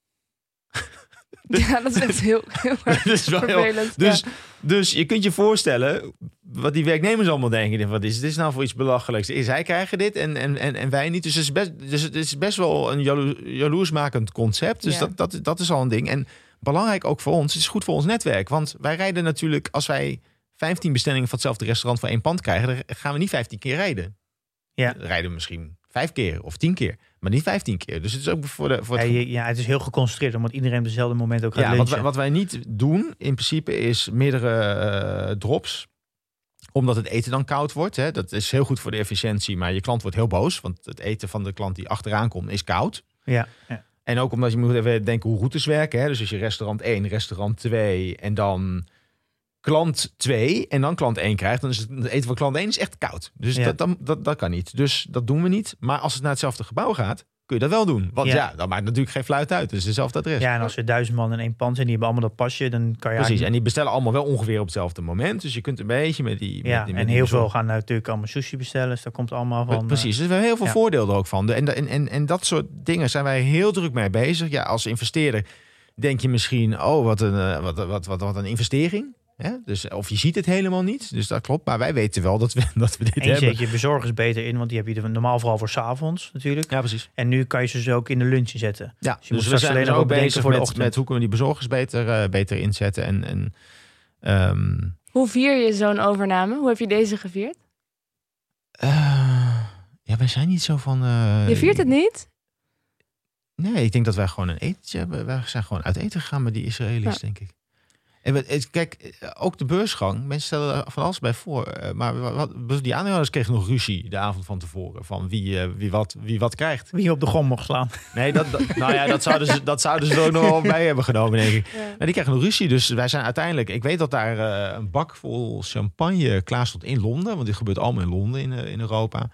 Ja, dat is echt heel, heel erg Dat is wel heel- vervelend. Dus, ja. dus je kunt je voorstellen wat die werknemers allemaal denken. Wat is dit nou voor iets belachelijks? Zij krijgen dit en, en, en, en wij niet. Dus het is best, dus het is best wel een jalo- jaloersmakend concept. Dus Ja. dat, dat, dat is al een ding. En belangrijk ook voor ons, het is goed voor ons netwerk. Want wij rijden natuurlijk, als wij 15 bestellingen van hetzelfde restaurant voor één pand krijgen, dan gaan we niet 15 keer rijden. Ja. Rijden we misschien vijf keer of tien keer, maar niet 15 keer. Dus het is ook voor de voor Ja, het ja, het is heel geconcentreerd, omdat iedereen op dezelfde moment ook gaat ja, wat wij, wat wij niet doen in principe is meerdere eh, drops. Omdat het eten dan koud wordt. Hè. Dat is heel goed voor de efficiëntie. Maar je klant wordt heel boos. Want het eten van de klant die achteraan komt is koud. ja, ja. En ook omdat je moet even denken hoe routes werken. Hè. Dus als je restaurant 1, restaurant 2 en dan klant 2 en dan klant 1 krijgt, dan is het, het eten van klant 1 is echt koud. Dus Ja. dat, dat, dat, dat kan niet. Dus dat doen we niet. Maar als het naar hetzelfde gebouw gaat, kun je dat wel doen. Want Ja. ja, dat maakt natuurlijk geen fluit uit. Het is hetzelfde adres. ja, en als er duizend man in één pand zijn, die hebben allemaal dat pasje, dan kan je Precies, en die bestellen allemaal wel ongeveer op hetzelfde moment. Dus je kunt een beetje met die... met ja, die- met en heel veel gaan natuurlijk allemaal sushi bestellen, dus daar komt allemaal van. Precies, dus we hebben heel veel voordeel er ook van. En, en, en dat soort dingen zijn wij heel druk mee bezig. Ja, als investeerder denk je misschien... oh, wat een, eh, wat, wat, wat, wat een investering. Hè? Dus, of je ziet het helemaal niet. Dus dat klopt. Maar wij weten wel dat we, dat we dit En je hebben. zet je bezorgers beter in, want die heb je er normaal vooral voor 's avonds natuurlijk. Ja, precies. En nu kan je ze dus ook in de lunch zetten. Ja, Dus je moet dus we zijn alleen dus ook bezig voor de met, ochtend. met hoe kunnen we die bezorgers beter, eh, beter inzetten. En, en ehm, Hoe vier je zo'n overname? Hoe heb je deze gevierd? eh, ja, wij zijn niet zo van... eh, je viert het niet? Nee, ik denk dat wij gewoon een etentje hebben. Wij zijn gewoon uit eten gegaan met die Israëli's, Ja. denk ik. En kijk, eh, ook de beursgang. Mensen stellen er van alles bij voor. eh, Maar wat, die aandeelhouders kregen nog ruzie de avond van tevoren. Van wie, eh, wie, wat, wie wat krijgt. Wie op de grond mocht slaan. Nee, dat, dat- nou ja, dat zouden, ze, dat zouden ze ook nog wel bij hebben genomen, denk ik. Ja. Maar die krijgen nog ruzie. Dus wij zijn uiteindelijk... Ik weet dat daar een bak vol champagne klaar stond in Londen. Want dit gebeurt allemaal in Londen, in, in Europa.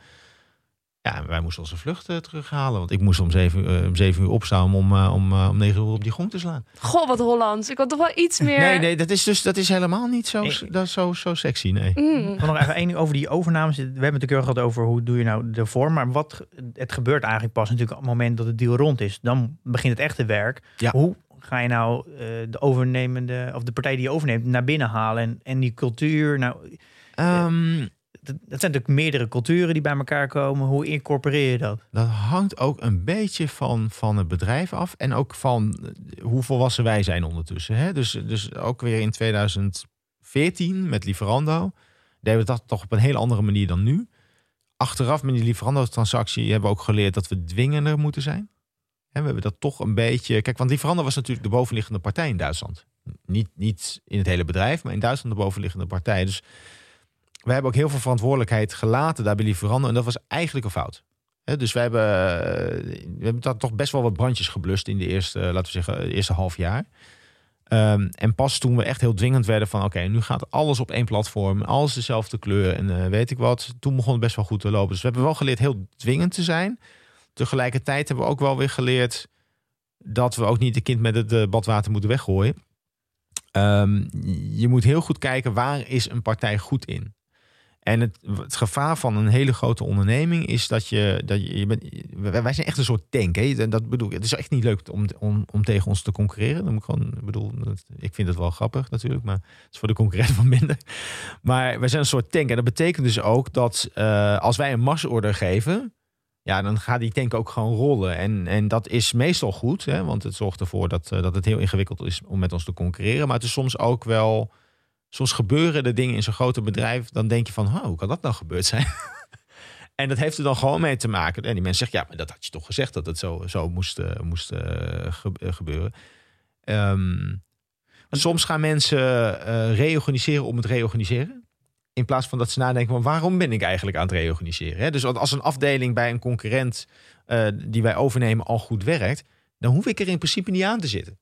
Ja, en wij moesten onze vlucht eh, terughalen. Want ik moest om zeven, eh, om zeven uur opstaan om, eh, om, om negen uur op die grond te slaan. Goh, wat Hollands. Ik had toch wel iets meer... Nee, nee, dat is dus dat is helemaal niet zo, Nee. dat is zo, zo sexy, nee. Mm. Nog even één ding over die overnames. We hebben het natuurlijk heel gehad over hoe doe je nou de vorm. Maar wat, het gebeurt eigenlijk pas natuurlijk op het moment dat het deal rond is. Dan begint het echte werk. Ja. Hoe ga je nou eh, de overnemende, of de partij die je overneemt, naar binnen halen? En, en die cultuur, nou, Ehm, dat zijn natuurlijk meerdere culturen die bij elkaar komen. Hoe incorporeer je dat? Dat hangt ook een beetje van, van het bedrijf af. En ook van eh, hoe volwassen wij zijn ondertussen. Hè? Dus, dus ook weer in 2014 met Lieferando. Deden we dat toch op een hele andere manier dan nu. Achteraf met die Lieferando-transactie hebben we ook geleerd dat we dwingender moeten zijn. En we hebben dat toch een beetje... Kijk, want Lieferando was natuurlijk de bovenliggende partij in Duitsland. Niet, niet in het hele bedrijf, maar in Duitsland de bovenliggende partij. Dus we hebben ook heel veel verantwoordelijkheid gelaten daar bij Lieferando. En dat was eigenlijk een fout. Dus we hebben, eh, we hebben toch best wel wat brandjes geblust in de eerste, laten we zeggen, eerste half jaar. Ehm, en pas toen we echt heel dwingend werden van oké, nu gaat alles op één platform, alles dezelfde kleur en eh, weet ik wat. Toen begon het best wel goed te lopen. Dus we hebben wel geleerd heel dwingend te zijn. Tegelijkertijd hebben we ook wel weer geleerd dat we ook niet de kind met het eh, badwater moeten weggooien. Ehm, je moet heel goed kijken waar is een partij goed in. En het, gevaar van een hele grote onderneming is dat je, dat je, je bent, wij zijn echt een soort tank. Hè? Dat bedoel. Het is echt niet leuk om, om, om tegen ons te concurreren. Dan ik bedoel, ik vind het wel grappig natuurlijk, maar het is voor de concurrent van minder. Maar wij zijn een soort tank. En dat betekent dus ook dat eh, als wij een marsorder geven, ja, dan gaat die tank ook gewoon rollen. En, en dat is meestal goed, hè? want het zorgt ervoor dat, eh, dat het heel ingewikkeld is om met ons te concurreren. Maar het is soms ook wel. Soms gebeuren er dingen in zo'n grote bedrijf. Dan denk je van, "Huh, hoe kan dat nou gebeurd zijn? en dat heeft er dan gewoon mee te maken. En die mensen zeggen, ja, maar dat had je toch gezegd dat het zo, zo moest, eh, moest eh, eh, gebeuren. Ehm, soms gaan mensen reorganiseren om het reorganiseren. In plaats van dat ze nadenken, van waarom ben ik eigenlijk aan het reorganiseren? Hè? Dus als een afdeling bij een concurrent die wij overnemen al goed werkt, dan hoef ik er in principe niet aan te zitten.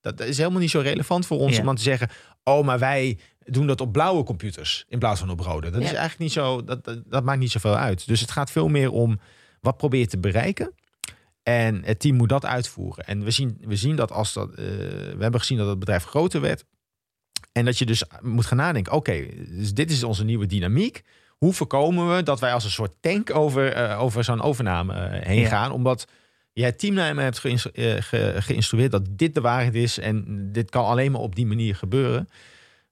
Dat is helemaal niet zo relevant voor ons Ja. om dan te zeggen, oh, maar wij doen dat op blauwe computers in plaats van op rode. Dat is eigenlijk niet zo, dat, dat, dat maakt niet zoveel uit. Dus het gaat veel meer om wat probeer je te bereiken. En het team moet dat uitvoeren. En we zien, we zien dat als dat. eh, we hebben gezien dat het bedrijf groter werd. En dat je dus moet gaan nadenken: oké, dus dit is onze nieuwe dynamiek. Hoe voorkomen we dat wij als een soort tank over, eh, over zo'n overname eh, heen Ja. gaan? Omdat het naar me hebt eh, ge- geïnstrueerd dat dit de waarheid is. En dit kan alleen maar op die manier gebeuren.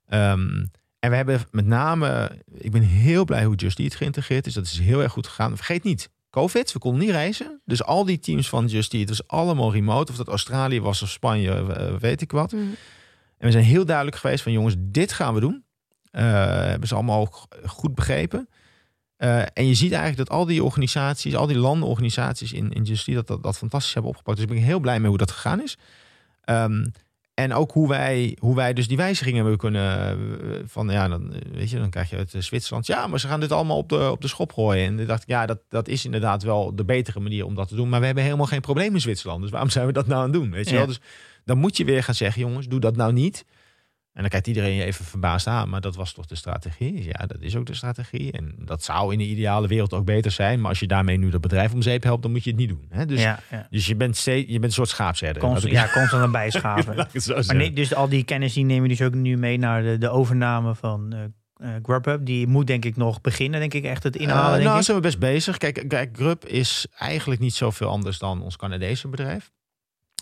Ehm, en we hebben met name, ik ben heel blij hoe Just Eat geïntegreerd is. Dat is heel erg goed gegaan. Vergeet niet, COVID, we konden niet reizen. Dus al die teams van Just Eat was allemaal remote. Of dat Australië was of Spanje, eh, weet ik wat. Mm. En we zijn heel duidelijk geweest van jongens, dit gaan we doen. Eh, hebben ze allemaal ook goed begrepen. Eh, en je ziet eigenlijk dat al die organisaties, al die landenorganisaties in, in Just Eat, dat, dat, dat fantastisch hebben opgepakt. Dus ik ben heel blij mee hoe dat gegaan is. Ehm, en ook hoe wij, hoe wij dus die wijzigingen hebben kunnen. eh, Van ja, dan, eh, weet je, dan krijg je uit Zwitserland. Ja, maar ze gaan dit allemaal op de, op de schop gooien. En ik dacht, ja, dat, dat is inderdaad wel de betere manier om dat te doen. Maar we hebben helemaal geen probleem in Zwitserland. Dus waarom zijn we dat nou aan het doen? Weet je Ja. wel? Dus dan moet je weer gaan zeggen, jongens, doe dat nou niet. En dan kijkt iedereen je even verbaasd aan. Maar dat was toch de strategie? Ja, dat is ook de strategie. En dat zou in de ideale wereld ook beter zijn. Maar als je daarmee nu dat bedrijf om zeep helpt, dan moet je het niet doen. Hè? Dus, ja, ja. dus je, bent je bent een soort schaapsherder. Constant, ja, constant aan bijschaven. Maar nee, dus al die kennis die neem je dus ook nu mee naar de, de overname van eh eh, Grubhub. Die moet denk ik nog beginnen, denk ik, echt het inhalen. Eh, denk nou, ik. zijn we best bezig. Kijk, kijk, Grub is eigenlijk niet zoveel anders dan ons Canadese bedrijf.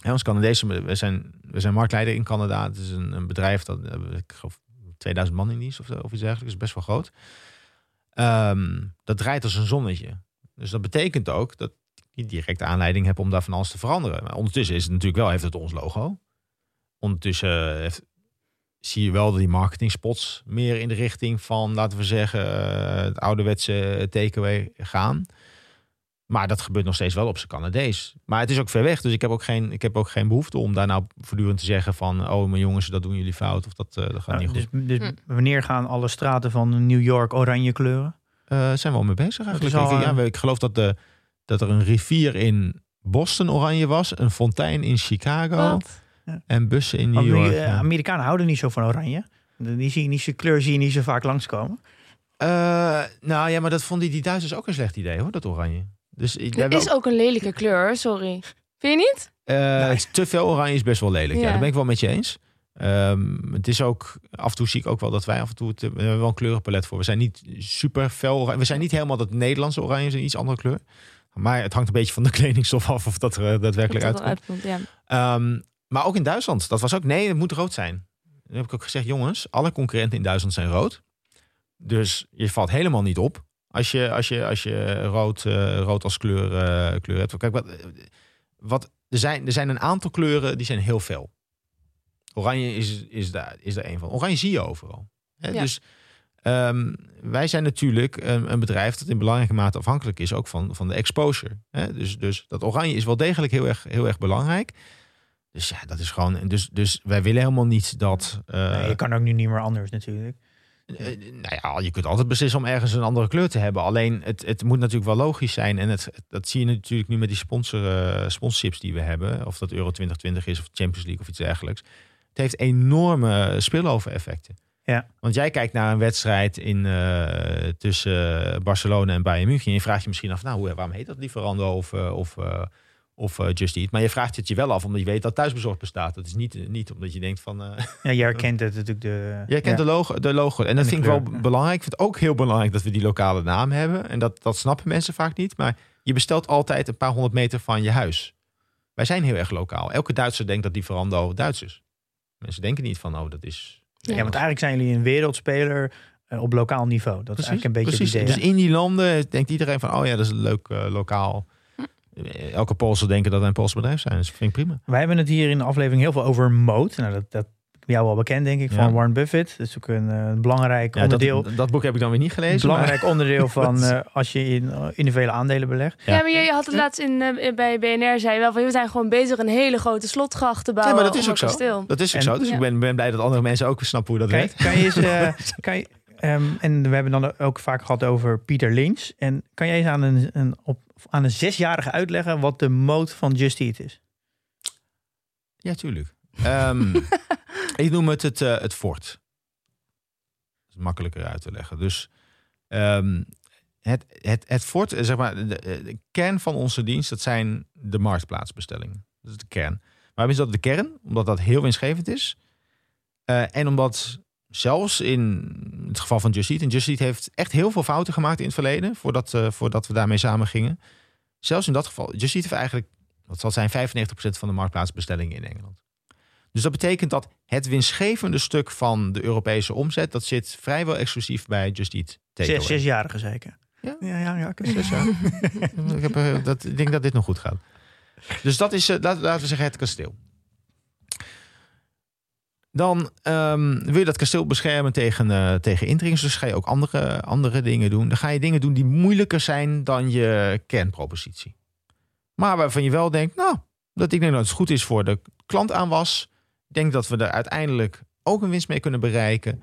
Hè, ons Canadese, we zijn, we zijn marktleider in Canada. Het is een, een bedrijf dat, eh, ik geloof, 2000 man in dienst of, of iets dergelijks. is best wel groot. Ehm, dat draait als een zonnetje. Dus dat betekent ook dat niet direct aanleiding heb om daar van alles te veranderen. Maar ondertussen is het natuurlijk wel, heeft het ons logo. Ondertussen heeft, zie je wel die marketing spots meer in de richting van, laten we zeggen, eh, het ouderwetse takeaway gaan. Maar dat gebeurt nog steeds wel op zijn Canadees. Maar het is ook ver weg, dus ik heb ook geen, ik heb ook geen behoefte om daar nou voortdurend te zeggen van, oh mijn jongens, dat doen jullie fout of dat, eh, dat gaat Nou, niet goed. dus, dus Hm. wanneer gaan alle straten van New York oranje kleuren? Eh, zijn we al mee bezig eigenlijk. al, ik, ja, eh, ik geloof dat, de, dat er een rivier in Boston oranje was, een fontein in Chicago Wat? en bussen in New York. Amerikanen houden niet zo van oranje. Die, zie je niet, die kleur zie je niet zo vaak langskomen. Eh, nou ja, maar dat vonden die Duitsers ook een slecht idee hoor, dat oranje. Dus ik- Het wel- is ook een lelijke kleur, sorry. Vind je niet? Eh, het is te veel oranje is best wel lelijk. Ja. Ja. daar ben ik wel met je eens. Ehm, het is ook, af en toe zie ik ook wel dat wij af en toe, het, we hebben wel een kleurenpalet voor. We zijn niet super fel oranje. We zijn niet helemaal dat Nederlandse oranje, is een iets andere kleur. Maar het hangt een beetje van de kledingstof af of dat er eh, daadwerkelijk Dat dat uitkomt. uitkomt, ja. Ehm, maar ook in Duitsland, dat was ook, nee, het moet rood zijn. Dan heb ik ook gezegd, jongens, alle concurrenten in Duitsland zijn rood. Dus je valt helemaal niet op als je, als je, als je rood, eh, rood als kleur, eh, kleur hebt. Kijk, wat, wat, er, zijn, er zijn een aantal kleuren die zijn heel fel. Oranje is, is, daar, is er een van. Oranje zie je overal. Hè? Ja. Dus ehm, wij zijn natuurlijk een, een bedrijf dat in belangrijke mate afhankelijk is ook van, van de exposure. Hè? Dus, dus dat oranje is wel degelijk heel erg, heel erg belangrijk. Dus ja, dat is gewoon. Dus, dus wij willen helemaal niet dat. eh, Nee, je kan ook nu niet meer anders natuurlijk. Eh, nou ja, je kunt altijd beslissen om ergens een andere kleur te hebben. Alleen het, het moet natuurlijk wel logisch zijn. En het, dat zie je natuurlijk nu met die sponsor, eh, sponsorships die we hebben. Of dat Euro 2020 is of Champions League of iets dergelijks. Het heeft enorme spillover effecten. Ja. Want jij kijkt naar een wedstrijd in, eh, tussen Barcelona en Bayern München. En je vraagt je misschien af, nou, waarom heet dat Lieferando of, eh, of, eh, of eh, Just Eat? Maar je vraagt het je wel af omdat je weet dat thuisbezorgd bestaat. Dat is niet, niet omdat je denkt van... eh, Ja, jij herkent het natuurlijk de. Jij kent ja. de, logo, de logo. En dat vind ik wel belangrijk. Ik vind het ook heel belangrijk dat we die lokale naam hebben. En dat, dat snappen mensen vaak niet. Maar je bestelt altijd een paar honderd meter van je huis. Wij zijn heel erg lokaal. Elke Duitser denkt dat die Verando Duits is. Mensen denken niet van, oh, dat is... Ja, want eigenlijk zijn jullie een wereldspeler eh, op lokaal niveau. Dat is eigenlijk een beetje precies. het idee. Dus in die landen denkt iedereen van, oh ja, dat is een leuk lokaal. Eh, Elke Poolse denken dat wij een Poolse bedrijf zijn. Dus dat vind ik prima. Wij hebben het hier in de aflevering heel veel over mode. Nou, dat, dat is jou wel bekend, denk ik, Ja. van Warren Buffett. Dat is ook een, eh, belangrijk Ja, onderdeel. dat, dat boek heb ik dan weer niet Een gelezen. maar- belangrijk onderdeel van eh, als je in uh, individuele aandelen belegt. Ja, maar je, je had het laatst in, bij BNR, zei je wel van we zijn gewoon bezig een hele grote slotgracht te Ja, bouwen. maar dat is ook zo. kasteel. Dat is ook En- zo. Dus Ja. ik ben, ben blij dat andere mensen ook snappen hoe dat Kan, werkt. je- kan je eens, kan je, ehm, en we hebben dan ook vaak gehad over Pieter Lynch. En kan jij eens aan een, een, op, aan een zesjarige uitleggen wat de mode van Just Eat is? Ja, tuurlijk. Ehm, ik noem het het, eh, het fort. Dat is makkelijker uit te leggen. Dus ehm, het, het, het fort, eh, zeg maar, de, de kern van onze dienst, dat zijn de marktplaatsbestellingen. Dat is de kern. Waarom is dat de kern? Omdat dat heel winstgevend is. Eh, en omdat zelfs in het geval van Just Eat, en Just Eat heeft echt heel veel fouten gemaakt in het verleden, voordat, eh, voordat we daarmee samen gingen. Zelfs in dat geval, Just Eat heeft eigenlijk, wat zal zijn, 95% van de marktplaatsbestellingen in Engeland. Dus dat betekent dat het winstgevende stuk van de Europese omzet, dat zit vrijwel exclusief bij Just Eat. Zes, zesjarige zeker. Ja? ja, ja, ja, ik heb Zes jaar. ik, heb, eh, dat, ik denk dat dit nog goed gaat. Dus dat is, laten, laten we zeggen, het kasteel. Dan ehm, wil je dat kasteel beschermen tegen, eh, tegen indringers. Dus ga je ook andere, andere dingen doen. Dan ga je dingen doen die moeilijker zijn dan je kernpropositie. Maar waarvan je wel denkt, nou, dat ik denk dat het goed is voor de klantaanwas. Ik denk dat we er uiteindelijk ook een winst mee kunnen bereiken.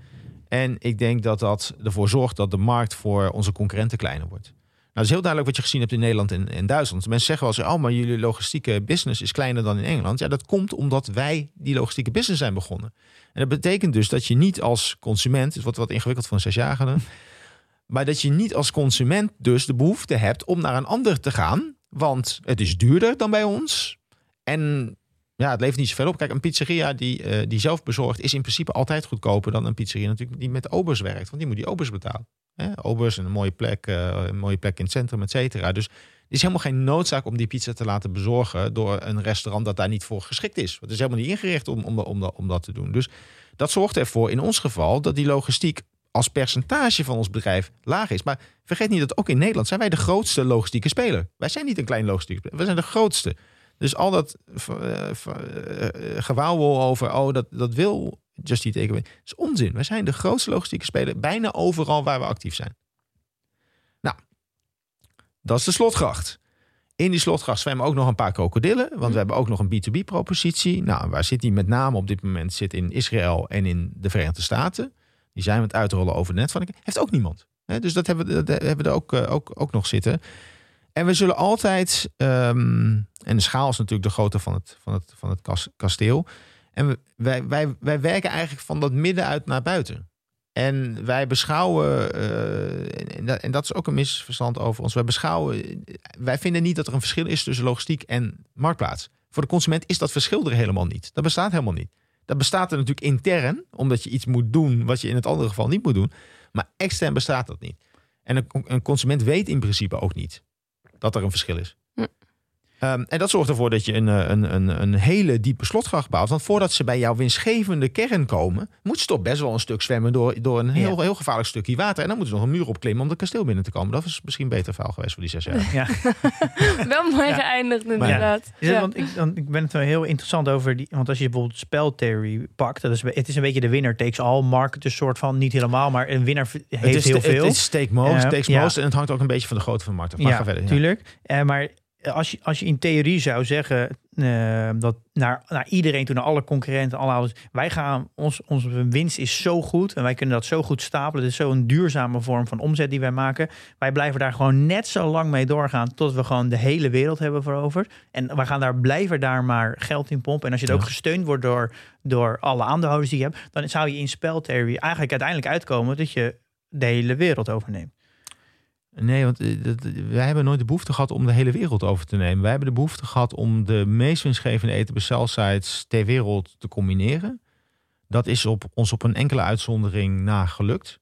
En ik denk dat dat ervoor zorgt dat de markt voor onze concurrenten kleiner wordt. Nou, dat is heel duidelijk wat je gezien hebt in Nederland en, en Duitsland. Mensen zeggen wel eens, oh, maar jullie logistieke business is kleiner dan in Engeland. Ja, dat komt omdat wij die logistieke business zijn begonnen. En dat betekent dus dat je niet als consument, het wordt wat ingewikkeld voor een zesjarige, maar dat je niet als consument dus de behoefte hebt om naar een ander te gaan. Want het is duurder dan bij ons. En ja, het levert niet zoveel op. Kijk, een pizzeria die, eh, die zelf bezorgt is in principe altijd goedkoper dan een pizzeria natuurlijk die met obers werkt. Want die moet die obers betalen. Hè? Obers en een mooie plek, eh, een mooie plek in het centrum, et cetera. Dus er is helemaal geen noodzaak om die pizza te laten bezorgen door een restaurant dat daar niet voor geschikt is. Het is helemaal niet ingericht om, om, om, om dat te doen. Dus dat zorgt ervoor in ons geval dat die logistiek als percentage van ons bedrijf laag is. Maar vergeet niet dat ook in Nederland zijn wij de grootste logistieke speler. Wij zijn niet een klein logistiek speler. Zijn de grootste. Dus al dat eh, gewauwel over, oh, dat, dat wil Just Eat Takeaway, is onzin. Wij zijn de grootste logistieke speler bijna overal waar we actief zijn. Nou, dat is de slotgracht. In die slotgracht zwemmen ook nog een paar krokodillen. Want we hebben ook nog een B2B-propositie. Nou, waar zit die met name op dit moment? Zit in Israël en in de Verenigde Staten. Die zijn we het uitrollen over de netwerk. Heeft ook niemand. Dus dat hebben, we- dat hebben we er ook, ook, ook nog zitten. En we zullen altijd, ehm, en de schaal is natuurlijk de grootte van het, van het, van het kas- kasteel. En wij, wij, wij werken eigenlijk van dat midden uit naar buiten. En wij beschouwen, eh, en, dat, is ook een misverstand over ons. Wij beschouwen, wij vinden niet dat er een verschil is tussen logistiek en marktplaats. Voor de consument is dat verschil er helemaal niet. Dat bestaat helemaal niet. Dat bestaat er natuurlijk intern, omdat je iets moet doen wat je in het andere geval niet moet doen. Maar extern bestaat dat niet. En een consument weet in principe ook niet dat er een verschil is. Ehm, en dat zorgt ervoor dat je een, eh, een, een, een hele diepe slotgracht bouwt. Want voordat ze bij jouw winstgevende kern komen, moet ze toch best wel een stuk zwemmen door, door een heel, heel gevaarlijk stukje water. En dan moeten ze nog een muur opklimmen om het kasteel binnen te komen. Dat was misschien een beter verhaal geweest voor die zes jaar. Ja. Wel mooi Ja. geëindigd inderdaad. Ja. want ik, dan, ik ben het wel heel interessant over die. Want als je bijvoorbeeld speltheory pakt, dat is, het is een beetje de winner takes all market, dus soort van niet helemaal, maar een winnaar heeft het is, heel het- veel. Het is take most, takes most. En het hangt ook een beetje van de grootte van de markt af. Maar ja, ga verder. ja. tuurlijk. Eh, maar als je, als je in theorie zou zeggen eh, dat naar, naar iedereen toe, naar alle concurrenten, alle ouders, wij gaan, ons, onze winst is zo goed en wij kunnen dat zo goed stapelen. Het is zo'n duurzame vorm van omzet die wij maken. Wij blijven daar gewoon net zo lang mee doorgaan tot we gewoon de hele wereld hebben veroverd. En we gaan daar blijven daar maar geld in pompen. En als je het Ja. ook gesteund wordt door, door alle aandeelhouders die je hebt, dan zou je in speltheory eigenlijk uiteindelijk uitkomen dat je de hele wereld overneemt. Nee, want eh, wij hebben nooit de behoefte gehad om de hele wereld over te nemen. Wij hebben de behoefte gehad om de meest winstgevende eten sites ter wereld te combineren. Dat is op, ons op een enkele uitzondering na gelukt.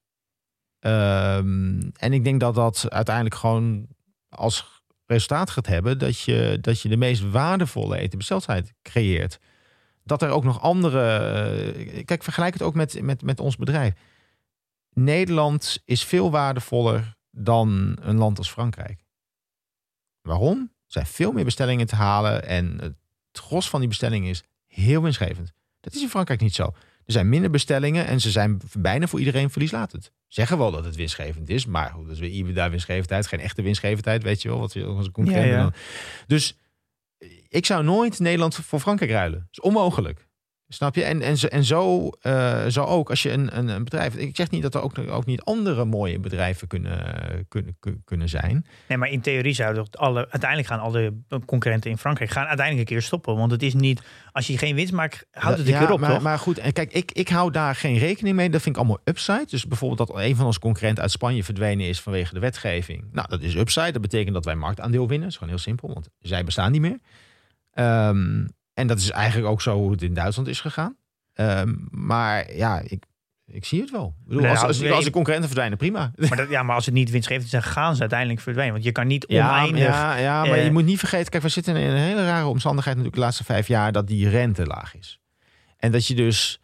Ehm, en ik denk dat dat uiteindelijk gewoon als resultaat gaat hebben dat je, dat je de meest waardevolle eten site creëert. Dat er ook nog andere. eh, Kijk, vergelijk het ook met, met, met ons bedrijf. Nederland is veel waardevoller dan een land als Frankrijk. Waarom? Er zijn veel meer bestellingen te halen en het gros van die bestellingen is heel winstgevend. Dat is in Frankrijk niet zo. Er zijn minder bestellingen en ze zijn bijna voor iedereen verlieslatend. Zeggen wel dat het winstgevend is, maar dat is weer EBITDA winstgevendheid, geen echte winstgevendheid, weet je wel, wat we onze concurrenten Ja. Dus ik zou nooit Nederland voor Frankrijk ruilen. Dat is onmogelijk. Snap je? En, en, zo- en zo, eh, zo ook als je een, een, een bedrijf. Ik zeg niet dat er ook, ook niet andere mooie bedrijven kunnen, kunnen, kun- kunnen zijn. Nee, maar in theorie zouden alle, uiteindelijk gaan alle concurrenten in Frankrijk gaan uiteindelijk een keer stoppen. Want het is niet, als je geen winst maakt, houdt het een Ja, keer op, maar, toch? maar goed, en kijk, ik, ik hou daar geen rekening mee. Dat vind ik allemaal upside. Dus bijvoorbeeld dat een van onze concurrenten uit Spanje verdwenen is vanwege de wetgeving. Nou, dat is upside. Dat betekent dat wij marktaandeel winnen. Dat is gewoon heel simpel, want zij bestaan niet meer. Ehm, en dat is eigenlijk ook zo hoe het in Duitsland is gegaan. Ehm, maar ja, ik, ik zie het wel. Ik bedoel, Nee, als, als, als de concurrenten verdwijnen, prima. Maar, dat, ja, maar als het niet winstgevend is, dan gaan ze uiteindelijk verdwijnen. Want je kan niet oneindig... ja, ja, maar eh, je moet niet vergeten, kijk, we zitten in een hele rare omstandigheid natuurlijk de laatste vijf jaar dat die rente laag is. En dat je dus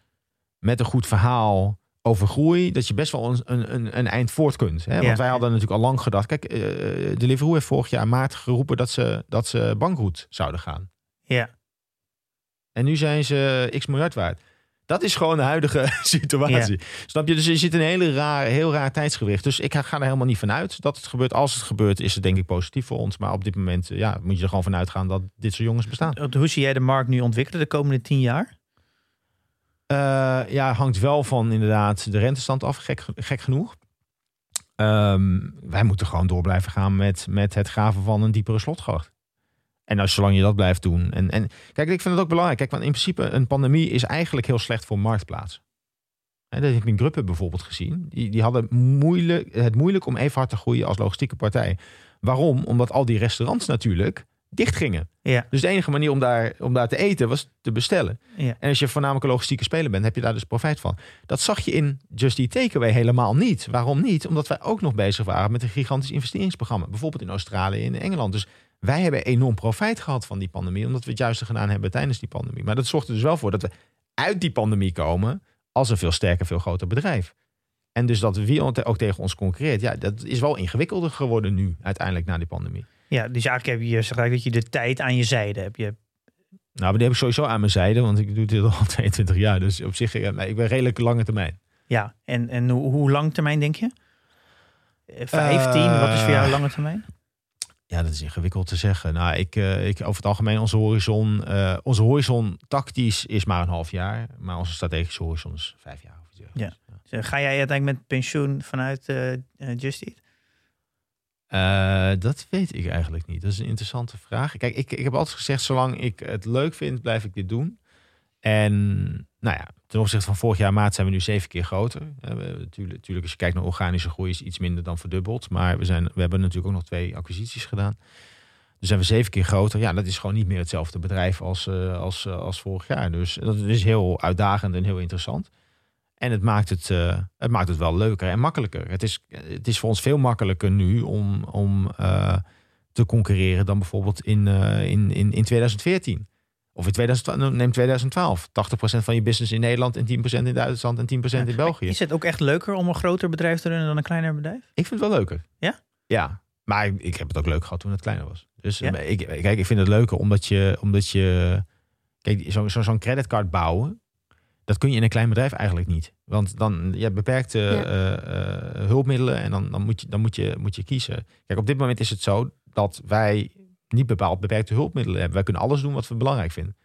met een goed verhaal over groei, dat je best wel een, een, een, een eind voort kunt. Hè? Want Ja. wij hadden natuurlijk al lang gedacht, kijk, eh Deliveroo heeft vorig jaar maart geroepen dat ze, dat ze bankroet zouden gaan. Ja. En nu zijn ze x miljard waard. Dat is gewoon de huidige situatie. Snap je? Dus je zit in een hele raar, heel raar tijdsgewicht. Dus ik ga er helemaal niet vanuit dat het gebeurt. Als het gebeurt, is het denk ik positief voor ons. Maar op dit moment eh, ja, moet je er gewoon vanuit gaan dat dit soort jongens bestaan. Hoe zie jij de markt nu ontwikkelen de komende tien jaar? Eh, ja, hangt wel van inderdaad de rentestand af, gek, gek genoeg. Ehm, wij moeten gewoon door blijven gaan met, met het graven van een diepere slotgracht. En als zolang je dat blijft doen. En, en kijk, ik vind het ook belangrijk. Kijk, want in principe een pandemie is eigenlijk heel slecht voor marktplaats. En dat heb ik in Gruppen bijvoorbeeld gezien. Die, die hadden moeilijk, het moeilijk om even hard te groeien als logistieke partij. Waarom? Omdat al die restaurants natuurlijk dicht gingen. Ja. Dus de enige manier om daar, om daar te eten was te bestellen. Ja. En als je voornamelijk een logistieke speler bent, heb je daar dus profijt van. Dat zag je in Just Eat Takeaway helemaal niet. Waarom niet? Omdat wij ook nog bezig waren met een gigantisch investeringsprogramma. Bijvoorbeeld in Australië en in Engeland. Dus wij hebben enorm profijt gehad van die pandemie. Omdat we het juiste gedaan hebben tijdens die pandemie. Maar dat zorgt er dus wel voor dat we uit die pandemie komen als een veel sterker, veel groter bedrijf. En dus dat wie ook tegen ons concurreert. Ja, dat is wel ingewikkelder geworden nu, uiteindelijk na die pandemie. Ja, dus eigenlijk heb je gelijk dat je de tijd aan je zijde hebt. Je, Nou, die heb ik sowieso aan mijn zijde, want ik doe dit al 22 jaar. Dus op zich, ik ben redelijk lange termijn. ja, en, en hoe, hoe lang termijn denk je? Eh, 15, Eh, wat is voor jou lange termijn? Ja, dat is ingewikkeld te zeggen. Nou, ik, eh, ik over het algemeen, onze horizon, eh, onze horizon tactisch is maar een half jaar. Maar onze strategische horizon is vijf jaar. Of iets dergelijks. Dus, Ga jij uiteindelijk met pensioen vanuit eh Just Eat? Dat weet ik eigenlijk niet. Dat is een interessante vraag. Kijk, ik, ik heb altijd gezegd, zolang ik het leuk vind, blijf ik dit doen. En nou ja, ten opzichte van vorig jaar maart zijn we nu zeven keer groter. Natuurlijk, natuurlijk, als je kijkt naar organische groei, is iets minder dan verdubbeld. Maar we, zijn, we hebben natuurlijk ook nog twee acquisities gedaan. Dus zijn we zeven keer groter. Ja, dat is gewoon niet meer hetzelfde bedrijf als, eh, als, eh, als vorig jaar. Dus dat is heel uitdagend en heel interessant. En het maakt het, eh, het maakt het wel leuker en makkelijker. Het is, het is voor ons veel makkelijker nu om, om te concurreren dan bijvoorbeeld in, in, in, in 2014. Of in 2012, neem 2012. 80% van je business in Nederland en 10% in Duitsland en 10% in België. Is het ook echt leuker om een groter bedrijf te runnen dan een kleiner bedrijf? Ik vind het wel leuker. Ja? Ja. Maar ik, ik heb het ook leuk gehad toen het kleiner was. Dus Ja? eh, ik, kijk, ik vind het leuker omdat je, omdat je kijk, zo- zo- zo'n creditcard bouwen, dat kun je in een klein bedrijf eigenlijk niet. Want dan je hebt beperkte Ja. eh, eh, hulpmiddelen en dan, dan, moet, je, dan moet, je, moet je kiezen. Kijk, op dit moment is het zo dat wij niet bepaald beperkte hulpmiddelen hebben. Wij kunnen alles doen wat we belangrijk vinden.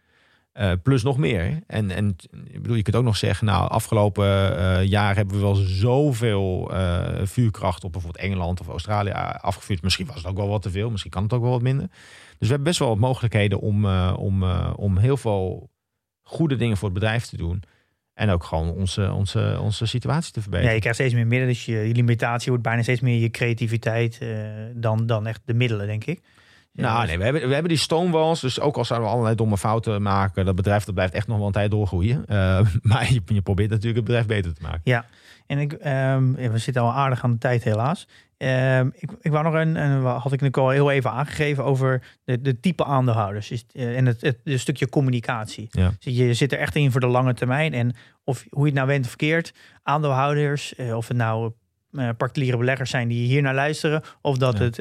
Eh, plus nog meer. En, en ik bedoel, je kunt ook nog zeggen, nou, afgelopen eh, jaar hebben we wel zoveel eh, vuurkracht op bijvoorbeeld Engeland of Australië afgevuurd. Misschien was het ook wel wat te veel, misschien kan het ook wel wat minder. Dus we hebben best wel wat mogelijkheden om, om, om heel veel goede dingen voor het bedrijf te doen. En ook gewoon onze, onze, onze situatie te Ja, verbeteren. je krijgt steeds meer middelen, dus je, limitatie wordt bijna steeds meer je creativiteit dan, dan echt de middelen, denk ik. Ja, Nou, dus- nee, we hebben, we hebben die stonewalls. Dus ook al zouden we allerlei domme fouten maken, dat bedrijf dat blijft echt nog wel een tijd doorgroeien. Eh, maar je, je probeert natuurlijk het bedrijf beter te maken. En ik, ehm, ja, we zitten al aardig aan de tijd helaas. Ehm, ik, ik wou nog een, en had ik al heel even aangegeven over de, de type aandeelhouders is, eh, en het, het, het stukje communicatie. Ja. Dus je zit er echt in voor de lange termijn. En of hoe je het nou went of verkeerd, aandeelhouders, eh, of het nou particuliere beleggers zijn die hier naar luisteren, of dat Ja. het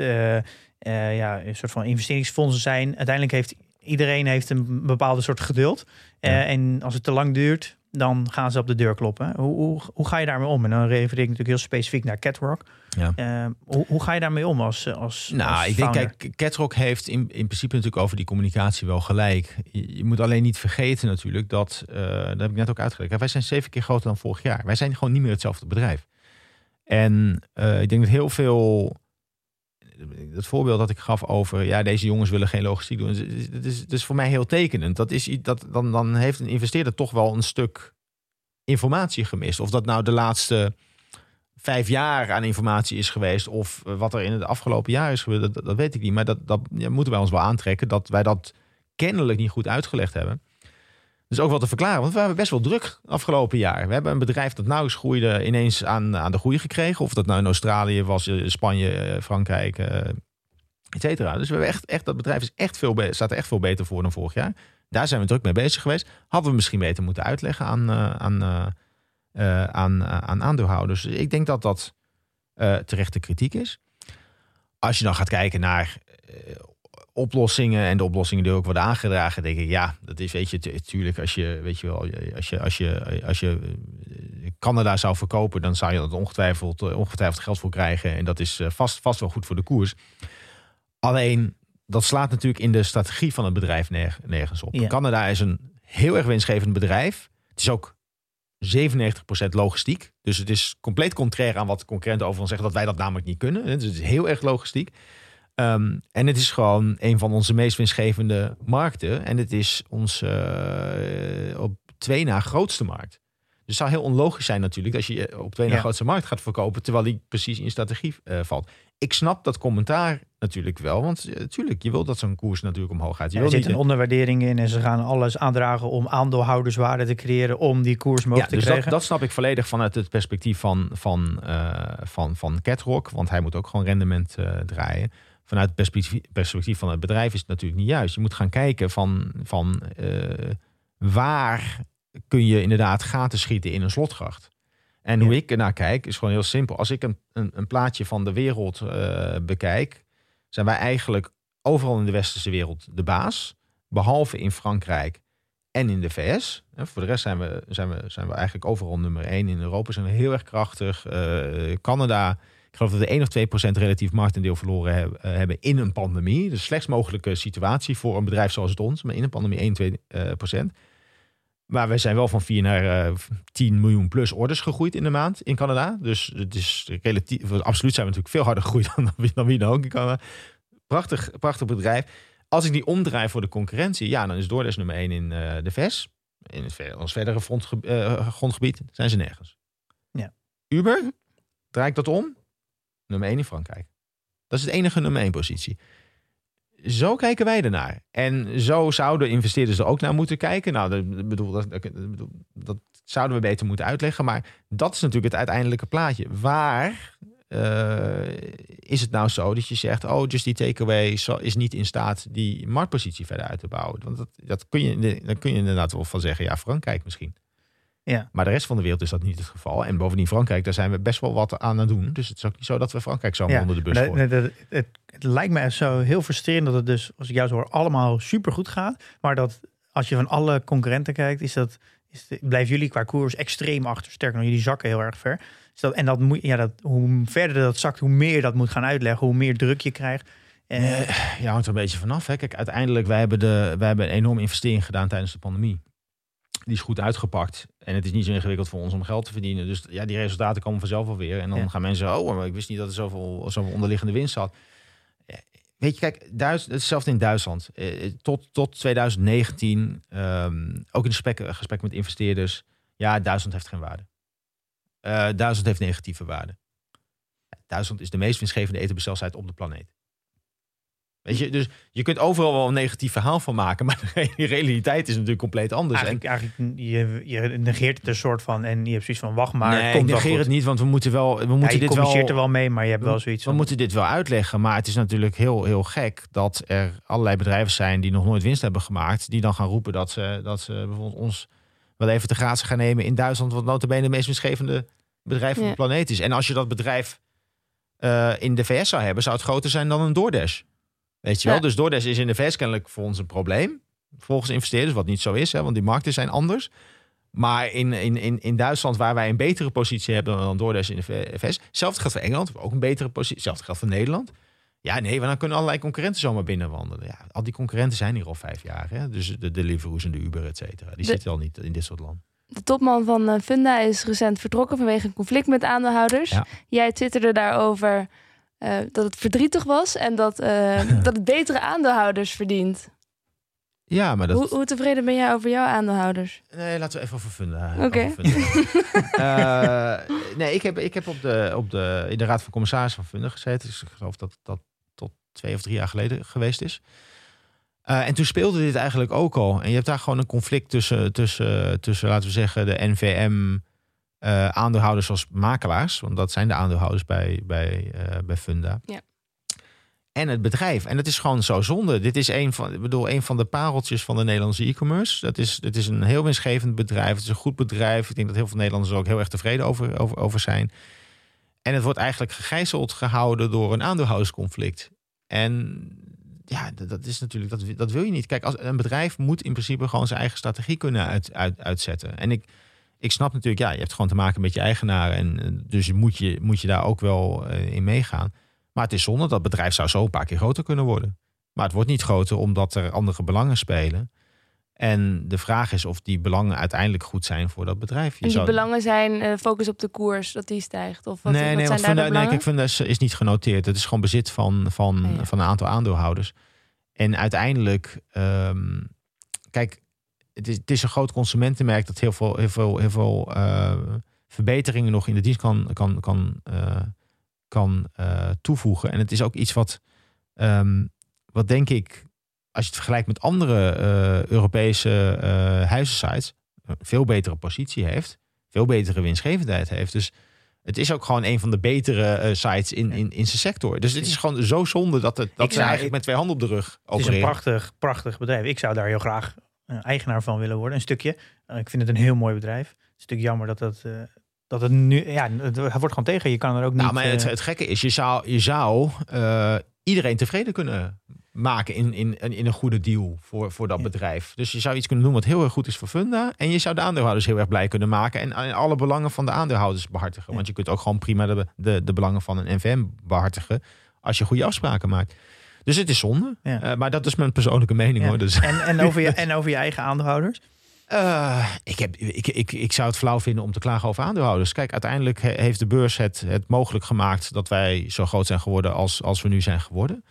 eh, ja, een soort van investeringsfondsen zijn. Uiteindelijk heeft iedereen heeft een bepaalde soort geduld. Eh, en als het te lang duurt, dan gaan ze op de deur kloppen. Hoe, hoe, hoe ga je daarmee om? En dan refereer ik natuurlijk heel specifiek naar Catrock. Ja. Eh, hoe, hoe ga je daarmee om als, als Nou, als ik denk, kijk, Catrock heeft in, in principe natuurlijk over die communicatie wel gelijk. Je, je moet alleen niet vergeten natuurlijk dat, dat heb ik net ook uitgelegd. Wij zijn zeven keer groter dan vorig jaar. Wij zijn gewoon niet meer hetzelfde bedrijf. En ik denk dat heel veel, het voorbeeld dat ik gaf over, ja, deze jongens willen geen logistiek doen. Dat is, voor mij heel tekenend. Dat is, dat, dan, dan heeft een investeerder toch wel een stuk informatie gemist. Of dat nou de laatste vijf jaar aan informatie is geweest. Of eh, wat er in het afgelopen jaar is gebeurd, dat, weet ik niet. Maar dat, dat moeten wij ons wel aantrekken. Dat wij dat kennelijk niet goed uitgelegd hebben. Dus ook wel te verklaren. Want we hebben best wel druk afgelopen jaar. We hebben een bedrijf dat nauwelijks groeide ineens aan, aan de groei gekregen. Of dat nou in Australië was, eh, Spanje, eh, Frankrijk, eh et cetera. Dus we hebben echt, echt, dat bedrijf is echt veel staat echt veel beter voor dan vorig jaar. Daar zijn we druk mee bezig geweest. Hadden we misschien beter moeten uitleggen aan, aan, aan, aan aandeelhouders. Ik denk dat dat terechte kritiek is. Als je dan gaat kijken naar oplossingen en de oplossingen die ook worden aangedragen, denk ik, ja, dat is, weet je, natuurlijk, als je, weet je wel, als je, als je, als je eh, Canada zou verkopen, dan zou je dat ongetwijfeld, eh, ongetwijfeld geld voor krijgen. En dat is eh, vast, vast wel goed voor de koers. Alleen, dat slaat natuurlijk in de strategie van het bedrijf nerg- nergens op. Ja. Canada is een heel erg winstgevend bedrijf. Het is ook 97% logistiek. Dus het is compleet contrair aan wat concurrenten over ons zeggen, dat wij dat namelijk niet kunnen. Dus het is heel erg logistiek. Ehm, en het is gewoon een van onze meest winstgevende markten. En het is ons eh, op twee na grootste markt. Dus het zou heel onlogisch zijn natuurlijk als je op twee na Ja. grootste markt gaat verkopen, terwijl die precies in strategie eh, valt. Ik snap dat commentaar natuurlijk wel, want eh, natuurlijk, je wilt dat zo'n koers natuurlijk omhoog gaat. Je Ja, er zit een onderwaardering in en ze gaan alles aandragen om aandeelhouderswaarde te creëren om die koers omhoog Ja, te dus dat, krijgen. dat snap ik volledig vanuit het perspectief van, van, eh, van, van Catrock. Want hij moet ook gewoon rendement eh, draaien. Vanuit het perspectief, perspectief van het bedrijf is het natuurlijk niet juist. Je moet gaan kijken van, van eh, waar kun je inderdaad gaten schieten in een slotgracht. En hoe ik ernaar kijk is gewoon heel simpel. Als ik een, een, een plaatje van de wereld eh, bekijk, zijn wij eigenlijk overal in de westerse wereld de baas. Behalve in Frankrijk en in de VS. En voor de rest zijn we, zijn, we, zijn we eigenlijk overal nummer één. In Europa zijn we heel erg krachtig. Eh, Canada, ik geloof dat we 1 of 2 procent relatief marktendeel verloren eh, hebben in een pandemie. Dus slechts mogelijke situatie voor een bedrijf zoals het ons. Maar in een pandemie 1, 2 eh, procent. Maar we zijn wel van 4 naar eh, 10 miljoen plus orders gegroeid in de maand in Canada. Dus het is relatief, absoluut zijn we natuurlijk veel harder gegroeid dan, wie- dan wie dan ook in Canada. Prachtig, prachtig bedrijf. Als ik die omdraai voor de concurrentie, ja, dan is DoorDash nummer 1 in eh, de VS. In het ver- ons verdere eh, grondgebied zijn ze nergens. Ja. Uber, draai ik dat om, nummer 1 in Frankrijk. Dat is het enige nummer 1 positie. Zo kijken wij ernaar. En zo zouden investeerders er ook naar moeten kijken. Nou, dat, bedoel, dat, dat, dat zouden we beter moeten uitleggen. Maar dat is natuurlijk het uiteindelijke plaatje. Waar eh, is het nou zo dat je zegt, oh, Just die Takeaway is niet in staat die marktpositie verder uit te bouwen? Want dat, dat kun je, dan kun je inderdaad wel van zeggen, ja, Frankrijk misschien. Ja. Maar de rest van de wereld is dat niet het geval. En bovendien Frankrijk, daar zijn we best wel wat aan het doen. Dus het is ook niet zo dat we Frankrijk Ja, onder de bus gooien. dat- het, het lijkt me zo heel frustrerend dat het dus, als ik jou zo hoor, allemaal supergoed gaat. Maar dat als je van alle concurrenten kijkt, is dat, is de- blijven jullie qua koers extreem achter. Sterker nog, jullie zakken heel erg ver. Dus dat, en dat moet, ja, dat, hoe verder dat zakt, hoe meer je dat moet gaan uitleggen, hoe meer druk je krijgt. En, Eh, ja, hangt er een beetje vanaf. Hè. Kijk, uiteindelijk, wij hebben, de, wij hebben een enorme investering gedaan tijdens de pandemie. Die is goed uitgepakt. En het is niet zo ingewikkeld voor ons om geld te verdienen. Dus ja, die resultaten komen vanzelf wel weer. En dan Ja. gaan mensen, oh, maar ik wist niet dat er zoveel, zoveel onderliggende winst zat. Eh, Weet je, kijk, Duits, hetzelfde in Duitsland. Eh, tot, tot 2019, ehm, ook in gesprek, gesprek met investeerders. Ja, Duitsland heeft geen waarde. Eh, Duitsland heeft negatieve waarde. Duitsland is de meest winstgevende etenbestelsite op de planeet. Weet je, dus je kunt overal wel een negatief verhaal van maken, maar de realiteit is natuurlijk compleet anders. En- eigenlijk, eigenlijk je, je negeert het een soort van en je hebt zoiets van wacht maar. nee, het ik komt wel negeer het niet, want we moeten wel, we Ja, moeten je dit wel, er wel mee, maar je hebt wel zoiets we van. moeten dit wel uitleggen. Maar het is natuurlijk heel, heel gek dat er allerlei bedrijven zijn die nog nooit winst hebben gemaakt, die dan gaan roepen dat ze, dat ze bijvoorbeeld ons wel even te gratie gaan nemen in Duitsland, wat notabene de meest winstgevende bedrijf van Ja. de planeet is. En als je dat bedrijf eh, in de VS zou hebben, zou het groter zijn dan een DoorDash. Weet je wel? Ja. Dus DoorDash is in de VS kennelijk voor ons een probleem. Volgens investeerders, wat niet zo is, hè, want die markten zijn anders. Maar in, in, in, in Duitsland, waar wij een betere positie hebben dan DoorDash in de VS. Hetzelfde geldt voor Engeland, ook een betere positie. Hetzelfde geldt voor Nederland. Ja, nee, maar dan kunnen allerlei concurrenten zomaar binnenwandelen. Ja, al die concurrenten zijn hier al vijf jaar. Hè? Dus de Deliveroo's en de Uber, et cetera. Die De- zitten al niet in dit soort landen. De topman van eh, Funda is recent vertrokken vanwege een conflict met aandeelhouders. Ja. Jij twitterde daarover eh, dat het verdrietig was en dat, eh, dat het betere aandeelhouders verdient. Ja, maar dat... Hoe, hoe tevreden ben jij over jouw aandeelhouders? Nee, laten we even over Funda. Oké. Eh, nee, ik heb, ik heb op de, op de, in de Raad van Commissarissen van Funda gezeten. Dus ik geloof dat dat tot twee of drie jaar geleden geweest is. Eh, en toen speelde dit eigenlijk ook al. En je hebt daar gewoon een conflict tussen, tussen, tussen laten we zeggen, de NVM... eh, aandeelhouders als makelaars, want dat zijn de aandeelhouders bij, bij, eh, bij Funda. Ja. En het bedrijf. En het is gewoon zo zonde. Dit is een van, ik bedoel, een van de pareltjes van de Nederlandse e-commerce. Dat is, dit is een heel winstgevend bedrijf. Het is een goed bedrijf. Ik denk dat heel veel Nederlanders er ook heel erg tevreden over, over, over zijn. En het wordt eigenlijk gegijzeld gehouden door een aandeelhoudersconflict. En ja, dat, dat is natuurlijk, dat, dat wil je niet. Kijk, als, een bedrijf moet in principe gewoon zijn eigen strategie kunnen uit, uit, uitzetten. En ik, ik snap natuurlijk, ja, je hebt gewoon te maken met je eigenaren. En eh, dus moet je, moet je daar ook wel eh, in meegaan. Maar het is zonde, dat bedrijf zou zo een paar keer groter kunnen worden. Maar het wordt niet groter omdat er andere belangen spelen. En de vraag is of die belangen uiteindelijk goed zijn voor dat bedrijf. Je En die zou- belangen zijn eh, focus op de koers, dat die stijgt? Of wat, nee, wat nee, zijn daar de nee, belangen? kijk, Funda is, is niet genoteerd. Het is gewoon bezit van, van, Oh ja. van een aantal aandeelhouders. En uiteindelijk, ehm, kijk, het is, het is een groot consumentenmerk dat heel veel, heel veel, heel veel eh, verbeteringen nog in de dienst kan, kan, kan, eh, kan eh, toevoegen. En het is ook iets wat, ehm, wat denk ik, als je het vergelijkt met andere Europese huizensites, een veel betere positie heeft, veel betere winstgevendheid heeft. Dus het is ook gewoon een van de betere sites in, in, in zijn sector. Dus het is gewoon zo zonde dat, het, dat Ik ze eigenlijk met twee handen op de rug Het is een opereren. prachtig, prachtig bedrijf. Ik zou daar heel graag eigenaar van willen worden. Een stukje. Eh, ik vind het een heel mooi bedrijf. Een stuk jammer dat het, eh, dat het nu... Ja, het wordt gewoon tegen. Je kan er ook niet... Nou, maar het, eh, het gekke is, je zou, je zou eh, iedereen tevreden kunnen maken in, in, in een goede deal voor, voor dat Ja. bedrijf. Dus je zou iets kunnen doen wat heel erg goed is voor Funda. En je zou de aandeelhouders heel erg blij kunnen maken. En, en alle belangen van de aandeelhouders behartigen. Ja. Want je kunt ook gewoon prima de, de, de belangen van een NVM behartigen. Als je goede afspraken maakt. Dus het is zonde. Ja. Eh, maar dat is mijn persoonlijke mening ja. hoor. Dus, en, en, over je, en over je eigen aandeelhouders? eh, ik, heb, ik, ik, ik zou het flauw vinden om te klagen over aandeelhouders. Kijk, uiteindelijk he- heeft de beurs het, het mogelijk gemaakt dat wij zo groot zijn geworden als, als we nu zijn geworden.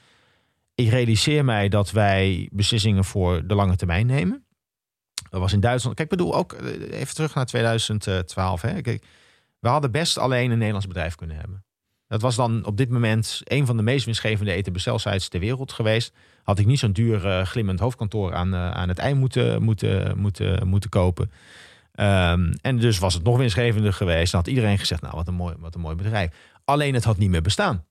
Ik realiseer mij dat wij beslissingen voor de lange termijn nemen. Dat was in Duitsland. Kijk, ik bedoel ook eh, even terug naar 2012. Hè. Kijk, we hadden best alleen een Nederlands bedrijf kunnen hebben. Dat was dan op dit moment een van de meest winstgevende eten-bestelsites ter wereld geweest. Had ik niet zo'n duur eh, glimmend hoofdkantoor aan, eh, aan het eind moeten, moeten, moeten, moeten kopen. Ehm, en dus was het nog winstgevender geweest. Dan had iedereen gezegd, nou wat een mooi, wat een mooi bedrijf. Alleen het had niet meer bestaan.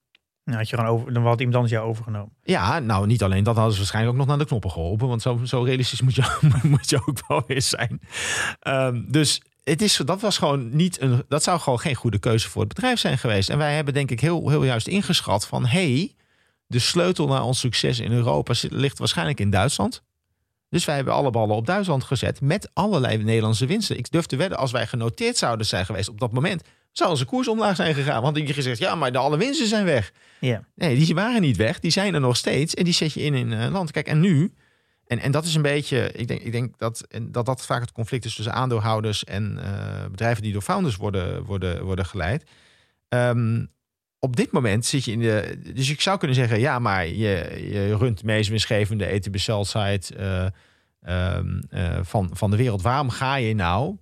Nou, had je gewoon over, dan had iemand anders jou overgenomen. Ja, nou niet alleen dat hadden ze waarschijnlijk ook nog naar de knoppen geholpen. Want zo, zo realistisch moet je, moet je ook wel weer zijn. Ehm, dus het is, dat was gewoon niet een. Dat zou gewoon geen goede keuze voor het bedrijf zijn geweest. En wij hebben denk ik heel, heel juist ingeschat van hey, de sleutel naar ons succes in Europa zit, ligt waarschijnlijk in Duitsland. Dus wij hebben alle ballen op Duitsland gezet met allerlei Nederlandse winsten. Ik durf te wedden, als wij genoteerd zouden zijn geweest op dat moment, zou onze koers omlaag zijn gegaan. Want je gezegd, ja, maar de alle winsten zijn weg. Ja. Nee, die waren niet weg. Die zijn er nog steeds. En die zet je in in uh, land. Kijk, en nu, en, en dat is een beetje, ik denk, ik denk dat, dat dat vaak het conflict is tussen aandeelhouders en uh, bedrijven die door founders worden, worden, worden geleid. Um, op dit moment zit je in de. Dus ik zou kunnen zeggen, ja, maar je, je runt de meest winstgevende ETB site uh, um, uh, van, van de wereld. Waarom ga je nou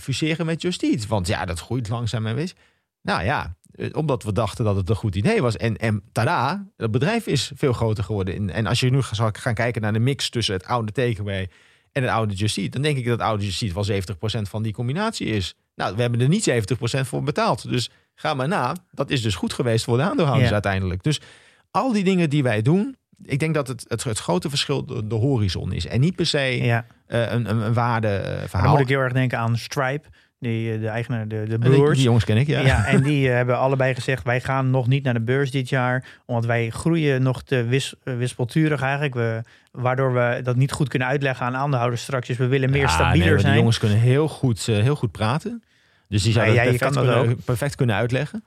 fuseren met Just Eat? Want ja, dat groeit langzaam en wees. Nou ja, omdat we dachten dat het een goed idee was. En, en tada, het bedrijf is veel groter geworden. En als je nu zou gaan kijken naar de mix tussen het oude takeaway en het oude Just Eat, dan denk ik dat oude Just Eat wel 70% van die combinatie is. Nou, we hebben er niet 70% voor betaald. Dus ga maar na. Dat is dus goed geweest voor de aandeelhouders ja. uiteindelijk. Dus al die dingen die wij doen, ik denk dat het, het, het grote verschil de, de, horizon is. En niet per se ja. uh, een, een, een waardeverhaal. Dan moet ik heel erg denken aan Stripe. Die, de eigenaar, de, de broers. Die jongens ken ik, ja. ja en die uh, hebben allebei gezegd, wij gaan nog niet naar de beurs dit jaar. Omdat wij groeien nog te wis, uh, wispelturig eigenlijk. We, waardoor we dat niet goed kunnen uitleggen aan aandeelhouders straks. Dus we willen meer ja, stabieler nee, zijn. Die jongens kunnen heel goed, heel goed praten. Dus die zouden het kunnen, perfect kunnen uitleggen.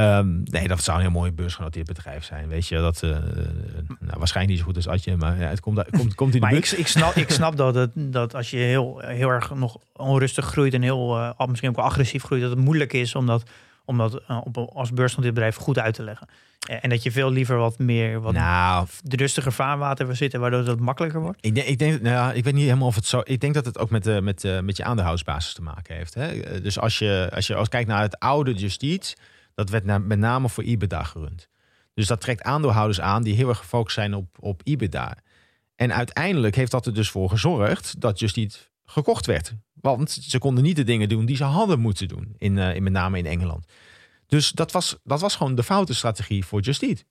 Um, nee, dat zou een heel mooi beursgenoteerd bedrijf zijn. Weet je, dat uh, nou, waarschijnlijk niet zo goed als Adje, maar ja, het komt, komt, komt in de Maar ik, ik, snap, ik snap dat, het, dat als je heel, heel erg nog onrustig groeit en heel, uh, misschien ook agressief groeit, dat het moeilijk is om dat, om dat uh, op, als beursgenoteerd bedrijf goed uit te leggen. En dat je veel liever wat meer wat nou, de rustiger vaarwater wil zitten, waardoor het makkelijker wordt. Ik denk, ik denk, nou ja, ik weet niet helemaal of het zo. Ik denk dat het ook met, met, uh, met je aandeelhoudsbasis te maken heeft. Hè? Dus als je, als je als kijkt naar het oude Justitie, dat werd met name voor EBITDA gerund. Dus dat trekt aandeelhouders aan die heel erg gefocust zijn op, op EBITDA. En uiteindelijk heeft dat er dus voor gezorgd dat Justitie gekocht werd. Want ze konden niet de dingen doen die ze hadden moeten doen, in, uh, in met name in Engeland. Dus dat was, dat was gewoon de foute strategie voor Just.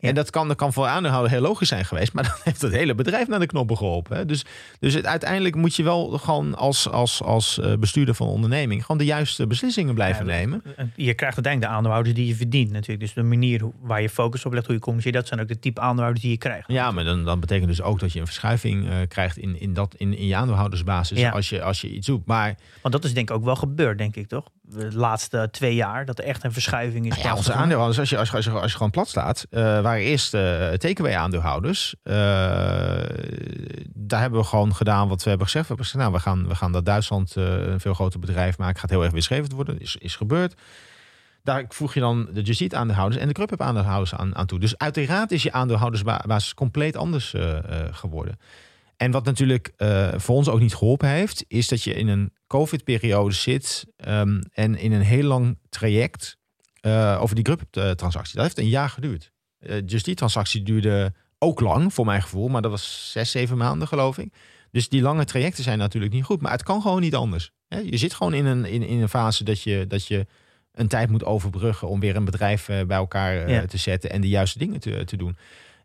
Ja. En dat kan, dat kan voor aandeelhouder heel logisch zijn geweest, maar dat heeft het hele bedrijf naar de knoppen geholpen. Hè? Dus, dus het, uiteindelijk moet je wel gewoon als, als, als uh, bestuurder van onderneming gewoon de juiste beslissingen blijven Ja, nemen. Je krijgt uiteindelijk de aandeelhouders die je verdient natuurlijk. Dus de manier waar je focus op legt, hoe je communiceert, dat zijn ook de type aandeelhouders die je krijgt. Ja, maar dan, dan betekent dus ook dat je een verschuiving uh, krijgt in, in, dat, in, in je aandeelhoudersbasis Ja. als, je, als je iets doet. Maar Want dat is denk ik ook wel gebeurd, denk ik toch? De laatste twee jaar, dat er echt een verschuiving is. Nou ja, onze aandeelhouders, als je, als, je, als, je, als je gewoon plat staat, uh, waren eerst uh, takeaway-aandeelhouders. Uh, daar hebben we gewoon gedaan wat we hebben gezegd. We hebben gezegd, nou, we gaan, we gaan dat Duitsland een veel groter bedrijf maken. Gaat heel erg winstgevend worden. Is, is gebeurd. Daar voeg je dan de Just aandeelhouders en de Krupp aandeelhouders aan, aan toe. Dus uiteraard is je aandeelhoudersbasis compleet anders geworden. En wat natuurlijk uh, voor ons ook niet geholpen heeft, is dat je in een COVID-periode zit um, en in een heel lang traject uh, over die Grup-transactie. Dat heeft een jaar geduurd. Uh, dus die transactie duurde ook lang, voor mijn gevoel, maar dat was zes, zeven maanden, geloof ik. Dus die lange trajecten zijn natuurlijk niet goed, maar het kan gewoon niet anders. Je zit gewoon in een, in, in een fase dat je, dat je een tijd moet overbruggen om weer een bedrijf bij elkaar Ja. te zetten en de juiste dingen te, te doen.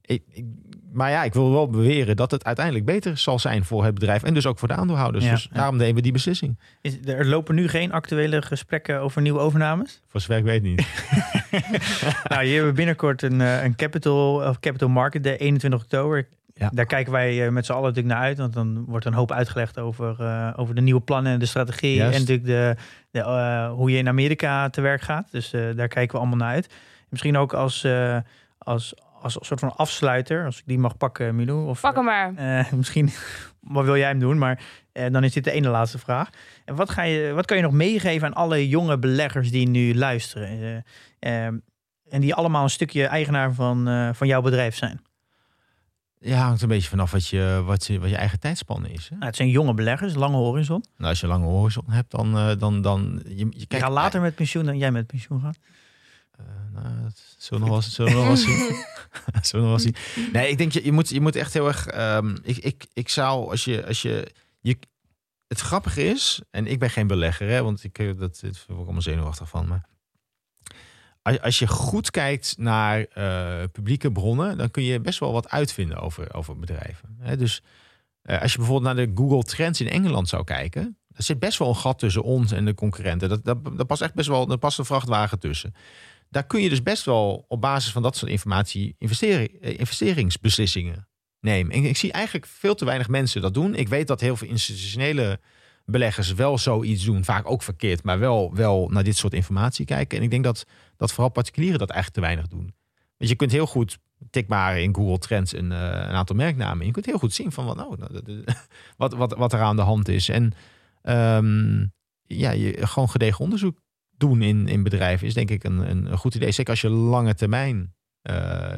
Ik, ik, maar ja, ik wil wel beweren dat het uiteindelijk beter zal zijn voor het bedrijf en dus ook voor de aandeelhouders. Ja, dus ja. daarom deden we die beslissing. Is, er lopen nu geen actuele gesprekken over nieuwe overnames? Voor zover ik weet niet. nou, hier hebben we binnenkort een, eh, een capital, of capital Market Day, 21 oktober. Ja. Daar kijken wij eh, met z'n allen natuurlijk naar uit. Want dan wordt een hoop uitgelegd over, uh, over de nieuwe plannen en de strategie. Juist. En natuurlijk de, de, uh, hoe je in Amerika te werk gaat. Dus uh, daar kijken we allemaal naar uit. Misschien ook als, uh, als, als soort van afsluiter. Als ik die mag pakken, Milou. Of, Pak hem maar. Uh, misschien wat wil jij hem doen, maar uh, dan is dit de ene laatste vraag. En wat, ga je, wat kan je nog meegeven aan alle jonge beleggers die nu luisteren? Uh, en die allemaal een stukje eigenaar van, uh, van jouw bedrijf zijn? Ja, hangt een beetje vanaf wat je, wat je, wat je eigen tijdspanne is. Hè? Nou, het zijn jonge beleggers, lange horizon. Nou, als je lange horizon hebt, dan... Dan, dan je, je, kijkt, je gaat later met pensioen dan jij met pensioen gaat? Uh, nou, dat zullen we nog wel, zullen we nog wel zien. zullen we nog wel zien. Nee, ik denk, je, je, moet, je moet echt heel erg... Um, ik, ik, ik zou, als je... Als je, je het grappige is, en ik ben geen belegger, hè, want ik, dat, dit word ik allemaal zenuwachtig van, maar... als, als je goed kijkt naar eh, publieke bronnen, dan kun je best wel wat uitvinden over, over bedrijven. Hè, dus eh, als je bijvoorbeeld naar de Google Trends in Engeland zou kijken, er zit best wel een gat tussen ons en de concurrenten. Dat, dat, dat past echt best wel, er past een vrachtwagen tussen. Daar kun je dus best wel op basis van dat soort informatie eh, investeringsbeslissingen nemen. En ik zie eigenlijk veel te weinig mensen dat doen. Ik weet dat heel veel institutionele beleggers wel zoiets doen, vaak ook verkeerd, maar wel, wel naar dit soort informatie kijken. En ik denk dat, dat vooral particulieren dat eigenlijk te weinig doen. Want je kunt heel goed tikbaren in Google Trends een, een aantal merknamen. Je kunt heel goed zien van wat, nou, wat, wat, wat er aan de hand is. En um, ja, gewoon gedegen onderzoek doen in, in bedrijven is denk ik een, een goed idee. Zeker als je lange termijn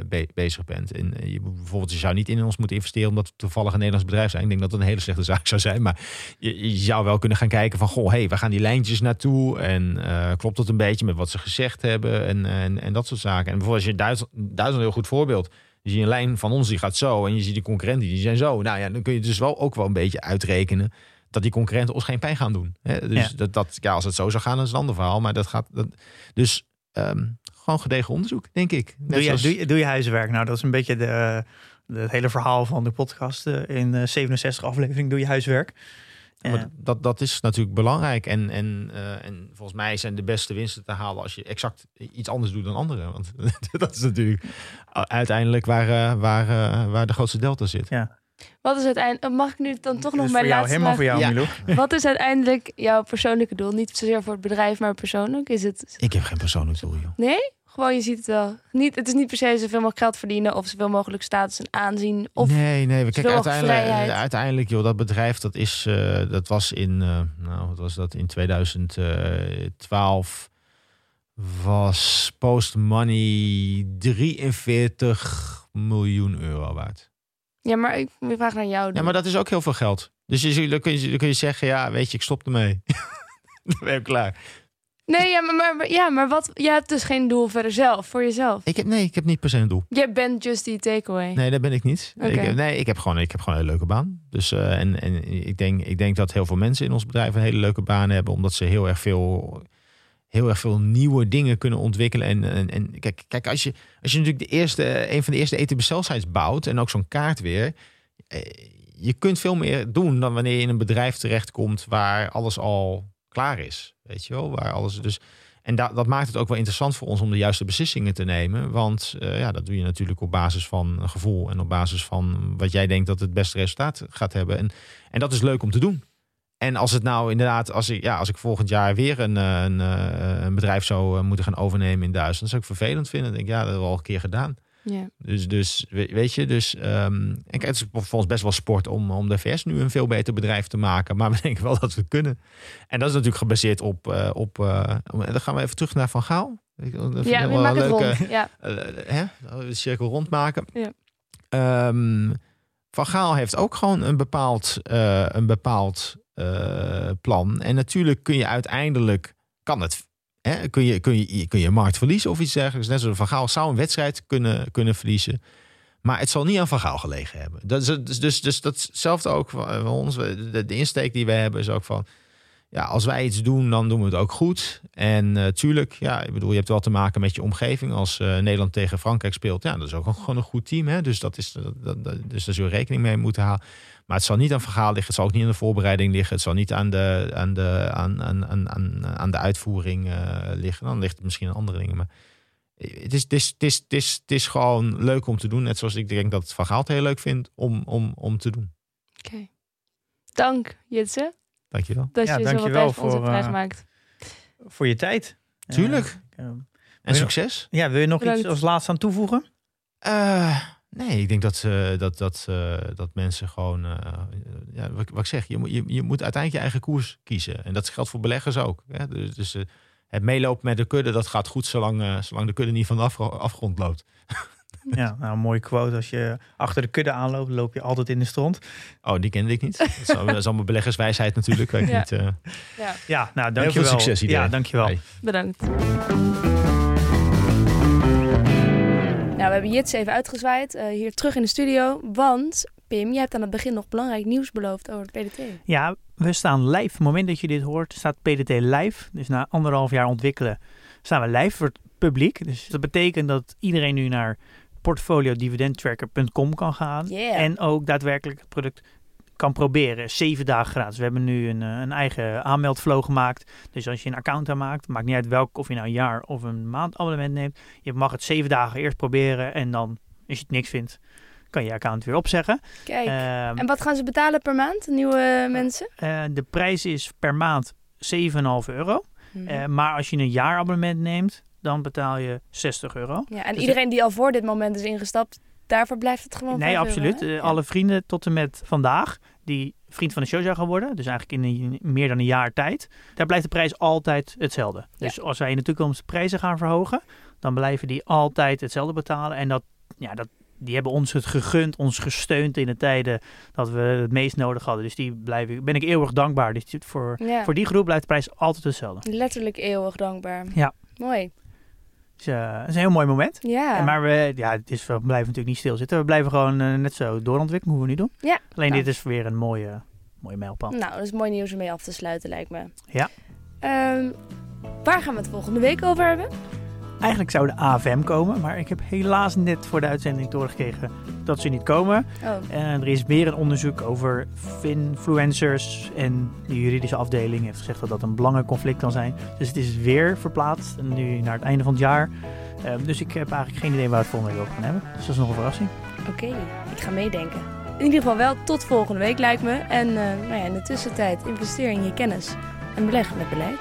be bezig bent. En uh, je, bijvoorbeeld, je zou niet in ons moeten investeren omdat we toevallig een Nederlands bedrijf zijn. Ik denk dat dat een hele slechte zaak zou zijn. Maar je, zou wel kunnen gaan kijken van, goh, hey, waar gaan die lijntjes naartoe? En uh, klopt dat een beetje met wat ze gezegd hebben? En, en, dat soort zaken. En bijvoorbeeld als je Duitsland, Duitsland een heel goed voorbeeld. Je ziet een lijn van ons die gaat zo en je ziet die concurrenten die zijn zo. Nou ja, dan kun je dus wel ook wel een beetje uitrekenen dat die concurrenten ons geen pijn gaan doen. Hè? Dus ja. Dat, dat, ja, als het zo zou gaan, dan is het een ander verhaal. Maar dat gaat. Dat, dus um, gewoon gedegen onderzoek, denk ik. Net doe, je, zoals... doe, je, doe je huiswerk? Nou, dat is een beetje de, de het hele verhaal van de podcast. In uh, 67 aflevering doe je huiswerk. Ja, dat, dat is natuurlijk belangrijk. En, en, uh, en volgens mij zijn de beste winsten te halen als je exact iets anders doet dan anderen. Want dat is natuurlijk uiteindelijk waar, uh, waar, uh, waar de grootste delta zit. Ja. Wat is uiteindelijk, mag ik nu dan toch nog mijn voor jou, laatste helemaal voor jou, Ja. Milou. Wat is uiteindelijk jouw persoonlijke doel? Niet zozeer voor het bedrijf, maar persoonlijk. Is het Ik heb geen persoonlijk doel, joh. nee? Gewoon je ziet het wel. Niet, het is niet per se zoveel mogelijk geld verdienen of zoveel mogelijk status en aanzien. Of nee, nee. We kijken uiteindelijk, vrijheid. uiteindelijk, joh, dat bedrijf dat is, eh, dat was in, eh, nou, wat was dat in 2012 was post money 43 miljoen euro waard. Ja, maar ik vraag naar jou. Ja, maar dat is ook heel veel geld. Dus je, dan, kun je, dan kun je zeggen, ja, weet je, ik stop ermee. dan ben je klaar. Nee, ja, maar, maar, ja, maar wat? Je hebt dus geen doel verder zelf, voor jezelf. Ik heb, nee, ik heb niet per se een doel. Je bent just die takeaway. Nee, dat ben ik niet. Ik, nee, ik heb gewoon, ik heb gewoon een hele leuke baan. Dus, eh, en en ik, denk, ik denk dat heel veel mensen in ons bedrijf een hele leuke baan hebben, omdat ze heel erg veel, heel erg veel nieuwe dingen kunnen ontwikkelen. En, en, en kijk, kijk als, je, als je natuurlijk de eerste, een van de eerste ETB-sites bouwt en ook zo'n kaart weer. eh, Je kunt veel meer doen dan wanneer je in een bedrijf terechtkomt waar alles al klaar is. Weet je wel, waar alles dus. En da- dat maakt het ook wel interessant voor ons om de juiste beslissingen te nemen. Want eh, ja, dat doe je natuurlijk op basis van gevoel en op basis van wat jij denkt dat het beste resultaat gaat hebben. En, en dat is leuk om te doen. En als het nou inderdaad, als ik, ja, als ik volgend jaar weer een, eh, een, eh, een bedrijf zou eh, moeten gaan overnemen in Duitsland, zou ik vervelend vinden. Dan denk ik, ja, dat hebben we al een keer gedaan. Ja. Dus, dus we- weet je, dus ehm, en kijk, het is voor ons best wel sport om, om de VS nu een veel beter bedrijf te maken. Maar we denken wel dat we het kunnen. En dat is natuurlijk gebaseerd op. op dan gaan we even terug naar Van Gaal. Dat ik Ja, wel we maken het rond. Ja. hè? de cirkel rondmaken. Ja. Ehm, Van Gaal heeft ook gewoon een bepaald, een bepaald plan. En natuurlijk kun je uiteindelijk, kan het, hè, kun, je, kun, je, kun je markt verliezen of iets dergelijks. Net zoals Van Gaal zou een wedstrijd kunnen, kunnen verliezen. Maar het zal niet aan Van gelegen hebben. Dat is, dus, dus, dus datzelfde ook van van ons. De, insteek die we hebben is ook van... Ja, als wij iets doen, dan doen we het ook goed. En eh, tuurlijk, ja, ik bedoel, je hebt wel te maken met je omgeving. Als eh, Nederland tegen Frankrijk speelt, ja, dat is ook gewoon een goed team. Hè? Dus, dat is, dus daar zul je rekening mee moeten houden. Maar het zal niet aan verhaal liggen. Het zal ook niet aan de voorbereiding liggen. Het zal niet aan de, aan de, aan, aan, aan, aan, aan de uitvoering eh, liggen. Dan ligt het misschien aan andere dingen. Maar het is, het, is, het, is, het, is, het is gewoon leuk om te doen. Net zoals ik denk dat het Van Gaal het heel leuk vindt om, om, om te doen. Oké. Dank, Jitse, Dankjewel. dat Ja, je zoveel dankjewel tijd voor eh, vrijgemaakt. Voor je tijd. Tuurlijk. Eh, En succes. ja, wil je nog Bedankt. iets als laatste aan toevoegen? Eh, nee, ik denk dat, eh, dat, dat, eh, dat mensen gewoon... eh, ja, wat, wat ik zeg, je, moet- je, je moet uiteindelijk je eigen koers kiezen. En dat geldt voor beleggers ook. Hè? Dus, dus eh, het meelopen met de kudde, dat gaat goed zolang, eh, zolang de kudde niet van de afgro- afgrond loopt. Ja, nou, een mooie quote. Als je achter de kudde aanloopt, loop je altijd in de stront. Oh, die kende ik niet. Dat is, al- dat is allemaal beleggerswijsheid natuurlijk. Weet Ja. niet. Ja, Ja, nou, Heel dankjewel. veel succes iedereen. Ja, dankjewel. Hey. bedankt. Nou, we hebben Jits even uitgezwaaid, eh, hier terug in de studio. Want Pim, je hebt aan het begin nog belangrijk nieuws beloofd over het PDT. Ja, we staan live. Op het moment dat je dit hoort, staat PDT live. Dus na anderhalf jaar ontwikkelen staan we live voor het publiek. Dus dat betekent dat iedereen nu naar portfoliodividendtracker.com kan gaan. Yeah. En ook daadwerkelijk het product kan proberen. Zeven dagen gratis. We hebben nu een, eh, een eigen aanmeldflow gemaakt. Dus als je een account aanmaakt, maakt niet uit welk, of je nou een jaar of een maand abonnement neemt. Je mag het zeven dagen eerst proberen. En dan, als je het niks vindt, kan je account weer opzeggen. Kijk. Ehm, en wat gaan ze betalen per maand, nieuwe mensen? eh, de prijs is per maand 7,5 euro. Mhm. Eh, maar als je een jaarabonnement neemt, dan betaal je 60 euro. ja, en dus- iedereen die al voor dit moment is ingestapt, daarvoor blijft het gewoon Nee, 5 euro, absoluut. Eh. Alle vrienden tot en met vandaag die vriend van de show zijn geworden, dus eigenlijk in een, meer dan een jaar tijd, daar blijft de prijs altijd hetzelfde. Dus als wij in de toekomst prijzen gaan verhogen, dan blijven die altijd hetzelfde betalen. En dat, ja, dat, die hebben ons het gegund, ons gesteund in de tijden dat we het meest nodig hadden. Dus die blijven, ben ik eeuwig dankbaar. Dus voor, Ja. voor die groep blijft de prijs altijd hetzelfde. Letterlijk eeuwig dankbaar. Ja. Mooi. Dus uh, het is een heel mooi moment. Ja. En Maar we, ja, het is, we blijven natuurlijk niet stilzitten. We blijven gewoon uh, net zo doorontwikkelen hoe we nu doen. Ja. Alleen Nou. dit is weer een mooie, mooie mijlpaal. Nou, dat is mooi nieuws om mee af te sluiten, lijkt me. Ja. Ehm, waar gaan we het volgende week over hebben? Eigenlijk zou de AFM komen, maar ik heb helaas net voor de uitzending doorgekregen dat ze niet komen. Oh, En er is meer een onderzoek over influencers en de juridische afdeling heeft gezegd dat dat een belangrijk conflict kan zijn. Dus het is weer verplaatst, en nu naar het einde van het jaar. Ehm, dus ik heb eigenlijk geen idee waar we het volgende week over gaan hebben. Dus dat is nog een verrassing. oké. Ik ga meedenken. In ieder geval wel tot volgende week, lijkt me. En eh, nou ja, in de tussentijd investeer in je kennis en beleg met beleid.